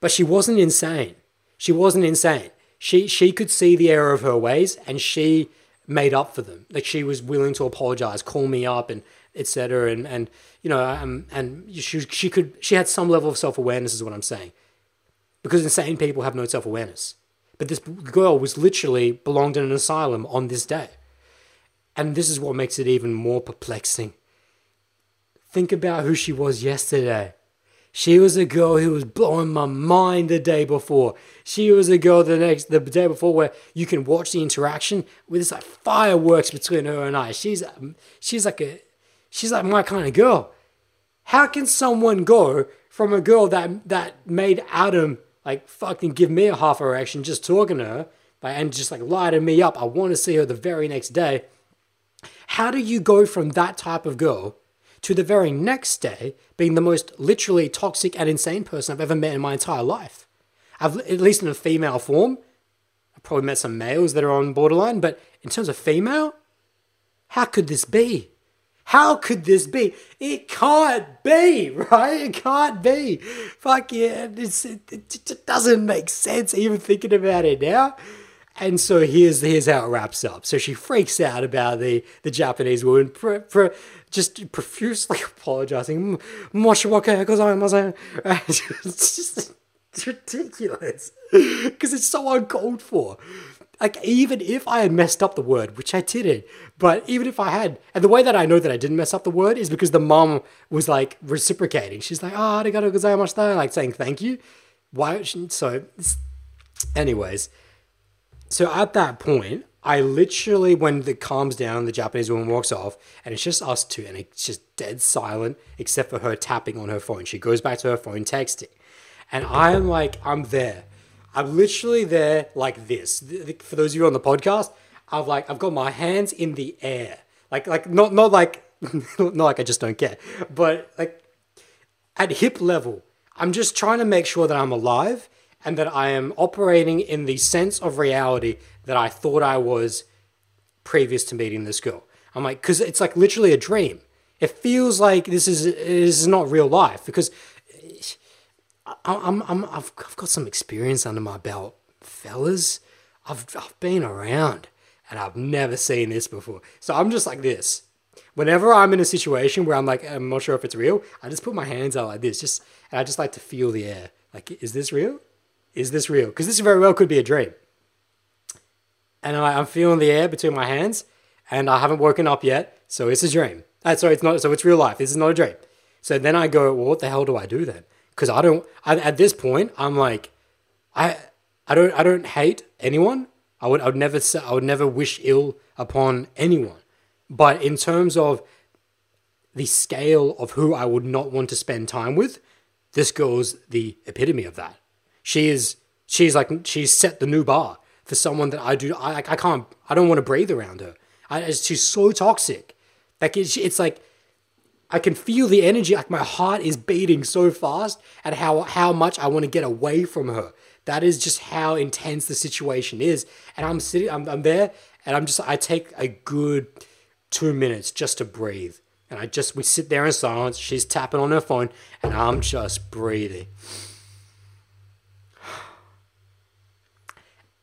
but she wasn't insane. She wasn't insane. She she could see the error of her ways and she made up for them. Like she was willing to apologize, call me up, and etc. And and you know, um, and she she could she had some level of self awareness, is what I'm saying, because insane people have no self awareness. But this girl was literally belonged in an asylum on this day, and this is what makes it even more perplexing. Think about who she was yesterday. She was a girl who was blowing my mind the day before. She was a girl the next the day before where you can watch the interaction with this like fireworks between her and I. She's she's like a she's like my kind of girl. How can someone go from a girl that that made Adam like fucking give me a half erection just talking to her like, and just like lighting me up? I want to see her the very next day. How do you go from that type of girl to the very next day being the most literally toxic and insane person I've ever met in my entire life. I've, at least in a female form, I've probably met some males that are on borderline, but in terms of female, how could this be? How could this be? It can't be, right? It can't be. Fuck yeah, it, it doesn't make sense even thinking about it now. And so here's here's how it wraps up. So she freaks out about the the Japanese woman, pr- pr- just profusely apologizing. It's just it's ridiculous because it's so uncalled for. Like even if I had messed up the word, which I didn't, but even if I had, and the way that I know that I didn't mess up the word is because the mom was like reciprocating. She's like, "Ah, oh, arigato gozaimashita," like saying thank you. Why? So, anyways so at that point, I literally, when it calms down, the Japanese woman walks off, and it's just us two, and it's just dead silent, except for her tapping on her phone. She goes back to her phone, texting. and I'm like, I'm there. I'm literally there like this. For those of you on the podcast, I've like I've got my hands in the air, like like not not like not like I just don't care, but like at hip level. I'm just trying to make sure that I'm alive and that I am operating in the sense of reality that I thought I was previous to meeting this girl. I'm like, because it's like literally a dream. It feels like this is is not real life because I'm, I'm, I've, I've got some experience under my belt, fellas. I've, I've been around and I've never seen this before. So I'm just like this. Whenever I'm in a situation where I'm like, I'm not sure if it's real, I just put my hands out like this, just and I just like to feel the air. Like, is this real? Is this real? Because this very well could be a dream. And I, I'm feeling the air between my hands, and I haven't woken up yet, so it's a dream. Uh, sorry, it's not. So it's real life. This is not a dream. So then I go, well, what the hell do I do then? Because I don't. I, at this point, I'm like, I I don't I don't hate anyone. I would I would never say, I would never wish ill upon anyone. But in terms of the scale of who I would not want to spend time with, this girl's the epitome of that. She is she's like she's set the new bar for someone that I do I I can't I don't want to breathe around her. I, she's so toxic. Like it's, it's like I can feel the energy, like my heart is beating so fast at how how much I want to get away from her. That is just how intense the situation is. And I'm sitting, I'm, I'm there, and I'm just, I take a good two minutes just to breathe. And I just, we sit there in silence. She's tapping on her phone, and I'm just breathing.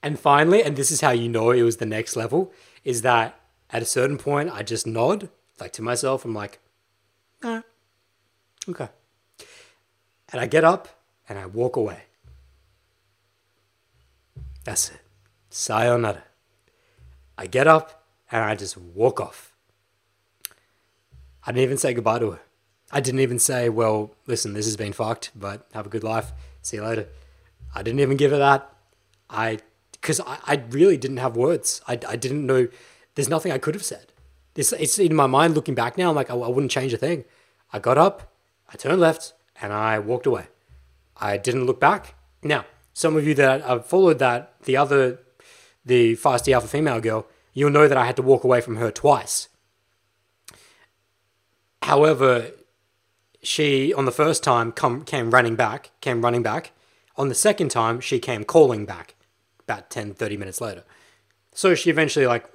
And finally, and this is how you know it was the next level, is that at a certain point, I just nod, like to myself. I'm like, Nah. Okay. And I get up and I walk away. That's it. Sayonara. I get up and I just walk off. I didn't even say goodbye to her. I didn't even say, well, listen, this has been fucked, but have a good life. See you later. I didn't even give her that. I, because I, I really didn't have words. I, I didn't know, there's nothing I could have said. It's, it's in my mind looking back now. I'm like, I, I wouldn't change a thing. I got up, I turned left, and I walked away. I didn't look back. Now, some of you that have followed that, the other, the feisty alpha female girl, you'll know that I had to walk away from her twice. However, she on the first time come came running back, came running back. On the second time, she came calling back about 10, 30 minutes later. So she eventually like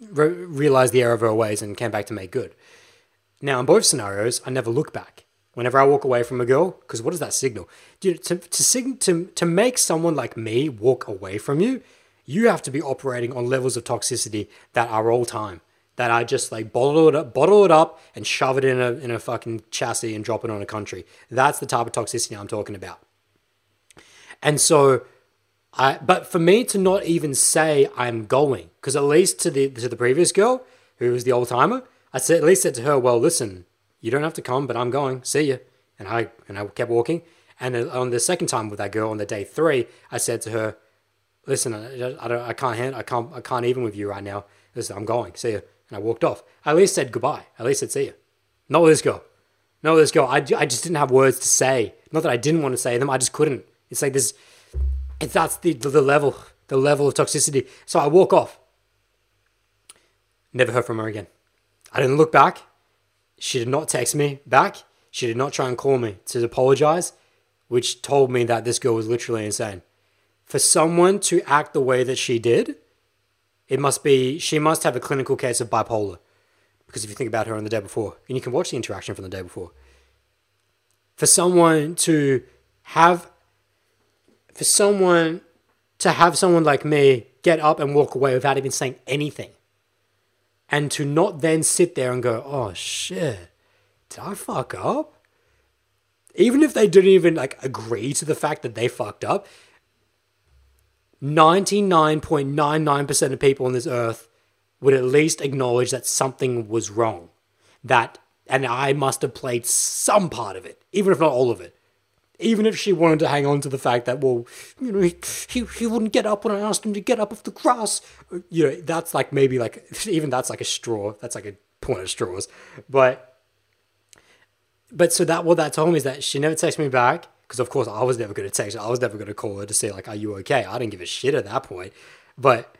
re- realized the error of her ways and came back to make good. Now, in both scenarios, I never look back. Whenever I walk away from a girl, because what does that signal? Dude, to, to, sig- to, to make someone like me walk away from you, you have to be operating on levels of toxicity that are all time. That I just like bottle it up, bottle it up, and shove it in a in a fucking chassis and drop it on a country. That's the type of toxicity I'm talking about. And so, I but for me to not even say I'm going, because at least to the to the previous girl who was the old timer, I said, at least said to her, well, listen, you don't have to come, but I'm going. See you. And I and I kept walking. And on the second time with that girl on the day three, I said to her, listen, I, I don't, I can't hand, I can't, I can't even with you right now. Listen, I'm going. See you. And I walked off. I at least said goodbye. At least said see you. Not with this girl. Not with this girl. I, I just didn't have words to say. Not that I didn't want to say them. I just couldn't. It's like this. It's that's the the level, the level of toxicity. So I walk off. Never heard from her again. I didn't look back. She did not text me back. She did not try and call me to apologize, which told me that this girl was literally insane. For someone to act the way that she did, it must be, she must have a clinical case of bipolar. Because if you think about her on the day before, and you can watch the interaction from the day before, for someone to have, for someone to have someone like me get up and walk away without even saying anything and to not then sit there and go, oh shit, did I fuck up? Even if they didn't even like agree to the fact that they fucked up, 99.99% of people on this earth would at least acknowledge that something was wrong. That, and I must have played some part of it, even if not all of it even if she wanted to hang on to the fact that, well, you know, he, he, he wouldn't get up when I asked him to get up off the grass. You know, that's like maybe like, even that's like a straw. That's like a point of straws. But, but so that, what that told me is that she never texted me back. Because, of course, I was never going to text her. I was never going to call her to say, like, are you okay? I didn't give a shit at that point. But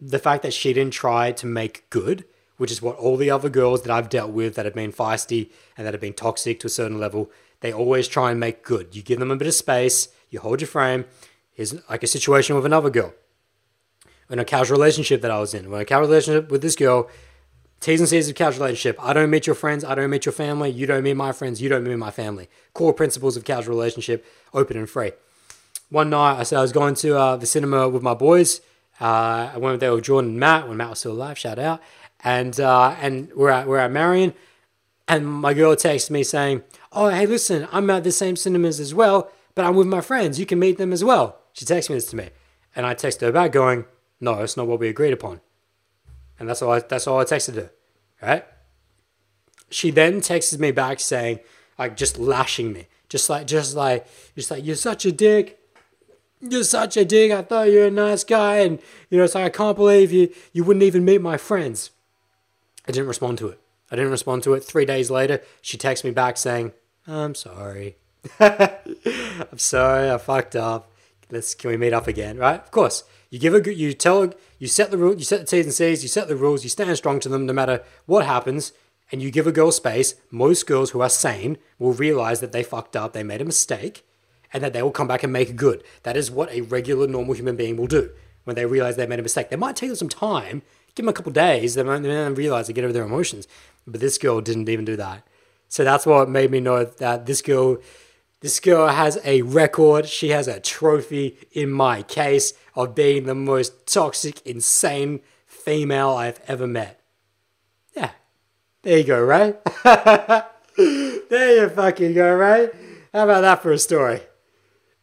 the fact that she didn't try to make good, which is what all the other girls that I've dealt with that have been feisty and that have been toxic to a certain level, they always try and make good. You give them a bit of space, you hold your frame. Here's like a situation with another girl. In a casual relationship that I was in, when a casual relationship with this girl, T's and C's of casual relationship. I don't meet your friends. I don't meet your family. You don't meet my friends. You don't meet my family. Core principles of casual relationship, open and free. One night, I said I was going to uh, the cinema with my boys. Uh, I went there with Jordan and Matt when Matt was still alive. Shout out. And uh, and we're at we're at Marion, and my girl texts me saying, "Oh, hey, listen, I'm at the same cinemas as well, but I'm with my friends. You can meet them as well." She texts me this to me, and I text her back going, "No, it's not what we agreed upon." And that's all I, that's all I texted her, right? She then texted me back saying, like just lashing me, just like just like just like you're such a dick. You're such a dick. I thought you were a nice guy, and you know it's like I can't believe you you wouldn't even meet my friends. I didn't respond to it. I didn't respond to it. Three days later, she texts me back saying, "I'm sorry. I'm sorry. I fucked up. Let's can we meet up again?" Right? Of course. You give a you tell you set the rule, you set the T's and C's, you set the rules, you stand strong to them no matter what happens, and you give a girl space. Most girls who are sane will realize that they fucked up, they made a mistake, and that they will come back and make good. That is what a regular normal human being will do when they realize they made a mistake. They might take them some time, give them a couple days, they might, they realize they get over their emotions. But this girl didn't even do that. So that's what made me know that this girl this girl has a record. She has a trophy in my case of being the most toxic, insane female I've ever met. Yeah. There you go, right? there you fucking go, right? How about that for a story?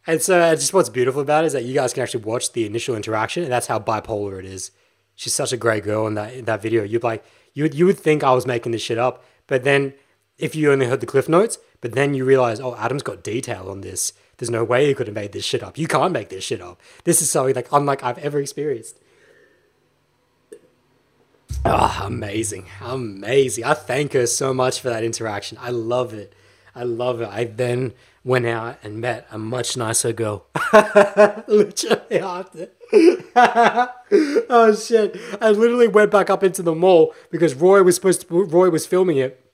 And so, just what's beautiful about it is that you guys can actually watch the initial interaction, and that's how bipolar it is. She's such a great girl in that in that video. You'd like you would, you would think I was making this shit up, but then if you only heard the cliff notes, but then you realize, oh, Adam's got detail on this. There's no way he could have made this shit up. You can't make this shit up. This is something like unlike I've ever experienced. Ah, oh, amazing. Amazing. I thank her so much for that interaction. I love it. I love it. I then went out and met a much nicer girl. literally after. oh shit. I literally went back up into the mall because Roy was supposed to Roy was filming it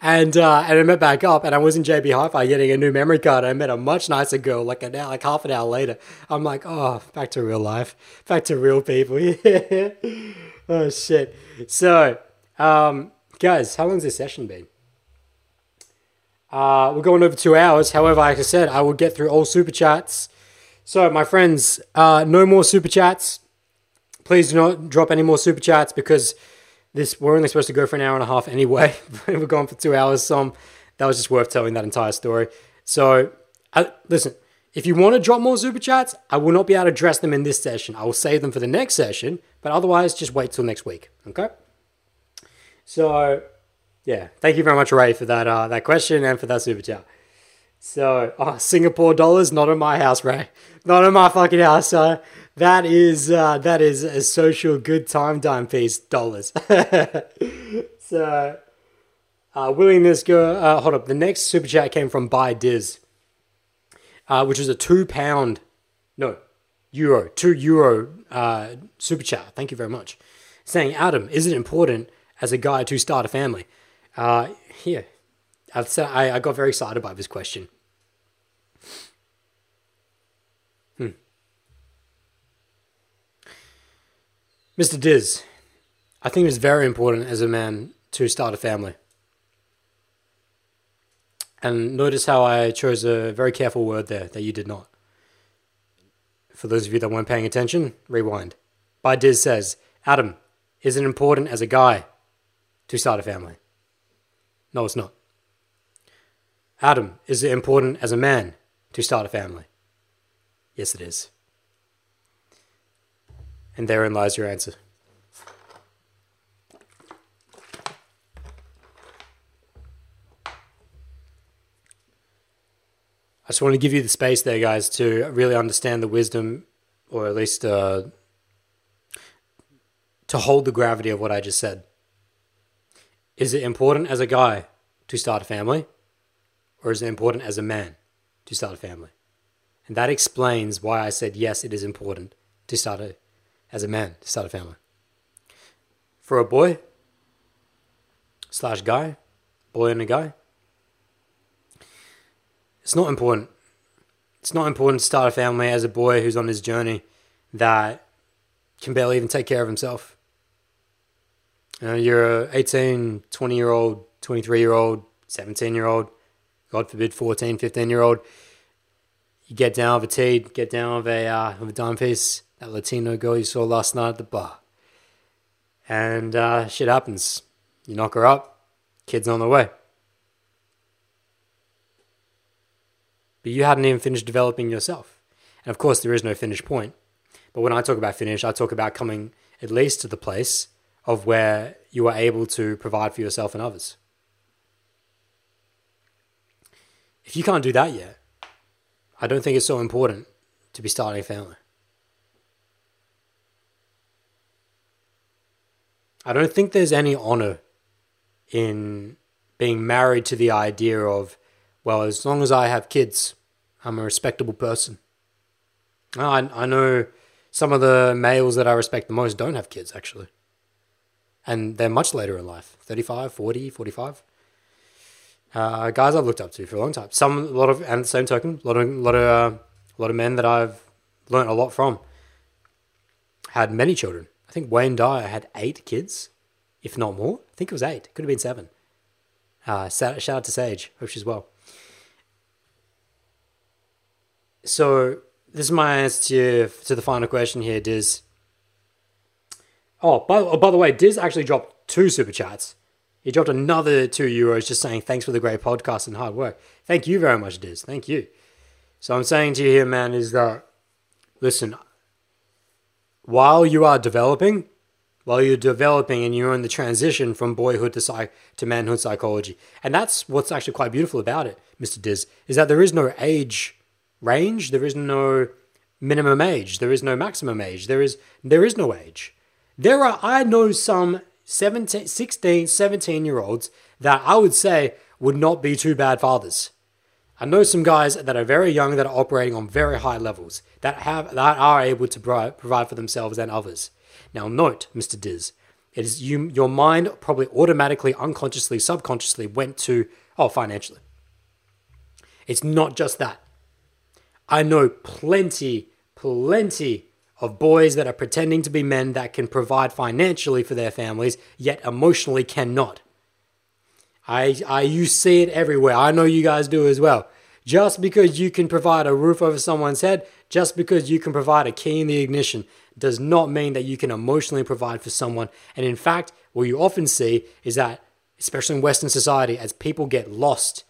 and uh, and I met back up, and I was in JB Hi-Fi getting a new memory card. I met a much nicer girl, like an hour, like half an hour later. I'm like, oh, back to real life, back to real people. Oh shit. So, um, guys, how long's this session been? Uh, we're going over two hours. However, like I said, I will get through all super chats. So, my friends, uh, no more super chats. Please do not drop any more super chats because this we're only supposed to go for an hour and a half anyway. we're going for two hours. So that was just worth telling that entire story. So I, listen, if you want to drop more super chats, I will not be able to address them in this session. I will save them for the next session, but otherwise, just wait till next week. Okay. So yeah, thank you very much, Ray, for that uh, that question and for that super chat. So, oh, Singapore dollars, not in my house, Ray. Not in my fucking house. So that is uh, that is a social good time dime piece dollars. so uh, willingness go uh, hold up. The next super chat came from Buy Diz, uh, which is a two pound no euro two euro uh, super chat. Thank you very much. Saying Adam, is it important as a guy to start a family? Uh, here, I've said, I, I got very excited by this question. Mr. Diz, I think it's very important as a man to start a family. And notice how I chose a very careful word there that you did not. For those of you that weren't paying attention, rewind. By Diz says, Adam, is it important as a guy to start a family? No, it's not. Adam, is it important as a man to start a family? Yes, it is. And therein lies your answer. I just want to give you the space there, guys, to really understand the wisdom, or at least uh, to hold the gravity of what I just said. Is it important as a guy to start a family, or is it important as a man to start a family. And that explains why I said yes, it is important to start a, as a man, to start a family. For a boy slash guy, boy and a guy, it's not important. It's not important to start a family as a boy who's on his journey that can barely even take care of himself. You know, you're a 18, 20 year old, 23 year old, 17 year old, God forbid 14, 15 year old. You get down with a tea, get down with a, uh, with a dime piece, that Latino girl you saw last night at the bar. And uh, shit happens. You knock her up, kid's on the way. But you hadn't even finished developing yourself. And of course, there is no finish point. But when I talk about finish, I talk about coming at least to the place of where you are able to provide for yourself and others. If you can't do that yet, I don't think it's so important to be starting a family. I don't think there's any honor in being married to the idea of, well, as long as I have kids, I'm a respectable person. I, I know some of the males that I respect the most don't have kids, actually. And they're much later in life 35, 40, 45 uh, guys I've looked up to for a long time. Some, a lot of, and the same token, a lot of, a lot of, uh, a lot of men that I've learned a lot from had many children. I think Wayne Dyer had eight kids, if not more. I think it was eight. Could have been seven. Uh, shout, out to Sage. Hope she's well. So this is my answer to, to the final question here, Diz. Oh, by, oh, by the way, Diz actually dropped two super chats. He dropped another two euros just saying thanks for the great podcast and hard work. Thank you very much, Diz. Thank you. So I'm saying to you here, man, is that listen, while you are developing, while you're developing and you're in the transition from boyhood to psych to manhood psychology, and that's what's actually quite beautiful about it, Mr. Diz, is that there is no age range, there is no minimum age, there is no maximum age, there is there is no age. There are I know some 17, 16, 17 year olds that I would say would not be too bad fathers. I know some guys that are very young that are operating on very high levels that have that are able to provide for themselves and others. Now note, Mr. Diz, it is you your mind probably automatically, unconsciously, subconsciously went to oh financially. It's not just that. I know plenty, plenty of boys that are pretending to be men that can provide financially for their families, yet emotionally cannot. I, I you see it everywhere. I know you guys do as well. Just because you can provide a roof over someone's head, just because you can provide a key in the ignition, does not mean that you can emotionally provide for someone. And in fact, what you often see is that, especially in Western society, as people get lost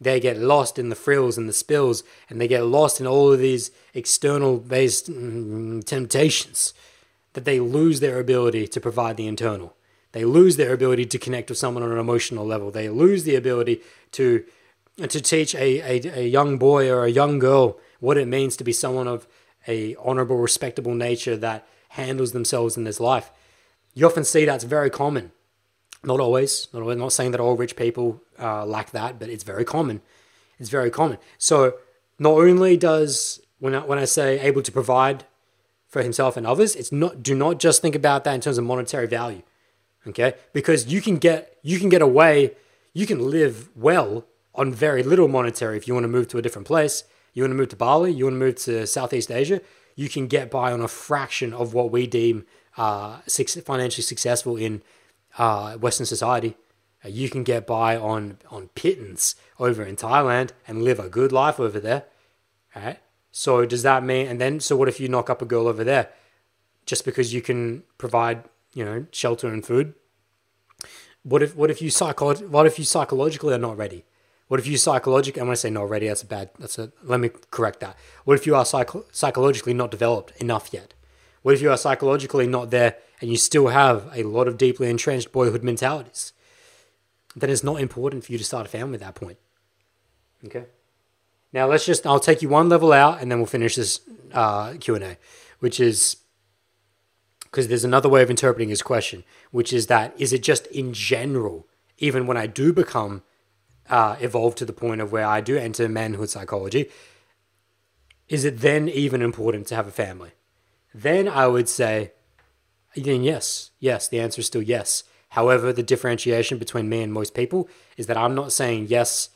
they get lost in the frills and the spills and they get lost in all of these external based mm, temptations that they lose their ability to provide the internal. They lose their ability to connect with someone on an emotional level. They lose the ability to to teach a, a, a young boy or a young girl what it means to be someone of a honorable respectable nature that handles themselves in this life. You often see that's very common not always. Not always. Not saying that all rich people uh, lack that, but it's very common. It's very common. So not only does when I, when I say able to provide for himself and others, it's not. Do not just think about that in terms of monetary value. Okay, because you can get you can get away. You can live well on very little monetary if you want to move to a different place. You want to move to Bali. You want to move to Southeast Asia. You can get by on a fraction of what we deem uh, financially successful in uh, Western society. Uh, you can get by on on pittance over in Thailand and live a good life over there. Right? So does that mean? And then so what if you knock up a girl over there, just because you can provide you know shelter and food? What if what if you psycho what if you psychologically are not ready? What if you psychologically? I'm to say not ready. That's a bad. That's a. Let me correct that. What if you are psycho- psychologically not developed enough yet? What if you are psychologically not there and you still have a lot of deeply entrenched boyhood mentalities? Then it's not important for you to start a family at that point. Okay. Now let's just, I'll take you one level out and then we'll finish this uh, Q&A, which is, because there's another way of interpreting his question, which is that, is it just in general, even when I do become uh, evolve to the point of where I do enter manhood psychology, is it then even important to have a family? Then I would say, then yes, yes, the answer is still yes. However, the differentiation between me and most people is that I'm not saying yes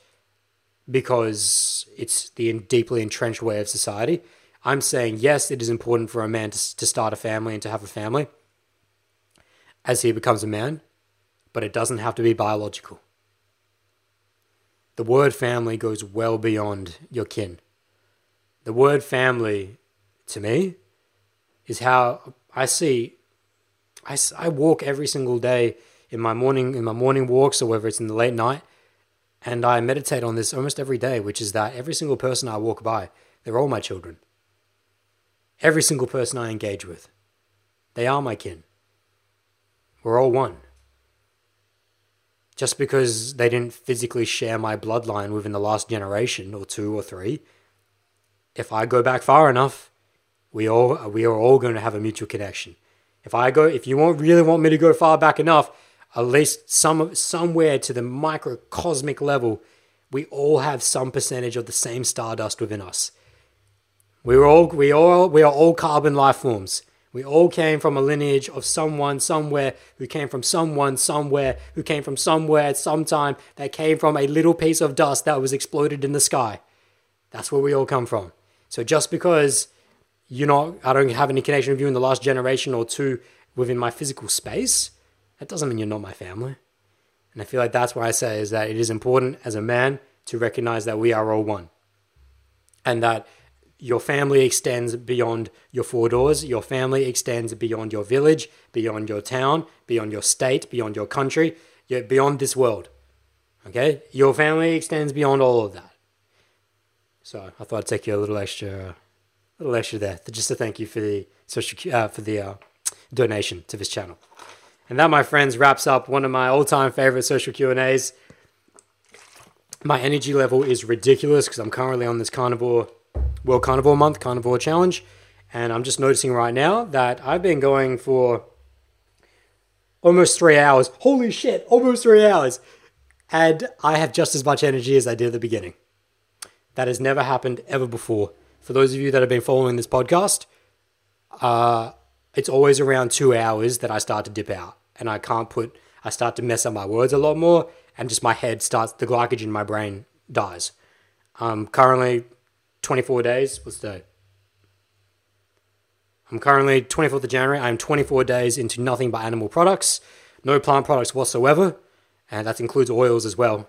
because it's the deeply entrenched way of society. I'm saying yes, it is important for a man to, to start a family and to have a family as he becomes a man, but it doesn't have to be biological. The word family goes well beyond your kin. The word family, to me, is how I see. I, I walk every single day in my morning in my morning walks or whether it's in the late night, and I meditate on this almost every day, which is that every single person I walk by, they're all my children. Every single person I engage with, they are my kin. We're all one. Just because they didn't physically share my bloodline within the last generation or two or three, if I go back far enough, we all we are all going to have a mutual connection. If I go, if you want really want me to go far back enough, at least some somewhere to the microcosmic level, we all have some percentage of the same stardust within us. We're all we all we are all carbon life forms. We all came from a lineage of someone somewhere who came from someone somewhere who came from somewhere at some time that came from a little piece of dust that was exploded in the sky. That's where we all come from. So just because you're not, I don't have any connection with you in the last generation or two within my physical space, that doesn't mean you're not my family. And I feel like that's why I say is that it is important as a man to recognize that we are all one. And that your family extends beyond your four doors. Your family extends beyond your village, beyond your town, beyond your state, beyond your country, beyond this world. Okay? Your family extends beyond all of that. So I thought I'd take you a little extra, a little there, just to thank you for the social, uh, for the uh, donation to this channel. And that, my friends, wraps up one of my all-time favorite social Q and A's. My energy level is ridiculous because I'm currently on this carnivore World Carnivore Month, Carnivore Challenge. And I'm just noticing right now that I've been going for almost three hours. Holy shit, almost three hours. And I have just as much energy as I did at the beginning. That has never happened ever before. For those of you that have been following this podcast, uh, it's always around two hours that I start to dip out. And I can't put, I start to mess up my words a lot more. And just my head starts, the glycogen in my brain dies. Um, currently 24 days. What's the I'm currently 24th of January. I'm 24 days into nothing but animal products, no plant products whatsoever, and that includes oils as well.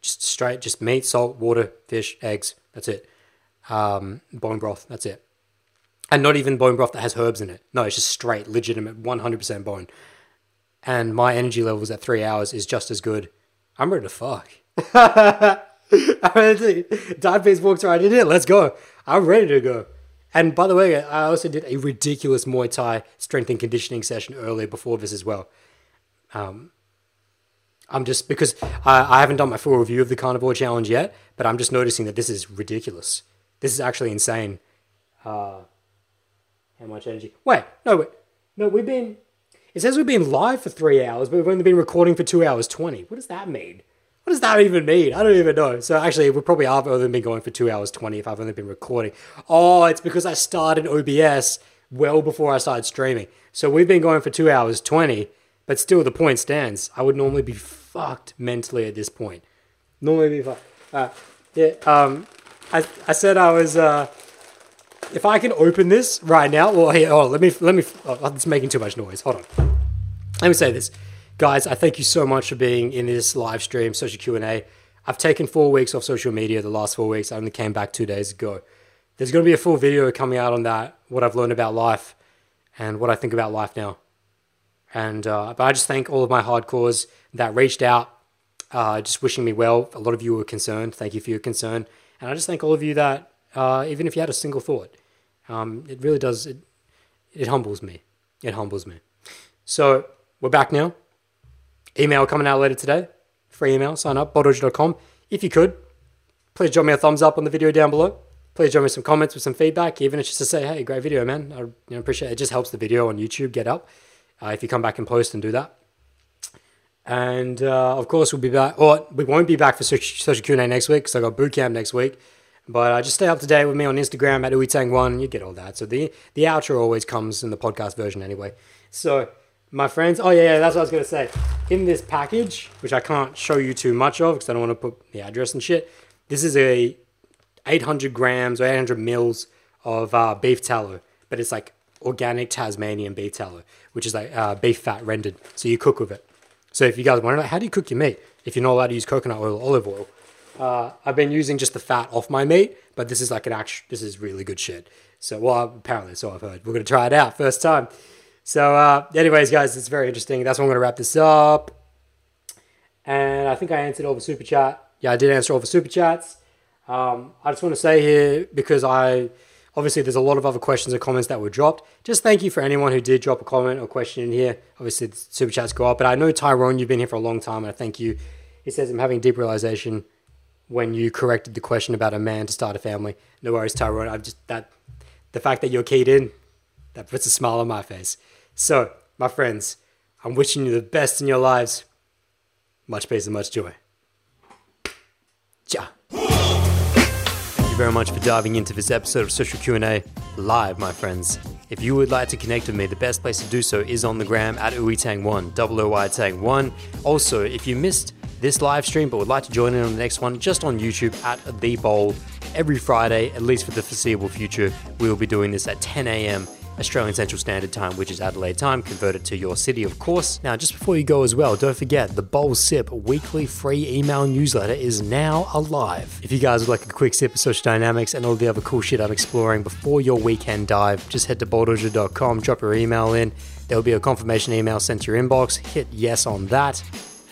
Just straight, just meat, salt, water, fish, eggs. That's it. Um, bone broth. That's it. And not even bone broth that has herbs in it. No, it's just straight, legitimate, 100% bone. And my energy levels at three hours is just as good. I'm ready to fuck. Face walks right in it. Let's go. I'm ready to go. And by the way, I also did a ridiculous Muay Thai strength and conditioning session earlier before this as well. Um, I'm just because I, I haven't done my full review of the carnivore challenge yet, but I'm just noticing that this is ridiculous. This is actually insane. Uh, how much energy? Wait, no, wait, no. We've been. It says we've been live for three hours, but we've only been recording for two hours twenty. What does that mean? What does that even mean? I don't even know. So actually, we probably have only been going for two hours twenty if I've only been recording. Oh, it's because I started OBS well before I started streaming. So we've been going for two hours twenty, but still the point stands. I would normally be fucked mentally at this point. Normally be fucked. Uh, yeah. Um, I I said I was. Uh, if I can open this right now, well, here, oh, let me let me. Oh, it's making too much noise. Hold on. Let me say this guys, I thank you so much for being in this live stream, social Q&A. I've taken four weeks off social media the last four weeks. I only came back two days ago. There's going to be a full video coming out on that, what I've learned about life and what I think about life now. And uh, but I just thank all of my hardcores that reached out, uh, just wishing me well. A lot of you were concerned. Thank you for your concern. And I just thank all of you that, uh, even if you had a single thought, um, it really does, it, it humbles me. It humbles me. So we're back now. Email coming out later today. Free email, sign up, bowldojo.com. If you could, please drop me a thumbs up on the video down below. Please drop me some comments with some feedback, even if it's just to say, hey, great video, man. I you know, appreciate it. It just helps the video on YouTube get up uh, if you come back and post and do that. And uh, of course, we'll be back. Or we won't be back for social Q&A next week because I got boot camp next week. But uh, just stay up to date with me on Instagram at ooitang1. You get all that. So the the outro always comes in the podcast version anyway. So my friends, oh yeah, yeah that's what I was gonna say. In this package, which I can't show you too much of because I don't want to put the address and shit. This is a 800 grams or 800 mils of uh, beef tallow, but it's like organic Tasmanian beef tallow, which is like uh, beef fat rendered. So you cook with it. So if you guys wonder, how do you cook your meat if you're not allowed to use coconut oil olive oil? Uh, I've been using just the fat off my meat, but this is like an actual, this is really good shit. So, well, apparently, so I've heard. We're going to try it out first time. So, uh, anyways, guys, it's very interesting. That's why I'm going to wrap this up. And I think I answered all the super chat. Yeah, I did answer all the super chats. Um, I just want to say here, because I, Obviously, there's a lot of other questions and comments that were dropped. Just thank you for anyone who did drop a comment or question in here. Obviously, the super chats go up, but I know Tyrone, you've been here for a long time, and I thank you. He says, I'm having deep realization when you corrected the question about a man to start a family. No worries, Tyrone. I've just, that, the fact that you're keyed in, that puts a smile on my face. So, my friends, I'm wishing you the best in your lives. Much peace and much joy. Ciao you very much for diving into this episode of Social Q&A live, my friends. If you would like to connect with me, the best place to do so is on the gram at ooitang1, double one Also, if you missed this live stream but would like to join in on the next one, just on YouTube at The Bowl every Friday, at least for the foreseeable future. We will be doing this at 10 a.m. Australian Central Standard Time, which is Adelaide time, convert it to your city, of course. Now, just before you go as well, don't forget the Bowl Sip weekly free email newsletter is now alive. If you guys would like a quick sip of social dynamics and all the other cool shit I'm exploring before your weekend dive, just head to bowldojo.com, drop your email in. There will be a confirmation email sent to your inbox. Hit yes on that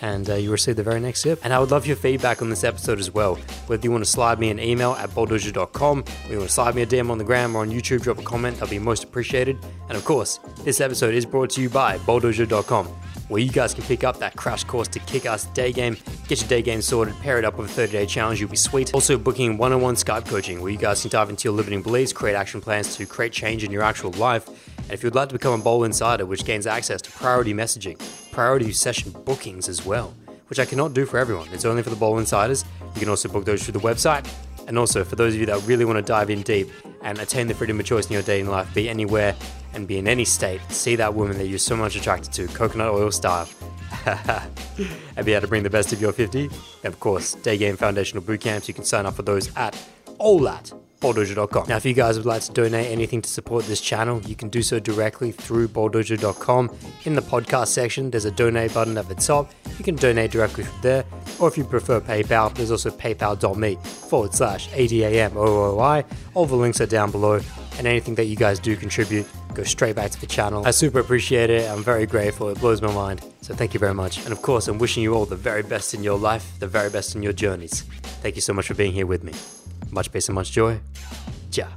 and uh, you receive the very next sip. And I would love your feedback on this episode as well. Whether you want to slide me an email at bowldojo.com, or you want to slide me a DM on the gram or on YouTube, drop a comment, that'd be most appreciated. And of course, this episode is brought to you by bowldojo.com where you guys can pick up that crash course to kick ass day game, get your day game sorted, pair it up with a 30 day challenge, you'll be sweet. Also, booking one on one Skype coaching where you guys can dive into your limiting beliefs, create action plans to create change in your actual life. And if you'd like to become a Bowl Insider, which gains access to priority messaging, priority session bookings as well, which I cannot do for everyone. It's only for the Bowl Insiders. You can also book those through the website. And also, for those of you that really want to dive in deep and attain the freedom of choice in your day dating life, be anywhere and be in any state, see that woman that you're so much attracted to, coconut oil style, and be able to bring the best of your 50. And of course, Day Game Foundational Boot Camps, you can sign up for those at OLAT bowldojo.com. Now, if you guys would like to donate anything to support this channel, you can do so directly through bowldojo.com. In the podcast section, there's a donate button at the top. You can donate directly from there, or if you prefer PayPal, there's also paypal.me forward slash ADAMOOI. All the links are down below, and anything that you guys do contribute go straight back to the channel. I super appreciate it. I'm very grateful. It blows my mind. So thank you very much. And of course, I'm wishing you all the very best in your life, the very best in your journeys. Thank you so much for being here with me. Much peace and much joy. Ciao.